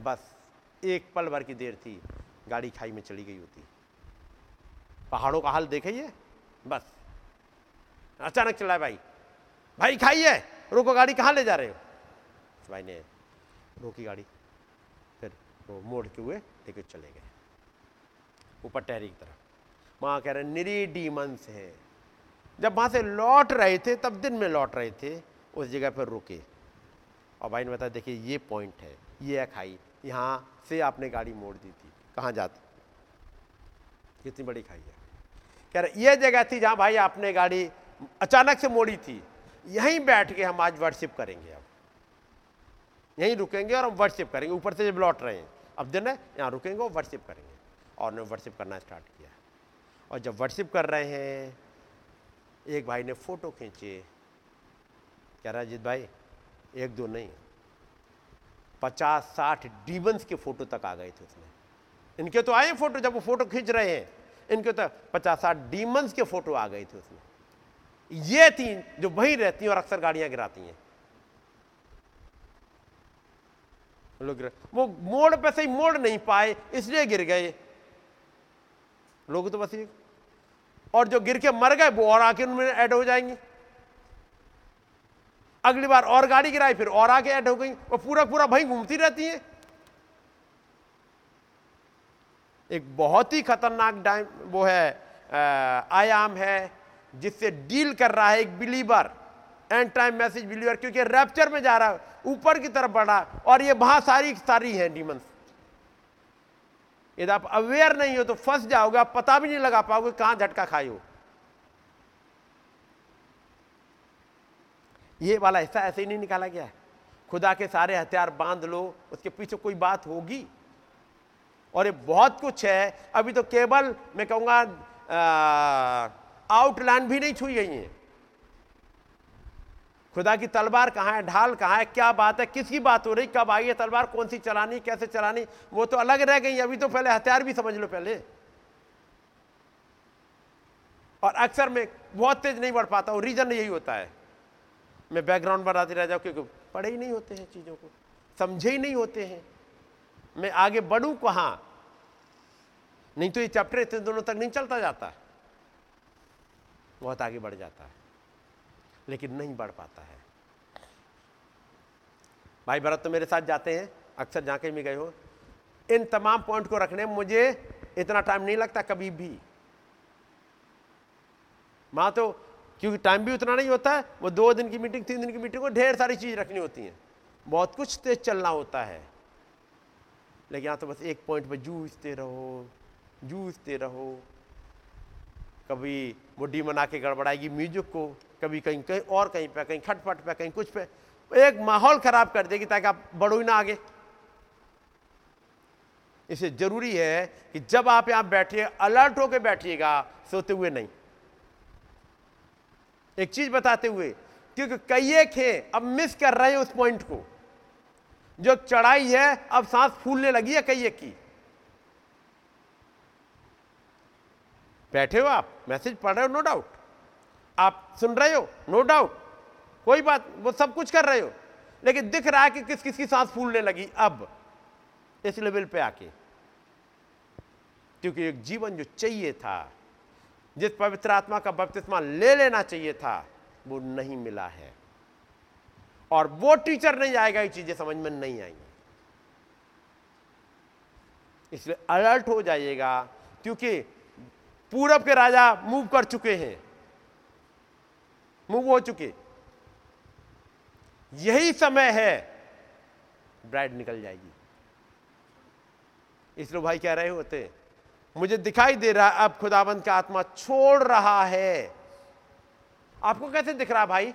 बस, एक पल भर की देर थी, गाड़ी खाई में चली गई होती। पहाड़ों का हाल देखिए बस। अचानक चिल्लाए भाई भाई, खाई है, रोको गाड़ी, कहाँ ले जा रहे हो? भाई ने रोकी गाड़ी, फिर वो मोड़ के हुए, लेके चले गए। ऊपर टहरी की तरफ़। वहाँ कह रहे निरी डीमंस है जब वहाँ से लौट रहे थे, तब दिन में लौट रहे थे। उस जगह पर रुके। और भाई ने बताया, देखिए, ये पॉइंट है, ये है खाई, यहाँ से आपने गाड़ी मोड़ दी थी। कहाँ जाती? कितनी बड़ी खाई है। कह रहे, ये जगह थी जहाँ भाई आपने गाड़ी अचानक से मोड़ी थी। यहीं बैठ के हम आज वर्शिप करेंगे अब। यहीं रुकेंगे और हम वर्शिप करेंगे। ऊपर से जब लौट रहे हैं, अब दिन है, यहाँ रुकेंगे और वर्शिप करेंगे। और ने वर्शिप करना स्टार्ट किया। और जब वर्शिप कर रहे हैं, एक भाई ने फ़ोटो खींचे। रहा अजीत भाई? एक दो नहीं। पचास साठ डीबंस के फ़ोटो तक आ गए थे उसमें। इनके तो आए फ़ोटो, जब वो फ़ोटो खींच रहे हैं। इनके तो पचास साठ डीमंस के फ़ोटो आ गए थे उसमें। ये थी जो वहीं रहती हैं और अक्सर गाड़ियाँ गिराती हैं। लोग वो मोड़ पे सही मोड़ नहीं पाए, इसलिए गिर गए। लोग तो बस ये और जो गिर के मर गए, वो और आके उनमें ऐड हो जाएँगे। अगली बार और गाड़ी गिराई, फिर और आगे ऐड हो गई। वो पूरा पूरा भाई घूमती रहती है। एक बहुत ही खतरनाक टाइम वो है आयाम है, जिससे डील कर रहा है एक believer. And time message believer, क्योंकि रैप्चर में जा रहा है, ऊपर की तरफ़ बढ़ा, और ये वहाँ सारी सारी है डीमंस यदि आप अवेयर नहीं हो तो फंस जाओगे, आप पता भी नहीं लगा पाओगे कहाँ झटका खाई हो। ये वाला हिस्सा ऐसे ही नहीं निकाला गया है। खुदा के सारे हथियार बाँध लो, उसके पीछे कोई बात होगी। और ये बहुत कुछ है। अभी तो केवल मैं कहूँगा आउटलाइन भी नहीं छुई गई है। खुदा की तलवार कहाँ है? ढाल कहाँ है? क्या बात है? किसकी बात हो रही? कब आई है तलवार? कौन सी चलानी? कैसे चलानी? वो तो अलग रह गई अभी तो पहले हथियार भी समझ लो पहले। और अक्सर मैं बहुत तेज नहीं बढ़ पाता हूँ। रीजन यही होता है। मैं बैकग्राउंड बनाते रह जाऊँ, क्योंकि पढ़े ही नहीं होते हैं चीज़ों को, समझे ही नहीं होते हैं। मैं आगे बढ़ू कहाँ? नहीं तो ये चैप्टर इतने दोनों तक नहीं चलता जाता। बहुत आगे बढ़ जाता है, लेकिन नहीं बढ़ पाता है। भाई भरत तो मेरे साथ जाते हैं, अक्सर जहाँ कहीं भी गए हो। इन तमाम पॉइंट को रखने में मुझे इतना टाइम नहीं लगता कभी भी। वहाँ तो क्योंकि टाइम भी उतना नहीं होता है, वो दो दिन की मीटिंग तीन दिन की मीटिंग को ढेर सारी चीज़ रखनी होती है। बहुत कुछ तेज चलना होता है। लेकिन यहाँ तो बस एक पॉइंट पर जूझते रहो जूझते रहो। कभी मुड्डी मना के गड़बड़ाएगी म्यूज़िक को, कभी कहीं कहीं और कहीं पे, कहीं खटपट पे, कहीं कुछ पे। एक माहौल खराब कर देगी ताकि आप बढ़ो ही ना आगे। इसे ज़रूरी है कि जब आप यहाँ बैठिए अलर्ट होकर बैठिएगा, सोते हुए नहीं। एक चीज़ बताते हुए, क्योंकि कई है, अब मिस कर रहे हैं उस पॉइंट को। जो चढ़ाई है, अब सांस फूलने लगी है कई की। बैठे हो आप मैसेज पढ़ रहे हो नो डाउट आप सुन रहे हो नो डाउट कोई बात, वो सब कुछ कर रहे हो। लेकिन दिख रहा है कि किस किस की सांस फूलने लगी अब, इस लेवल पे आके। क्योंकि एक जीवन जो चाहिए था जिस पवित्र आत्मा का बपतिस्मा ले लेना चाहिए था, वो नहीं मिला है। और वो टीचर नहीं आएगा ये चीज़ें समझ में नहीं आएँगी। इसलिए अलर्ट हो जाइएगा, क्योंकि पूरब के राजा मूव कर चुके हैं। मूव हो चुके। यही समय है ब्राइड निकल जाएगी। इसलिए भाई कह रहे होते मुझे दिखाई दे रहा है, अब खुदाबंद का आत्मा छोड़ रहा है। आपको कैसे दिख रहा भाई?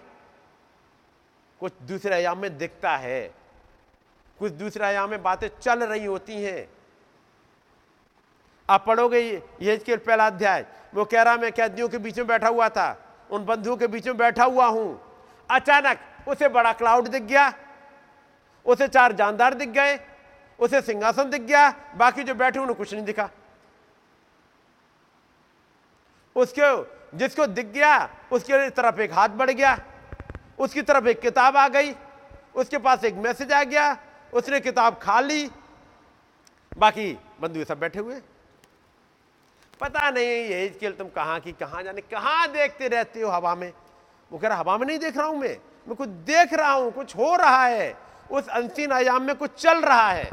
कुछ दूसरे आयाम में दिखता है। कुछ दूसरे आयाम में बातें चल रही होती हैं। आप पढ़ोगे ये के पहला अध्याय। वो कह रहा मैं कैदियों के बीच में बैठा हुआ था, उन बंधुओं के बीच में बैठा हुआ हूँ। अचानक उसे बड़ा क्लाउड दिख गया, उसे चार जानदार दिख गए, उसे सिंहासन दिख गया, बाकी जो बैठे उन्हें कुछ नहीं दिखा। उसके, जिसको दिख गया, उसके तरफ़ एक हाथ बढ़ गया, उसकी तरफ़ एक किताब आ गई, उसके पास एक मैसेज आ गया, उसने किताब खा ली। बाकी बंधु सब बैठे हुए पता नहीं ये खेल तुम कहाँ की, कहाँ जाने, कहाँ देखते रहते हो हवा में? वो कह रहा, हवा में नहीं देख रहा हूँ मैं मैं कुछ देख रहा हूँ, कुछ हो रहा है, उस अनसीन आयाम में कुछ चल रहा है।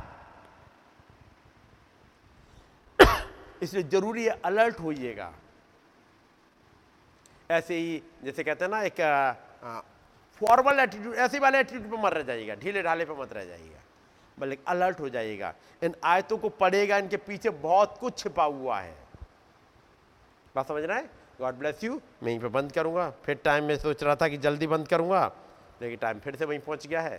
(coughs) इसलिए ज़रूरी है अलर्ट होइएगा। ऐसे ही, जैसे कहते हैं ना, एक फॉर्मल एटीट्यूड ऐसे वाले एटीट्यूड पर मत रह जाइएगा, ढीले ढाले पर मत रह जाइएगा बल्कि अलर्ट हो जाइएगा। इन आयतों को पढ़ेगा, इनके पीछे बहुत कुछ छिपा हुआ है। बात समझ रहा है? गॉड ब्लेस यू मैं यहीं पे बंद करूँगा, फिर टाइम में सोच रहा था कि जल्दी बंद करूँगा, लेकिन टाइम फिर से वहीं पहुँच गया है।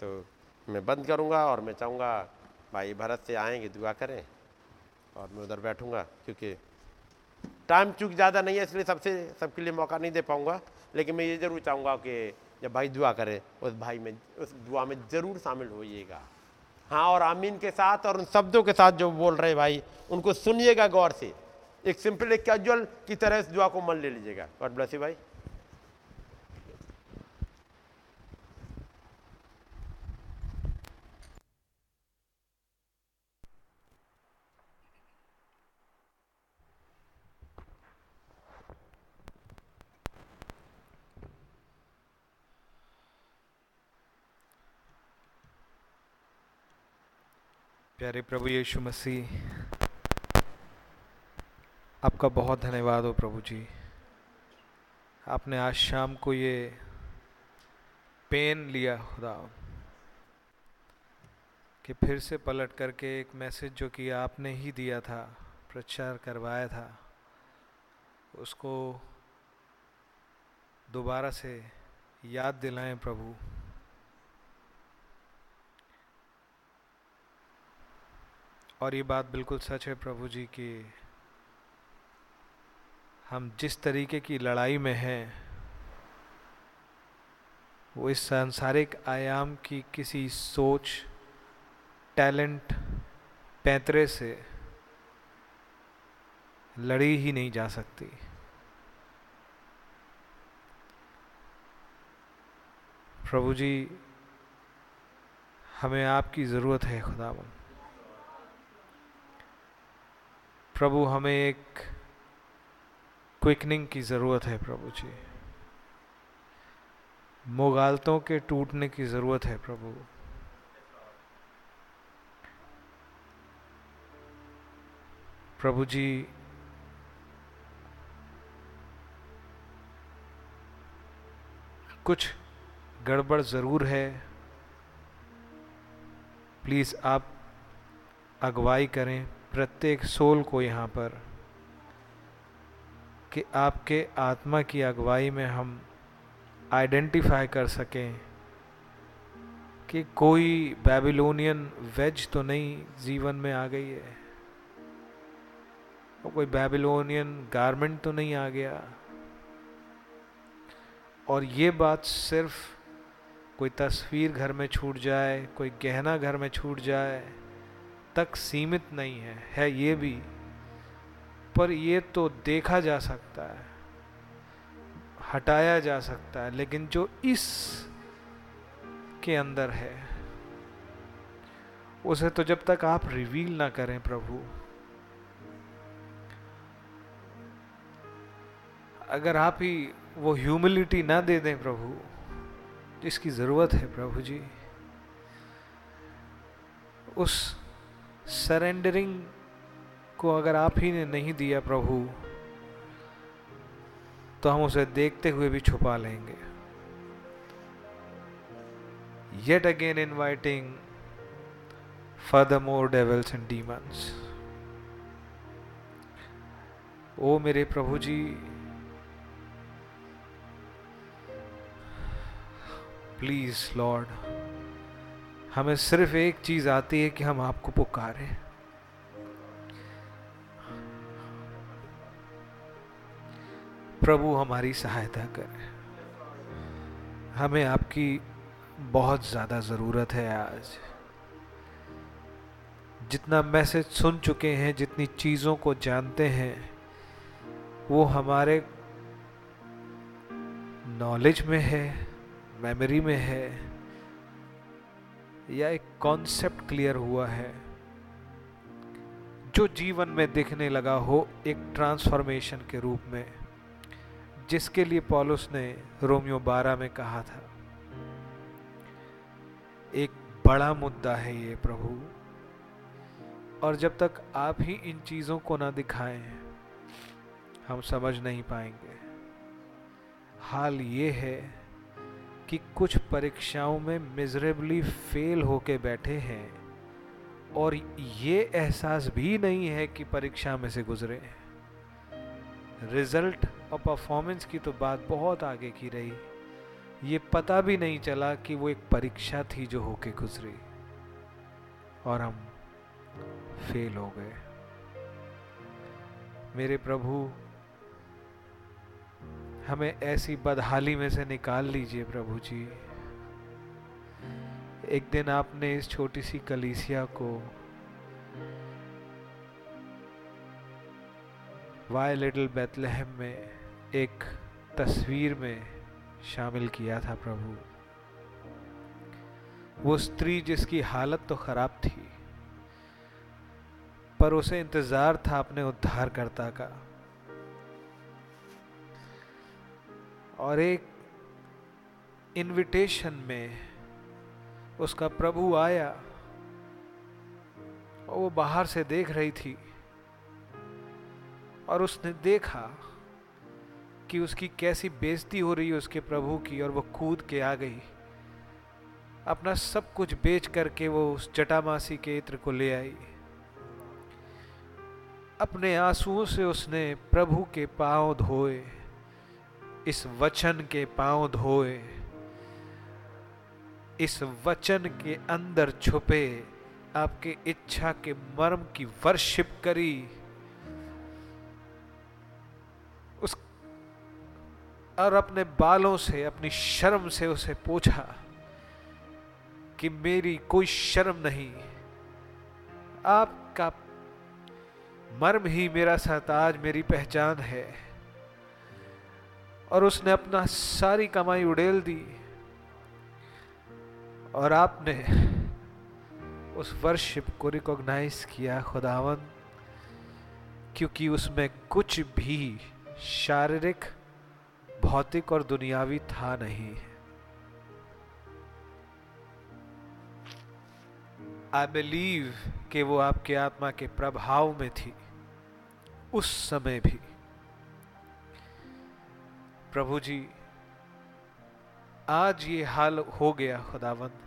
तो मैं बंद करूँगा और मैं चाहूँगा, भाई भरत से आएँगे, दुआ करें, और मैं उधर बैठूँगा, क्योंकि टाइम चूक ज़्यादा नहीं है, इसलिए सबसे, सबके लिए मौका नहीं दे पाऊँगा। लेकिन मैं ये ज़रूर चाहूँगा कि जब भाई दुआ करे, उस भाई में, उस दुआ में ज़रूर शामिल होइएगा। हाँ और आमीन के साथ और उन शब्दों के साथ जो बोल रहे भाई, उनको सुनिएगा गौर से। एक सिंपल एक कैजुअल की तरह इस दुआ को मन ले लीजिएगा। गॉड ब्लेस यू भाई। प्यारे प्रभु यीशु मसीह, आपका बहुत धन्यवाद हो प्रभु जी। आपने आज शाम को ये पेन लिया खुदा, कि फिर से पलट करके एक मैसेज जो कि आपने ही दिया था, प्रचार करवाया था, उसको दोबारा से याद दिलाएँ प्रभु। और ये बात बिल्कुल सच है प्रभु जी कि। हम जिस तरीके की लड़ाई में हैं, वो इस सांसारिक आयाम की किसी सोच, टैलेंट, पैतरे से लड़ी ही नहीं जा सकती। प्रभु जी, हमें आपकी ज़रूरत है खुदावन प्रभु, हमें एक क्विकनिंग की ज़रूरत है प्रभु जी। मुगालतों के टूटने की ज़रूरत है प्रभु। प्रभु जी, कुछ गड़बड़ ज़रूर है। प्लीज़ आप अगवाई करें। प्रत्येक सोल को यहाँ पर कि आपके आत्मा की अगुवाई में हम आइडेंटिफाई कर सकें कि कोई बेबीलोनियन वेज तो नहीं जीवन में आ गई है। और कोई बेबीलोनियन गारमेंट तो नहीं आ गया। और ये बात सिर्फ़ कोई तस्वीर घर में छूट जाए, कोई गहना घर में छूट जाए तक सीमित नहीं है है ये भी। पर ये तो देखा जा सकता है, हटाया जा सकता है, लेकिन जो इस के अंदर है, उसे तो जब तक आप रिवील ना करें प्रभु, अगर आप ही वो ह्यूमिलिटी ना दे दें प्रभु, जिसकी ज़रूरत है प्रभु जी, उस सरेंडरिंग को अगर आप ही ने नहीं दिया प्रभु तो हम उसे देखते हुए भी छुपा लेंगे। Yet yet again inviting furthermore devils and demons. ओ मेरे प्रभु जी प्लीज़ लॉर्ड हमें सिर्फ़ एक चीज़ आती है कि हम आपको पुकारें। प्रभु हमारी सहायता करें। हमें आपकी बहुत ज़्यादा ज़रूरत है आज। जितना मैसेज सुन चुके हैं, जितनी चीज़ों को जानते हैं, वो हमारे नॉलेज में है, मेमोरी में है या एक कॉन्सेप्ट क्लियर हुआ है, जो जीवन में दिखने लगा हो एक ट्रांसफॉर्मेशन के रूप में, जिसके लिए पॉलुस ने रोमियो बारह में कहा था। एक बड़ा मुद्दा है ये, प्रभु। और जब तक आप ही इन चीज़ों को ना दिखाएँ, हम समझ नहीं पाएँगे। हाल ये है कि कुछ परीक्षाओं में मिजरेबली फेल होके बैठे हैं। और ये एहसास भी नहीं है कि परीक्षा में से गुजरे हैं। रिज़ल्ट और परफॉर्मेंस की तो बात बहुत आगे की रही। ये पता भी नहीं चला कि वो एक परीक्षा थी जो होके गुजरी। और हम फेल हो गए। मेरे प्रभु हमें ऐसी बदहाली में से निकाल लीजिए प्रभु जी। एक दिन आपने इस छोटी सी कलीसिया को वाई लिटिल बेतलहम में एक तस्वीर में शामिल किया था प्रभु। वो स्त्री जिसकी हालत तो खराब थी, पर उसे इंतज़ार था अपने उद्धारकर्ता का। और एक इनविटेशन में उसका प्रभु आया और वो बाहर से देख रही थी और उसने देखा कि उसकी कैसी बेइज्जती हो रही है उसके प्रभु की और वो कूद के आ गई। अपना सब कुछ बेच करके वो उस जटामासी के इत्र को ले आई। अपने आंसुओं से उसने प्रभु के पाँव धोए। इस वचन के पाँव धोए, इस वचन के अंदर छुपे, आपके इच्छा के मर्म की वर्शिप करी। उस और अपने बालों से, अपनी शर्म से उसे पूछा कि मेरी कोई शर्म नहीं, आपका मर्म ही मेरा सरताज मेरी पहचान है। और उसने अपना सारी कमाई उड़ेल दी। और आपने उस वर्शिप को रिकॉग्नाइज किया खुदावन क्योंकि उसमें कुछ भी शारीरिक, भौतिक और दुनियावी था नहीं। आई बिलीव कि वो आपके आत्मा के प्रभाव में थी, उस समय भी। प्रभु जी, आज ये हाल हो गया खुदावंद,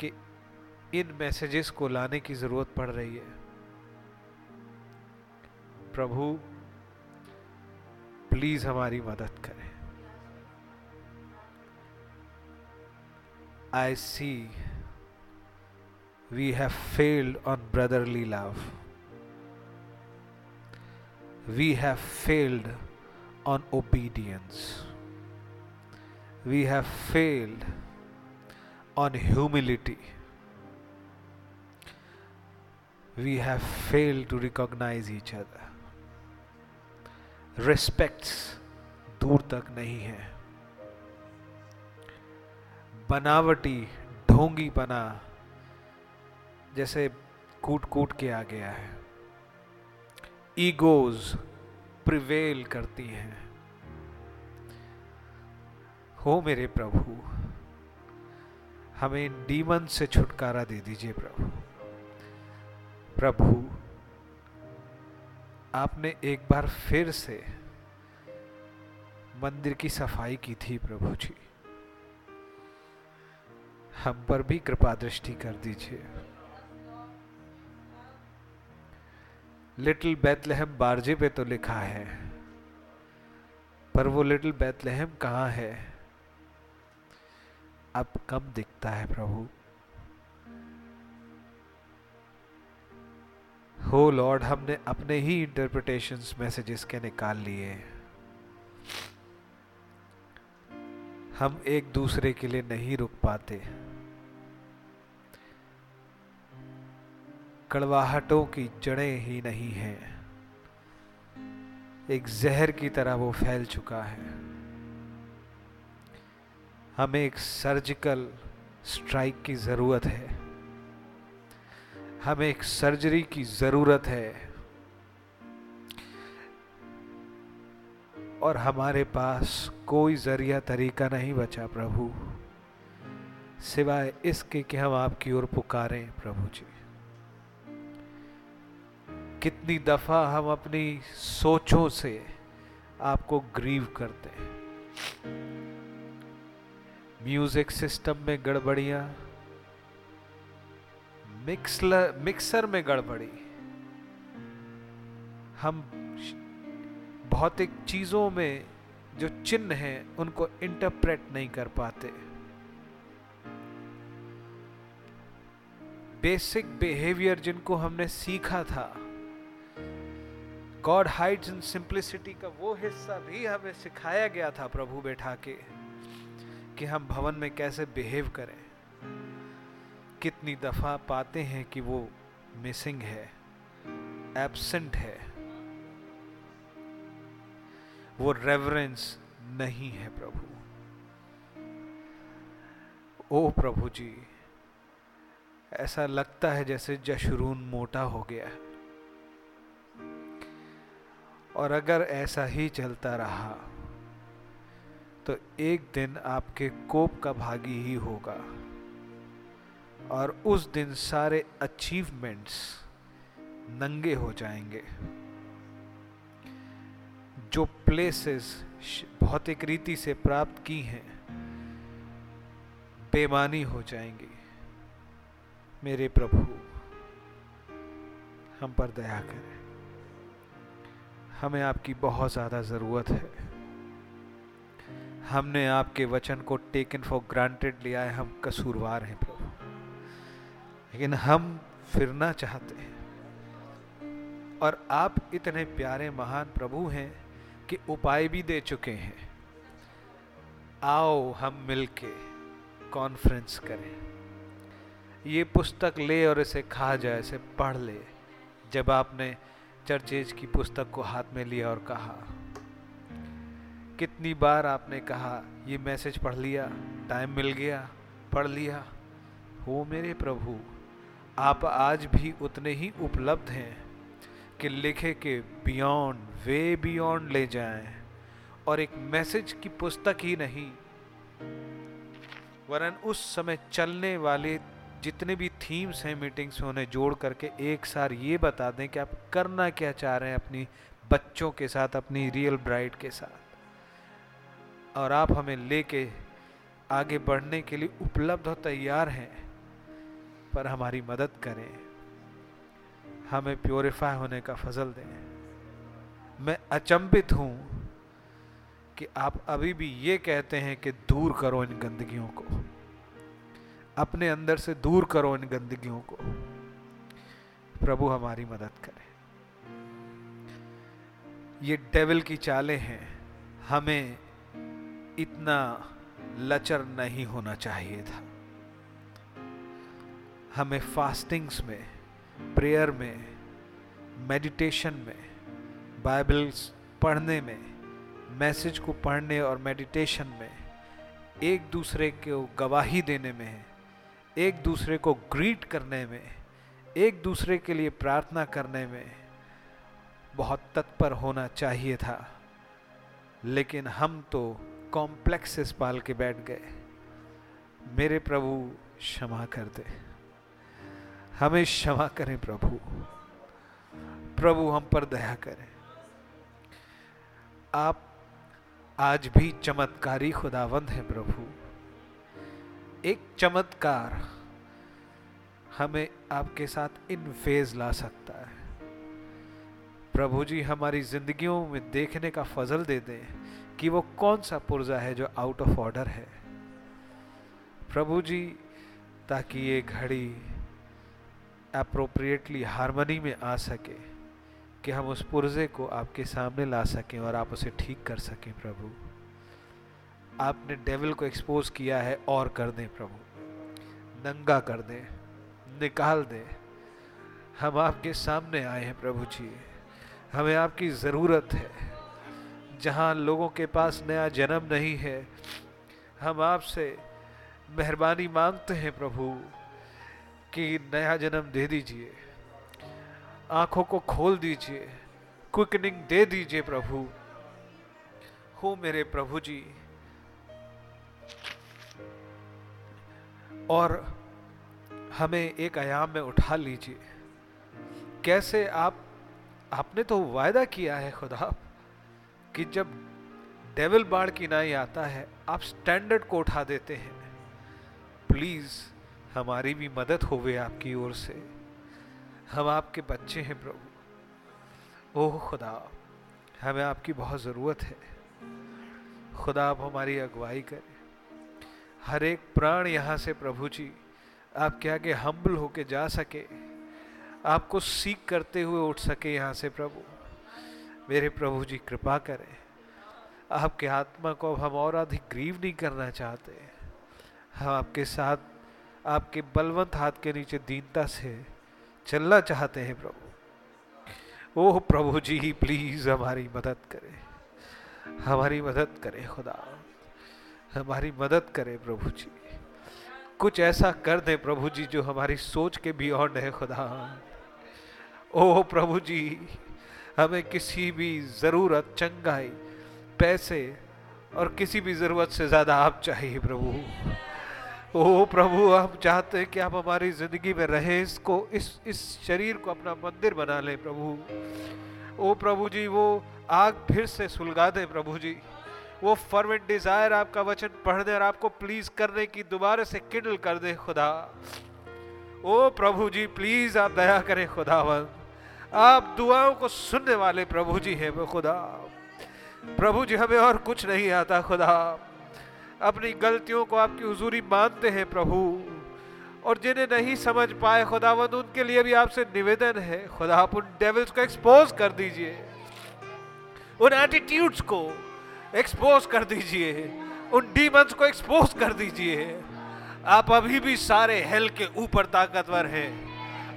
कि इन मैसेजेस को लाने की ज़रूरत पड़ रही है प्रभु प्लीज़ हमारी मदद करें I see we have failed on brotherly love. We have failed on obedience. We have failed on humility. We have failed to recognize each other. Respects दूर तक नहीं है बनावटी ढोंगी बना जैसे कूट कूट के आ गया है ईगोज प्रिवेल करती हैं। हो मेरे प्रभु, हमें डीमन से छुटकारा दे दीजिए प्रभु। प्रभु, आपने एक बार फिर से मंदिर की सफ़ाई की थी प्रभु जी। हम पर भी कृपा दृष्टि कर दीजिए। लिटिल बैतलहम बारजे पे तो लिखा है। पर वो लिटिल बैतलहम कहाँ है? अब कम दिखता है प्रभु? हो लॉर्ड, हमने अपने ही इंटरप्रिटेशंस मैसेजेस के निकाल लिए। हम एक दूसरे के लिए नहीं रुक पाते। कड़वाहटों की जड़ें ही नहीं हैं। एक जहर की तरह वो फैल चुका है। हमें एक सर्जिकल स्ट्राइक की ज़रूरत है। हमें एक सर्जरी की ज़रूरत है। और हमारे पास कोई ज़रिया तरीका नहीं बचा प्रभु। सिवाय इसके कि हम आपकी ओर पुकारें प्रभु जी। कितनी दफ़ा हम अपनी सोचों से आपको ग्रीव करते हैं। म्यूज़िक सिस्टम में गड़बड़ियाँ मिक्सर में गड़बड़ी। हम भौतिक चीज़ों में जो चिन्ह हैं, उनको इंटरप्रेट नहीं कर पाते। बेसिक बिहेवियर जिनको हमने सीखा था गॉड हाइड्स इन सिंप्लिसिटी का वो हिस्सा भी हमें सिखाया गया था प्रभु बैठा के, कि हम भवन में कैसे बिहेव करें। कितनी दफ़ा पाते हैं कि वो मिसिंग है, एब्सेंट है, वो रेवरेंस नहीं है प्रभु। ओ प्रभु जी, ऐसा लगता है जैसे जशरून मोटा हो गया। है और अगर ऐसा ही चलता रहा तो एक दिन आपके कोप का भागी ही होगा। और उस दिन सारे अचीवमेंट्स नंगे हो जाएँगे। जो प्लेसेस भौतिक रीति से प्राप्त की हैं, बेमानी हो जाएँगी। मेरे प्रभु, हम पर दया करें। हमें आपकी बहुत ज़्यादा ज़रूरत है। हमने आपके वचन को टेकन फॉर ग्रांटेड लिया है, हम कसूरवार हैं प्रभु। लेकिन हम फिरना चाहते हैं। और आप इतने प्यारे, महान प्रभु हैं कि उपाय भी दे चुके हैं। आओ हम मिलके कॉन्फ्रेंस करें। ये पुस्तक ले और इसे खा जाए, इसे पढ़ ले। जब आपने चर्चेज की पुस्तक को हाथ में लिया और कहा, कितनी बार आपने कहा, ये मैसेज पढ़ लिया, टाइम मिल गया, पढ़ लिया। हो मेरे प्रभु, आप आज भी उतने ही उपलब्ध हैं कि लिखे के बियॉन्ड वे बियॉन्ड ले जाएँ और एक मैसेज की पुस्तक ही नहीं। वरन उस समय चलने वाले जितने भी थीम्स हैं मीटिंग्स में उन्हें जोड़ करके एक सार ये बता दें कि आप करना क्या चाह रहे हैं अपनी बच्चों के साथ, अपनी रियल ब्राइड के साथ। और आप हमें लेके आगे बढ़ने के लिए उपलब्ध और तैयार हैं, पर हमारी मदद करें। हमें प्योरीफाई होने का फजल दें। मैं अचंभित हूँ कि आप अभी भी ये कहते हैं कि दूर करो इन गंदगियों को। अपने अंदर से दूर करो इन गंदगियों को। प्रभु हमारी मदद करें। ये डेविल की चालें हैं। हमें इतना लचर नहीं होना चाहिए था। हमें फास्टिंग्स में प्रेयर में मेडिटेशन में बाइबल्स पढ़ने में मैसेज को पढ़ने और मेडिटेशन में, एक दूसरे को गवाही देने में एक दूसरे को ग्रीट करने में, एक दूसरे के लिए प्रार्थना करने में बहुत तत्पर होना चाहिए था। लेकिन हम तो कॉम्प्लेक्सेस पाल के बैठ गए। मेरे प्रभु, क्षमा कर दे। हमें क्षमा करें प्रभु। प्रभु, हम पर दया करें। आप आज भी चमत्कारी खुदावंद हैं प्रभु। एक चमत्कार हमें आपके साथ इन फ़ेज़ ला सकता है। प्रभु जी, हमारी जिंदगियों में देखने का फजल दे दें कि वो कौन सा पुर्जा है जो आउट ऑफ़ ऑर्डर है। प्रभु जी, ताकि ये घड़ी अप्रोप्रिएटली हारमोनी में आ सके कि हम उस पुर्जे को आपके सामने ला सकें और आप उसे ठीक कर सकें प्रभु। आपने डेविल को एक्सपोज किया है, और कर दें प्रभु। नंगा कर दें, निकाल दें। हम आपके सामने आए हैं प्रभु जी। हमें आपकी ज़रूरत है। जहाँ लोगों के पास नया जन्म नहीं है, हम आपसे मेहरबानी मांगते हैं प्रभु, कि नया जन्म दे दीजिए। आँखों को खोल दीजिए क्विकनिंग दे दीजिए प्रभु। हो मेरे प्रभु जी और हमें एक आयाम में उठा लीजिए। कैसे आप, आपने तो वायदा किया है खुदा, कि जब डेविल बाढ़ की नाई आता है, आप स्टैंडर्ड को उठा देते हैं। प्लीज़, हमारी भी मदद होवे आपकी ओर से। हम आपके बच्चे हैं प्रभु। ओह खुदा, हमें आपकी बहुत ज़रूरत है। खुदा, आप हमारी अगुवाई करें। हर एक प्राण यहाँ से प्रभु जी, आपके आगे हम्बल होके जा सके, आपको सीख करते हुए उठ सके यहाँ से प्रभु। मेरे प्रभु जी, कृपा करें। आपके आत्मा को अब हम और अधिक ग्रीव नहीं करना चाहते। हम आपके साथ, आपके बलवंत हाथ के नीचे दीनता से चलना चाहते हैं प्रभु। ओह प्रभु जी प्लीज़ हमारी मदद करें। हमारी मदद करें, खुदा। हमारी मदद करें प्रभु जी। कुछ ऐसा कर दे प्रभु जी जो हमारी सोच के बियॉन्ड है, खुदा। ओह प्रभु जी, हमें किसी भी ज़रूरत, चंगाई, पैसे और किसी भी ज़रूरत से ज़्यादा आप चाहिए प्रभु। ओ प्रभु हम चाहते हैं कि आप हमारी ज़िंदगी में रहे, इसको, इस इस शरीर को अपना मंदिर बना ले प्रभु। ओ प्रभु जी, वो आग फिर से सुलगा दे प्रभु जी। वो फर्वेंट डिज़ायर आपका वचन पढ़ने और आपको प्लीज़ करने की दोबारा से किडल कर दे खुदा। ओ प्रभु जी प्लीज़ आप दया करें खुदावन आप दुआओं को सुनने वाले प्रभु जी हैं वो खुदा। प्रभु जी, हमें और कुछ नहीं आता खुदा। अपनी गलतियों को आपकी हजूरी मानते हैं प्रभु। और जिन्हें नहीं समझ पाए खुदावंद, उनके लिए भी आपसे निवेदन है। खुदा, आप उन डेविल्स को एक्सपोज कर दीजिए। उन एटीट्यूड्स को एक्सपोज कर दीजिए। उन डीमंस को एक्सपोज कर दीजिए। आप अभी भी सारे हेल के ऊपर ताकतवर हैं।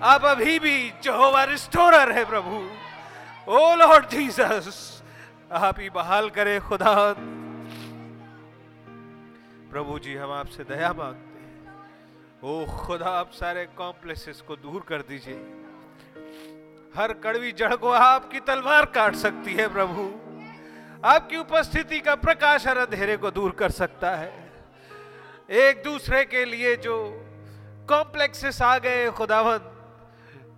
आप अभी भी जहोवा रिस्टोरर है प्रभु। ओ लॉर्ड जीसस आप ही बहाल करें खुदा। प्रभु जी, हम आपसे दया मांगते हैं। ओ खुदा, आप सारे कॉम्प्लेक्सेस को दूर कर दीजिए। हर कड़वी जड़ को आपकी तलवार काट सकती है प्रभु। आपकी उपस्थिति का प्रकाश हर अंधेरे को दूर कर सकता है। एक दूसरे के लिए जो कॉम्प्लेक्सेस आ गए खुदावन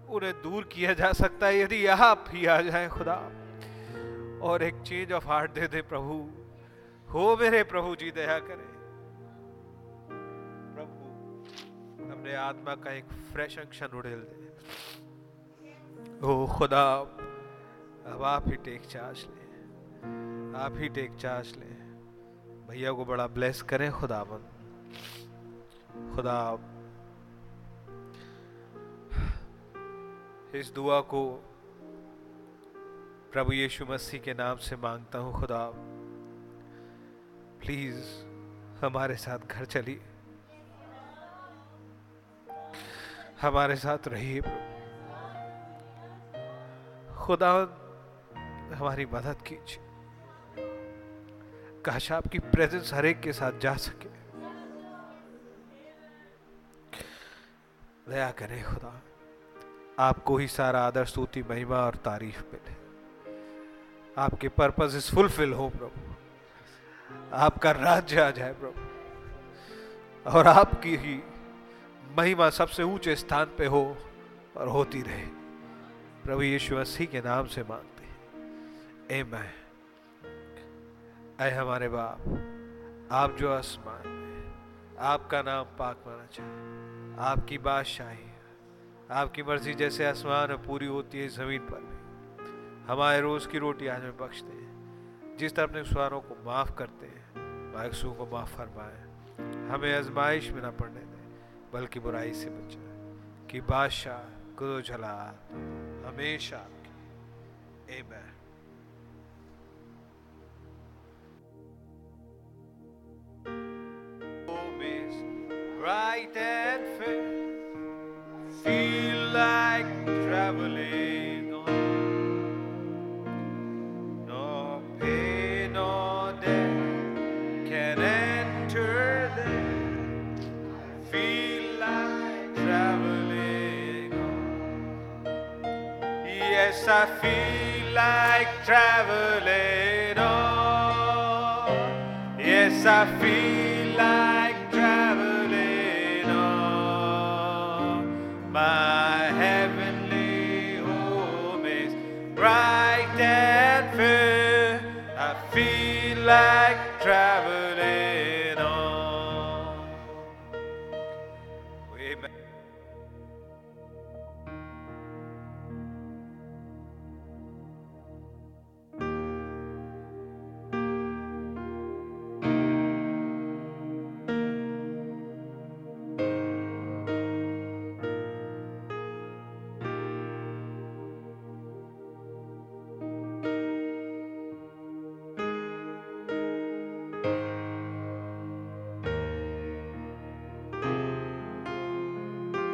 उन्हें दूर किया जा सकता है। यदि आप ही आ जाए, खुदा, और एक चेंज ऑफ़ हार्ट दे दे प्रभु। हो मेरे प्रभु जी, दया करें। प्रभु, अपने आत्मा का एक फ्रेश अंशन उड़ेल दे। ओ खुदा, अब आप ही टेक चार्ज ले। आप ही टेक चार्ज ले। भैया को बड़ा ब्लेस करें खुदावन खुदा, इस दुआ को प्रभु यीशु मसीह के नाम से माँगता हूँ, खुदा। प्लीज़ हमारे साथ घर चलिए। हमारे साथ रहिए। खुदा, हमारी मदद कीजिए। काश आपकी प्रेजेंस हर एक के साथ जा सके। दया करें खुदा, आपको ही सारा आदर, स्तुति, महिमा और तारीफ़ मिले। आपके पर्पज इस फुलफिल हो प्रभु। आपका राज्य आ जाए प्रभु। और आपकी ही महिमा सबसे ऊँचे स्थान पे हो और होती रहे। प्रभु यीशु मसीह के नाम से मांगते हैं। ए मैं ऐ हमारे बाप, आप जो आसमान में आपका नाम पाक माना चाहे आपकी बादशाही आपकी मर्ज़ी जैसे आसमान में पूरी होती है ज़मीन पर भी। हमारे रोज़ की रोटी आज में बख्शते हैं, जिस तरह अपने सुधारों को माफ़ करते हैं मायकसू को माफ़ फरमाए, हमें आजमाइश में ना पड़ने दें, बल्कि बुराई से बचाए, कि बादशाह गुरु जला हमेशा आपकी ए Right and fair. feel like traveling on. No pain nor death can enter there. Feel like traveling on. Yes, I feel like traveling on. Yes, I feel like my heavenly home is bright and fair. I feel like traveling.